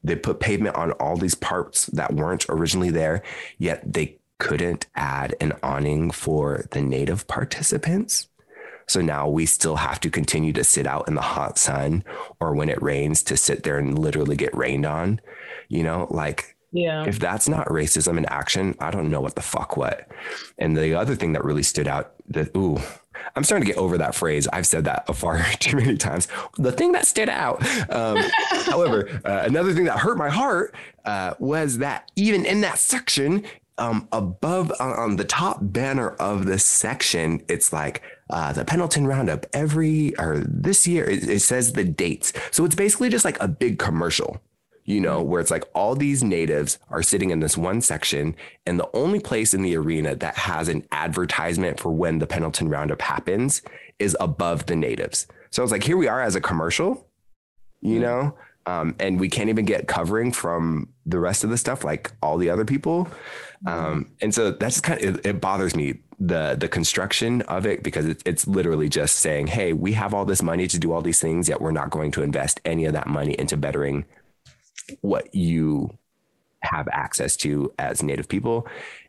they put pavement on all these parts that weren't originally there, yet they couldn't add an awning for the native participants. So now we still have to continue to sit out in the hot sun or when it rains to sit there and literally get rained on. You know, like yeah. If that's not racism in action, I don't know what the fuck what. And the other thing that really stood out that ooh, I'm starting to get over that phrase. I've said that far too many times. The thing that stood out. Um, however, uh, another thing that hurt my heart uh, was that even in that section, um, above on, on, the top banner of this section, it's like uh, the Pendleton Roundup every or this year. It, it says the dates, so it's basically just like a big commercial you know, where it's like all these natives are sitting in this one section, and the only place in the arena that has an advertisement for when the Pendleton Roundup happens is above the natives. So it's like, here we are as a commercial, you mm-hmm. know, um, and we can't even get covering from the rest of the stuff like all the other people. Mm-hmm. Um, and so that's kind of, it, it, bothers me the the construction of it because it, it's literally just saying, hey, we have all this money to do all these things, yet we're not going to invest any of that money into bettering what you have access to as native people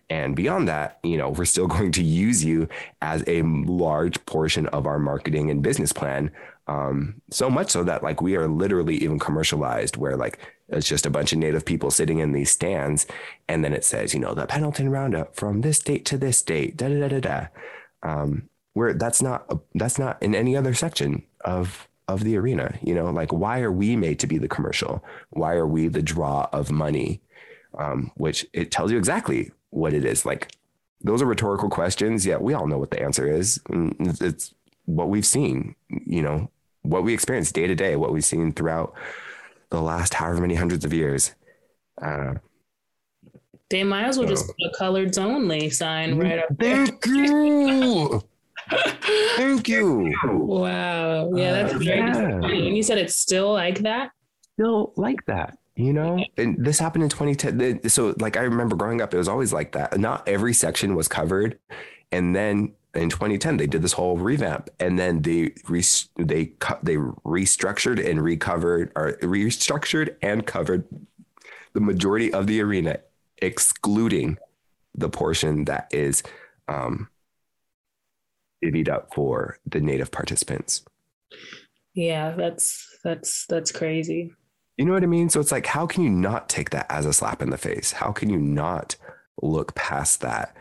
and beyond that you know we're still going to use you as a large portion of our marketing and business plan um, so much so that like we are literally even commercialized where like it's just a bunch of native people sitting in these stands and then it says you know the pendleton roundup from this date to this date da da da da da um, where that's not that's not in any other section of of the arena. You know, like why are we made to be the commercial? Why are we the draw of money? Um, which it tells you exactly what it is. Like those are rhetorical questions. Yeah, we all know what the answer is. Mm, it's what we've seen, you know, what we experience day to day, what we've seen throughout the last however many hundreds of years. Uh, they might as well so. just put a coloreds only sign right up there. Thank you. Thank you. Wow. Yeah, that's uh, very yeah. And you said it's still like that? Still like that you know and this happened in 2010 so like i remember growing up it was always like that not every section was covered and then in 2010 they did this whole revamp and then they re- they cut they restructured and recovered or restructured and covered the majority of the arena excluding the portion that is um divvied up for the native participants yeah that's that's that's crazy you know what I mean? So it's like, how can you not take that as a slap in the face? How can you not look past that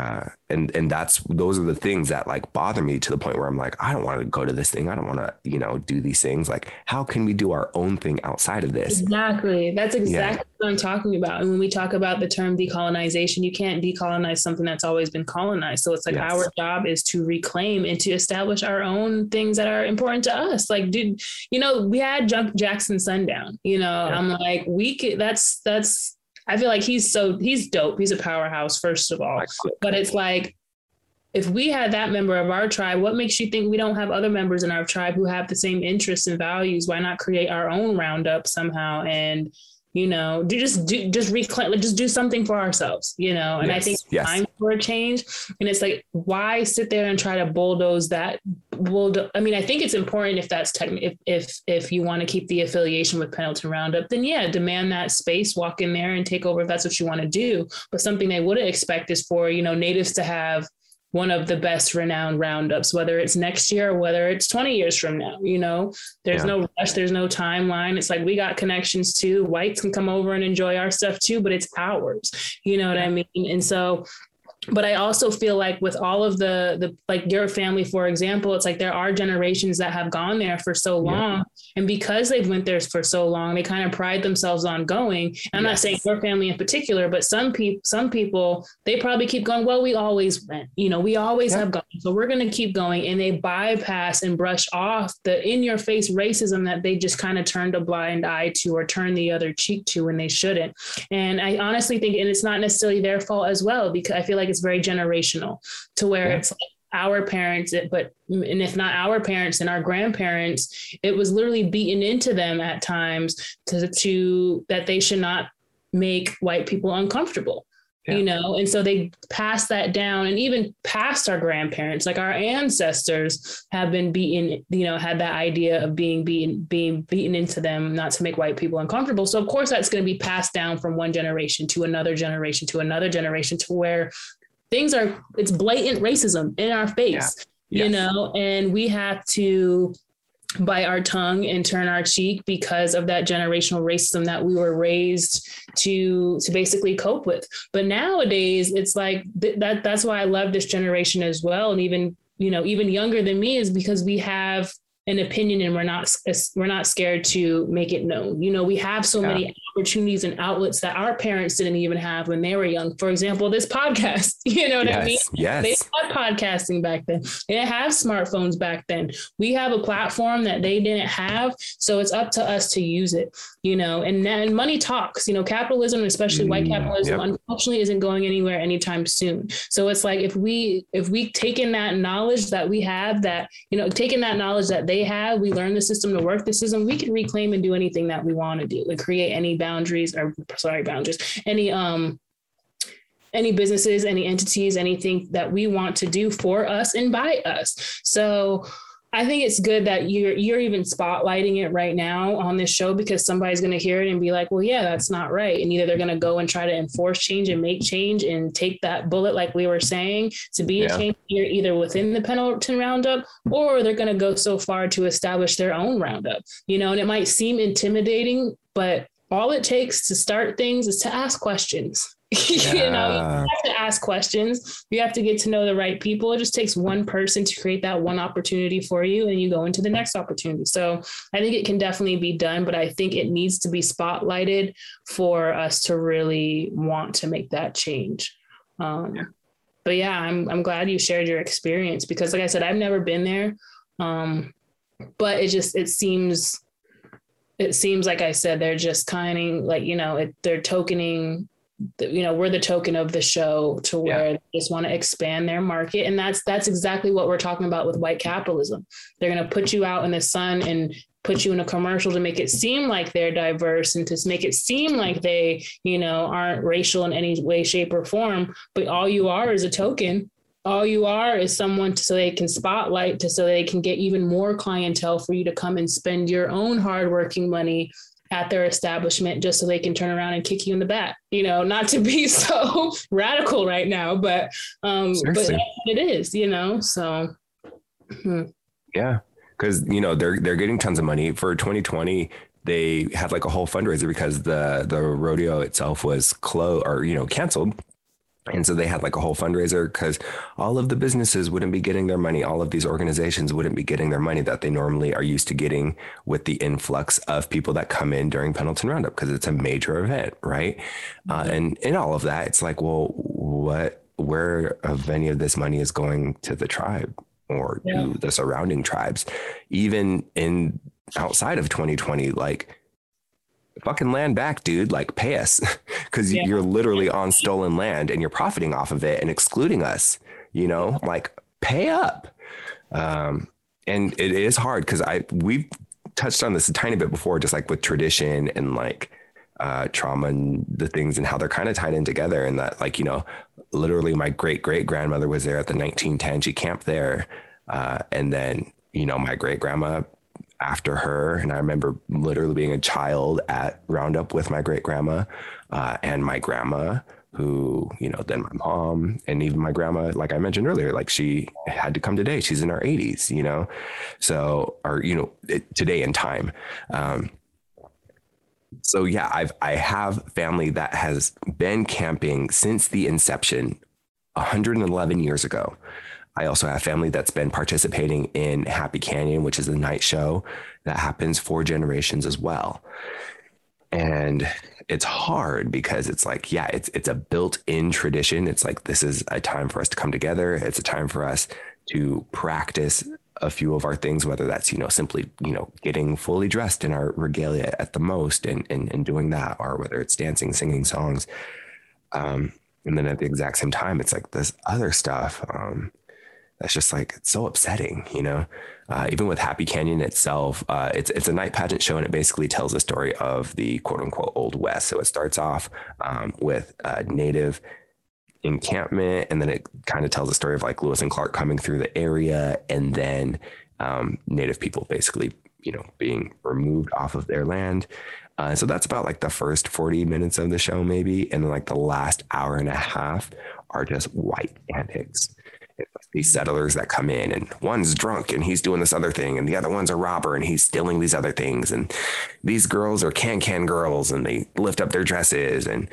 uh, and and that's those are the things that like bother me to the point where I'm like, I don't want to go to this thing. I don't want to, you know, do these things. Like, how can we do our own thing outside of this? Exactly. That's exactly yeah. what I'm talking about. And when we talk about the term decolonization, you can't decolonize something that's always been colonized. So it's like yes. our job is to reclaim and to establish our own things that are important to us. Like, dude, you know, we had Jackson Sundown. You know, yeah. I'm like, we could. That's that's I feel like he's so he's dope. He's a powerhouse, first of all. But it's like if we had that member of our tribe, what makes you think we don't have other members in our tribe who have the same interests and values? Why not create our own roundup somehow and you know, do just do just reclaim, just do something for ourselves, you know. And yes, I think yes. time for a change. And it's like, why sit there and try to bulldoze that? Bulldo- I mean, I think it's important if that's technically if if if you want to keep the affiliation with Pendleton Roundup, then yeah, demand that space, walk in there and take over if that's what you want to do. But something they wouldn't expect is for you know natives to have one of the best renowned roundups, whether it's next year or whether it's 20 years from now. You know, there's yeah. no rush, there's no timeline. It's like we got connections too. Whites can come over and enjoy our stuff too, but it's ours. You know what I mean? And so but I also feel like with all of the the like your family, for example, it's like there are generations that have gone there for so long, yeah. and because they've went there for so long, they kind of pride themselves on going. I'm yes. not saying your family in particular, but some people, some people, they probably keep going. Well, we always went, you know, we always yeah. have gone, so we're going to keep going, and they bypass and brush off the in your face racism that they just kind of turned a blind eye to or turn the other cheek to when they shouldn't. And I honestly think, and it's not necessarily their fault as well, because I feel like it's very generational to where yeah. it's like our parents but and if not our parents and our grandparents it was literally beaten into them at times to, to that they should not make white people uncomfortable yeah. you know and so they passed that down and even past our grandparents like our ancestors have been beaten you know had that idea of being beaten being beaten into them not to make white people uncomfortable so of course that's going to be passed down from one generation to another generation to another generation to where things are it's blatant racism in our face yeah. you know and we have to bite our tongue and turn our cheek because of that generational racism that we were raised to to basically cope with but nowadays it's like th- that that's why i love this generation as well and even you know even younger than me is because we have an opinion and we're not we're not scared to make it known you know we have so yeah. many opportunities and outlets that our parents didn't even have when they were young. For example this podcast you know what yes. i mean? Yes they had podcasting back then. They didn't have smartphones back then. We have a platform that they didn't have so it's up to us to use it you know? And then money talks you know? Capitalism especially mm, white capitalism yep. unfortunately isn't going anywhere anytime soon. So it's like if we if we take in that knowledge that we have that you know taking that knowledge that they have, we learn the system to work the system, we can reclaim and do anything that we want to do and create any boundaries or sorry, boundaries, any um any businesses, any entities, anything that we want to do for us and by us. So I think it's good that you're you're even spotlighting it right now on this show because somebody's going to hear it and be like, "Well, yeah, that's not right." And either they're going to go and try to enforce change and make change and take that bullet, like we were saying, to be yeah. a change here, either within the Pendleton Roundup, or they're going to go so far to establish their own roundup. You know, and it might seem intimidating, but all it takes to start things is to ask questions. Yeah. you know, you have to ask questions. You have to get to know the right people. It just takes one person to create that one opportunity for you, and you go into the next opportunity. So I think it can definitely be done, but I think it needs to be spotlighted for us to really want to make that change. Um, but yeah, I'm I'm glad you shared your experience because like I said, I've never been there. Um, but it just it seems it seems like I said they're just kind of like you know it, they're tokening you know we're the token of the show to where yeah. they just want to expand their market. And that's that's exactly what we're talking about with white capitalism. They're going to put you out in the sun and put you in a commercial to make it seem like they're diverse and to make it seem like they you know aren't racial in any way shape or form but all you are is a token all you are is someone to, so they can spotlight to so they can get even more clientele for you to come and spend your own hardworking money at their establishment just so they can turn around and kick you in the back. You know, not to be so radical right now, but um Seriously. but it is, you know. So hmm. yeah. Cause you know, they're they're getting tons of money for 2020 they had like a whole fundraiser because the the rodeo itself was closed or you know canceled and so they had like a whole fundraiser because all of the businesses wouldn't be getting their money. All of these organizations wouldn't be getting their money that they normally are used to getting with the influx of people that come in during Pendleton Roundup because it's a major event, right? Uh, mm-hmm. Uh, and in all of that, it's like, well, what, where of any of this money is going to the tribe or yeah. to the surrounding tribes? Even in outside of 2020, like fucking land back, dude. Like pay us because yeah. you're literally on stolen land and you're profiting off of it and excluding us, you know, like pay up. Um, and it is hard because I, we've touched on this a tiny bit before, just like with tradition and like, uh, trauma and the things and how they're kind of tied in together. And that, like, you know, literally my great great grandmother was there at the 1910. She camped there. Uh, and then, you know, my great grandma after her. And I remember literally being a child at Roundup with my great grandma uh, and my grandma, who, you know, then my mom and even my grandma, like I mentioned earlier, like she had to come today. She's in her 80s, you know? So, or, you know, it, today in time. Um, so yeah, I've I have family that has been camping since the inception 111 years ago. I also have family that's been participating in Happy Canyon, which is a night show that happens for generations as well. And it's hard because it's like, yeah, it's it's a built-in tradition. It's like this is a time for us to come together. It's a time for us to practice a few of our things, whether that's, you know, simply, you know, getting fully dressed in our regalia at the most and and, and doing that, or whether it's dancing, singing songs. Um, and then at the exact same time, it's like this other stuff. Um, that's just like so upsetting, you know. Uh, even with Happy Canyon itself, uh, it's it's a night pageant show, and it basically tells the story of the quote unquote Old West. So it starts off um, with a native encampment, and then it kind of tells the story of like Lewis and Clark coming through the area, and then um, native people basically, you know, being removed off of their land. Uh, so that's about like the first 40 minutes of the show, maybe. And then like the last hour and a half are just white antics these settlers that come in and one's drunk and he's doing this other thing and the other one's a robber and he's stealing these other things and these girls are can can girls and they lift up their dresses and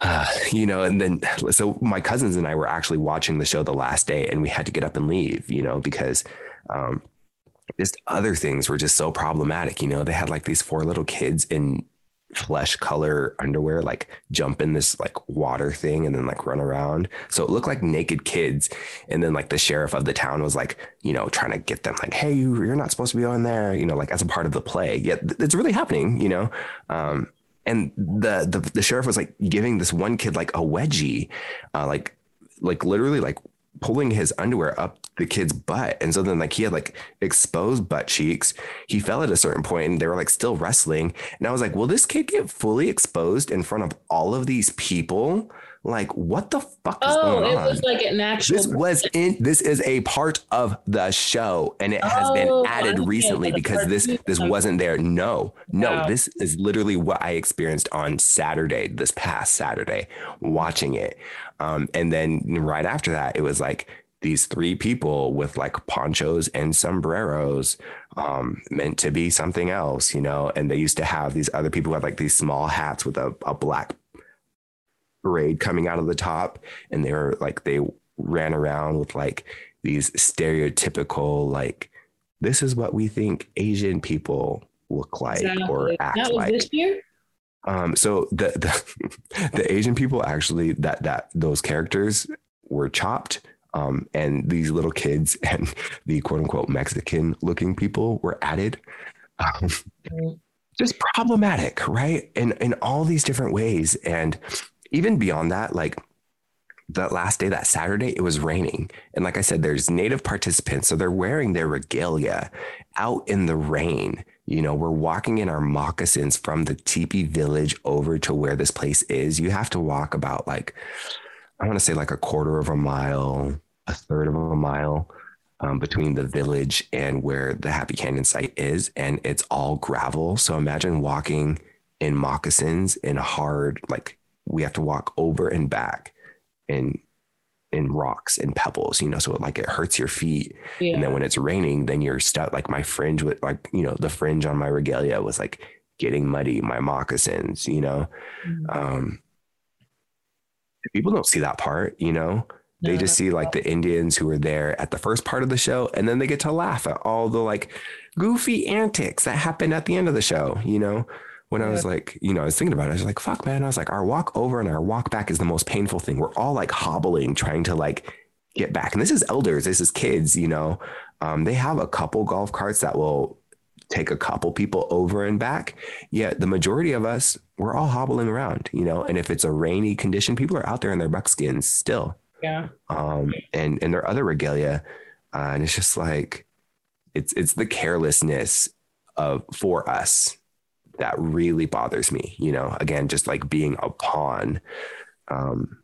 uh, you know and then so my cousins and i were actually watching the show the last day and we had to get up and leave you know because um, just other things were just so problematic you know? They had like these four little kids in flesh color underwear like jump in this like water thing and then like run around. So it looked like naked kids. And then like the sheriff of the town was like you know trying to get them like hey you, you're not supposed to be on there you know like as a part of the play yet it's really happening you know? Um and the, the the sheriff was like giving this one kid like a wedgie uh like like literally like pulling his underwear up the kid's butt. And so then like he had like exposed butt cheeks. He fell at a certain point and they were like still wrestling. And I was like, will this kid get fully exposed in front of all of these people? Like, what the fuck is oh, going on? it was like an actual. This was in. This is a part of the show, and it has oh, been added recently because this this wasn't there. No, no, wow. this is literally what I experienced on Saturday, this past Saturday, watching it. Um, and then right after that, it was like these three people with like ponchos and sombreros um, meant to be something else, you know. And they used to have these other people who had like these small hats with a, a black braid coming out of the top. And they were like, they ran around with like these stereotypical, like, this is what we think Asian people look like exactly. or act that was like. This year? Um, so the, the the Asian people actually that that those characters were chopped. Um, and these little kids and the quote unquote Mexican looking people were added. Um, just problematic, right? In in all these different ways. And even beyond that, like that last day, that Saturday, it was raining. And like I said, there's native participants. So they're wearing their regalia out in the rain. You know, we're walking in our moccasins from the teepee village over to where this place is. You have to walk about like, I want to say like a quarter of a mile, a third of a mile um, between the village and where the Happy Canyon site is. And it's all gravel. So imagine walking in moccasins in hard, like we have to walk over and back in in rocks and pebbles, you know, so it, like it hurts your feet. Yeah. And then when it's raining, then you're stuck. Like my fringe with like, you know, the fringe on my regalia was like getting muddy, my moccasins, you know. Mm-hmm. Um people don't see that part, you know. They just see like the Indians who were there at the first part of the show, and then they get to laugh at all the like goofy antics that happened at the end of the show, you know when I was like, you know, I was thinking about it, I was like, fuck, man. I was like, our walk over and our walk back is the most painful thing. We're all like hobbling, trying to like get back. And this is elders, this is kids, you know. Um, they have a couple golf carts that will take a couple people over and back. Yet the majority of us, we're all hobbling around, you know. And if it's a rainy condition, people are out there in their buckskins still. Yeah. Um, and and their other regalia. Uh, and it's just like it's it's the carelessness of for us that really bothers me. You know, again, just like being a pawn. Um,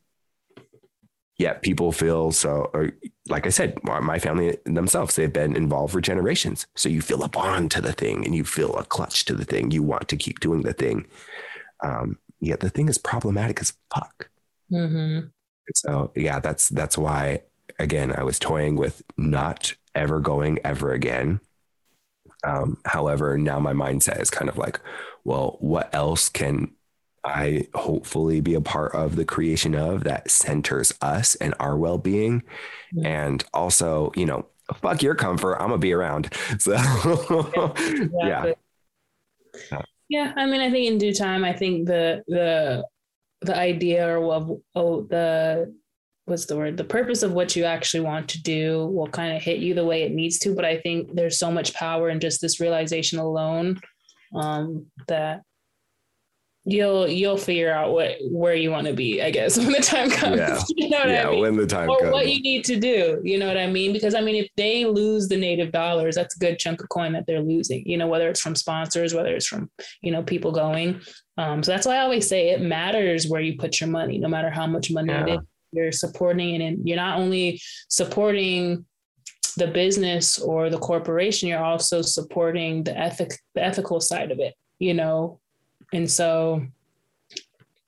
yet people feel so, or like I said, my family themselves, they've been involved for generations. So you feel a bond to the thing and you feel a clutch to the thing. You want to keep doing the thing. Um, yet the thing is problematic as fuck. Mm-hmm. So yeah, that's, that's why, again, I was toying with not ever going ever again. Um, however, now my mindset is kind of like, well, what else can I hopefully be a part of the creation of that centers us and our well being? Mm-hmm. And also, you know, fuck your comfort. I'm gonna be around. So yeah. yeah. Yeah. I mean, I think in due time, I think the the the idea or of oh the what's the word the purpose of what you actually want to do will kind of hit you the way it needs to. But i think there's so much power in just this realization alone um, that you'll you'll figure out what where you want to be i guess when the time comes yeah, you know yeah I mean? when the time or comes. what you need to do you know what i mean? Because i mean if they lose the native dollars that's a good chunk of coin that they're losing you know whether it's from sponsors whether it's from you know people going. Um, so that's why i always say it matters where you put your money no matter how much money yeah. it is you're supporting it and you're not only supporting the business or the corporation you're also supporting the ethic the ethical side of it you know? And so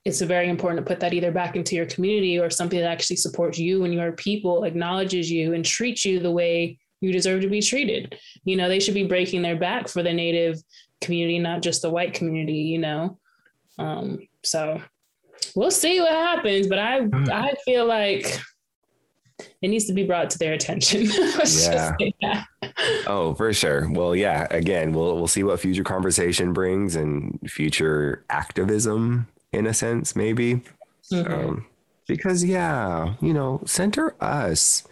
it's very important to put that either back into your community or something that actually supports you and your people acknowledges you and treats you the way you deserve to be treated. You know they should be breaking their back for the native community not just the white community you know? Um, so we'll see what happens. But I mm. I feel like it needs to be brought to their attention. yeah. oh, for sure. Well, yeah. Again, we'll we'll see what future conversation brings and future activism, in a sense, maybe. Mm-hmm. Um, because yeah, you know, center us.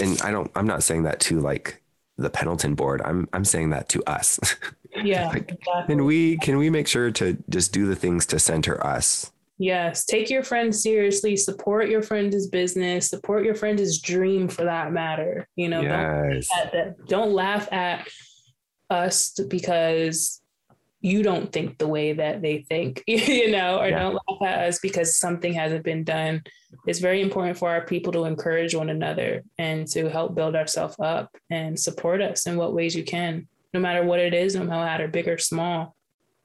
And I don't. I'm not saying that to like the Pendleton board. I'm I'm saying that to us. Yeah. like, exactly. Can we can we make sure to just do the things to center us Yes, take your friend seriously, support your friend's business, support your friend's dream for that matter. You know, yes. don't, don't laugh at us because you don't think the way that they think, you know, or yeah. don't laugh at us because something hasn't been done. It's very important for our people to encourage one another and to help build ourselves up and support us in what ways you can, no matter what it is, no matter big or small.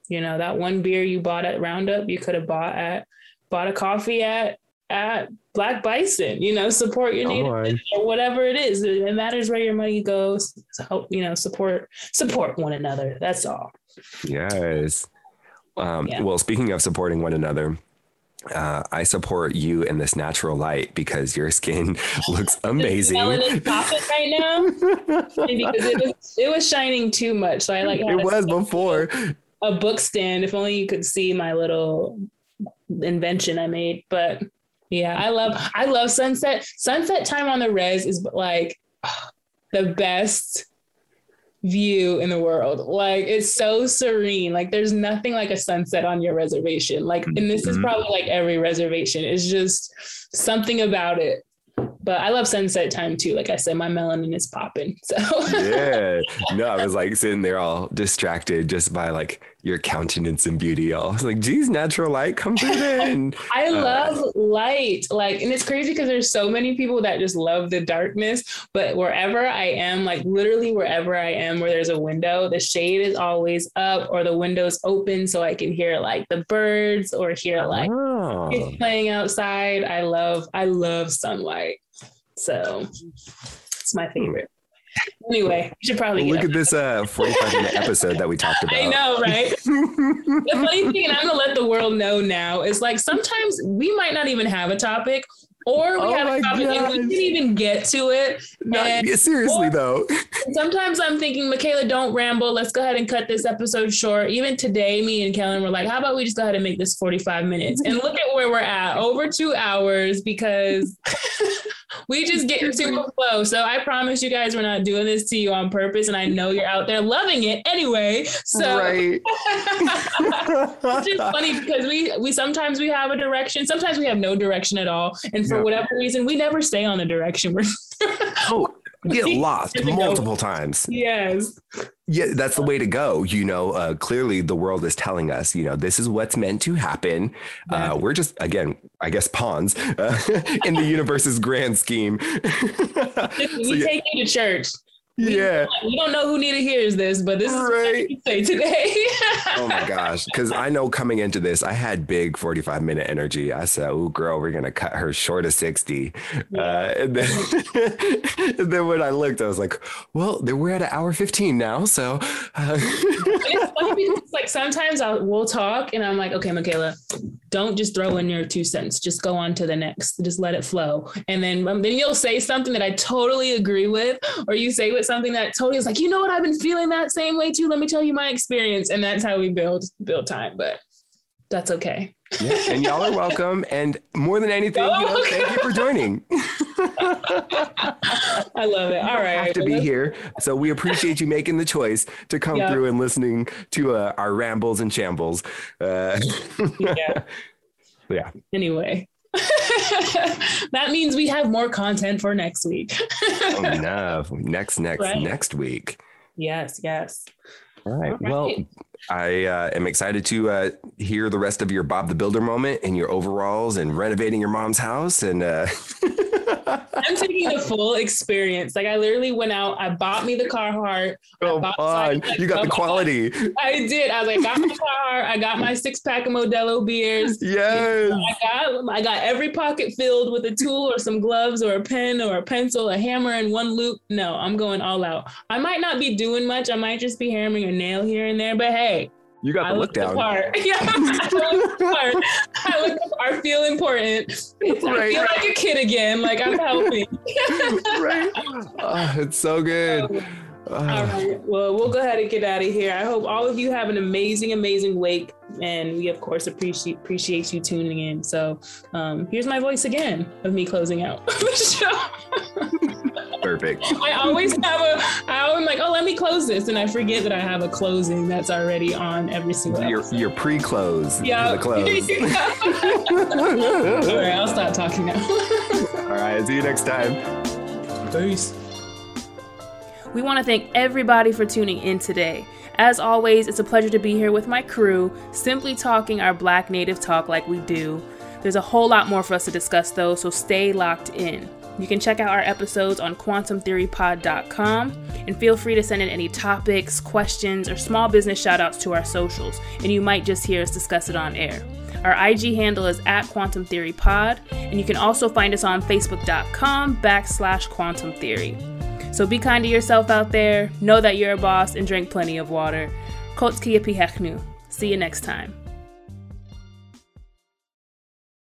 You know, that one beer you bought at Roundup, you could have bought at bought a coffee at at Black Bison. You know, support your native or whatever it is. It matters where your money goes. Help you know support support one another. That's all. Yes. Um, yeah. Well, speaking of supporting one another, uh, I support you in this natural light because your skin looks amazing. right now because it was, it was shining too much. So I like it was before a book stand. If only you could see my little invention I made. But Yeah, I love I love sunset. Sunset time on the res is like the best view in the world. Like it's so serene. Like there's nothing like a sunset on your reservation. Like and this is mm-hmm. probably like every reservation. It's just something about it but I love sunset time too. Like I said, my melanin is popping. So yeah, no, I was like sitting there all distracted just by like your countenance and beauty. I was like, geez, natural light, come through then. I uh, love light. Like, and it's crazy because there's so many people that just love the darkness. But wherever I am, like literally wherever I am where there's a window, the shade is always up or the window's open so I can hear like the birds or hear like oh. kids playing outside. I love, I love sunlight. So it's my favorite. Anyway, we should probably look at this uh 45 minute episode that we talked about. I know, right? the funny thing, and I'm gonna let the world know now, is like sometimes we might not even have a topic, or we oh have a topic gosh. and we didn't even get to it. Not, seriously though. sometimes I'm thinking, Michaela, don't ramble. Let's go ahead and cut this episode short. Even today, me and Kellen were like, how about we just go ahead and make this 45 minutes? And look at where we're at, over two hours because we just get into a flow. So I promise you guys, we're not doing this to you on purpose. And I know you're out there loving it anyway. So right. it's just funny because we we sometimes we have a direction, sometimes we have no direction at all. And for yeah. whatever reason, we never stay on the direction we're oh get lost multiple times. Yes. Yeah, that's the way to go. You know, uh, clearly the world is telling us, you know, this is what's meant to happen. Uh, we're just, again, I guess pawns uh, in the universe's grand scheme. we so, take you to church. We, yeah. We don't know who Nita hears this, but this right. is what you say today. oh my gosh. Because I know coming into this, I had big 45 minute energy. I said, oh, girl, we're going to cut her short of 60. Yeah. Uh, and, then, and then when I looked, I was like, well, we're at an hour 15 now. So uh. it's funny because like sometimes I'll, we'll talk and I'm like, okay, Michaela, don't just throw in your two cents. Just go on to the next. Just let it flow. And then, um, then you'll say something that I totally agree with, or you say something that totally is like, you know what, I've been feeling that same way too. Let me tell you my experience. And that's how we build build time. But that's okay. Yeah, and y'all are welcome. And more than anything, you know, thank you for joining. I love it. All right. Have to be here. So we appreciate you making the choice to come yep. through and listening to uh, our rambles and shambles. Uh, yeah. Yeah. Anyway. that means we have more content for next week. oh no. Next, next, right. next week. Yes, yes. All right. All right. Well, I uh, am excited to uh, hear the rest of your Bob the Builder moment and your overalls and renovating your mom's house. And uh... I'm taking the full experience. Like I literally went out, I bought me the Carhartt. Come on, you got the quality. I did. I was like, got my Carhartt. I got my six pack of Modelo beers. Yes. I got I got every pocket filled with a tool or some gloves or a pen or a pencil, a hammer and one loop. No, I'm going all out. I might not be doing much. I might just be hammering a nail here and there, but hey, you got the I look down. The yeah, I look the part. I look the part. Feel important. Right. I feel like a kid again. Like I'm helping. right. Oh, it's so good. Um, all right. Well, we'll go ahead and get out of here. I hope all of you have an amazing, amazing week, and we of course appreciate appreciate you tuning in. So, um, here's my voice again of me closing out the show. Perfect. I always have a. I'm like, oh, let me close this, and I forget that I have a closing that's already on every single. Your your pre-close. Yeah. The close. all right. I'll stop talking now. all right. See you next time. Peace. We want to thank everybody for tuning in today. As always, it's a pleasure to be here with my crew, simply talking our Black Native talk like we do. There's a whole lot more for us to discuss though, so stay locked in. You can check out our episodes on quantumtheorypod.com and feel free to send in any topics, questions, or small business shoutouts to our socials, and you might just hear us discuss it on air. Our IG handle is at Quantum Theory Pod, and you can also find us on Facebook.com backslash Quantum Theory. So be kind to yourself out there, know that you're a boss, and drink plenty of water. Kotski See you next time.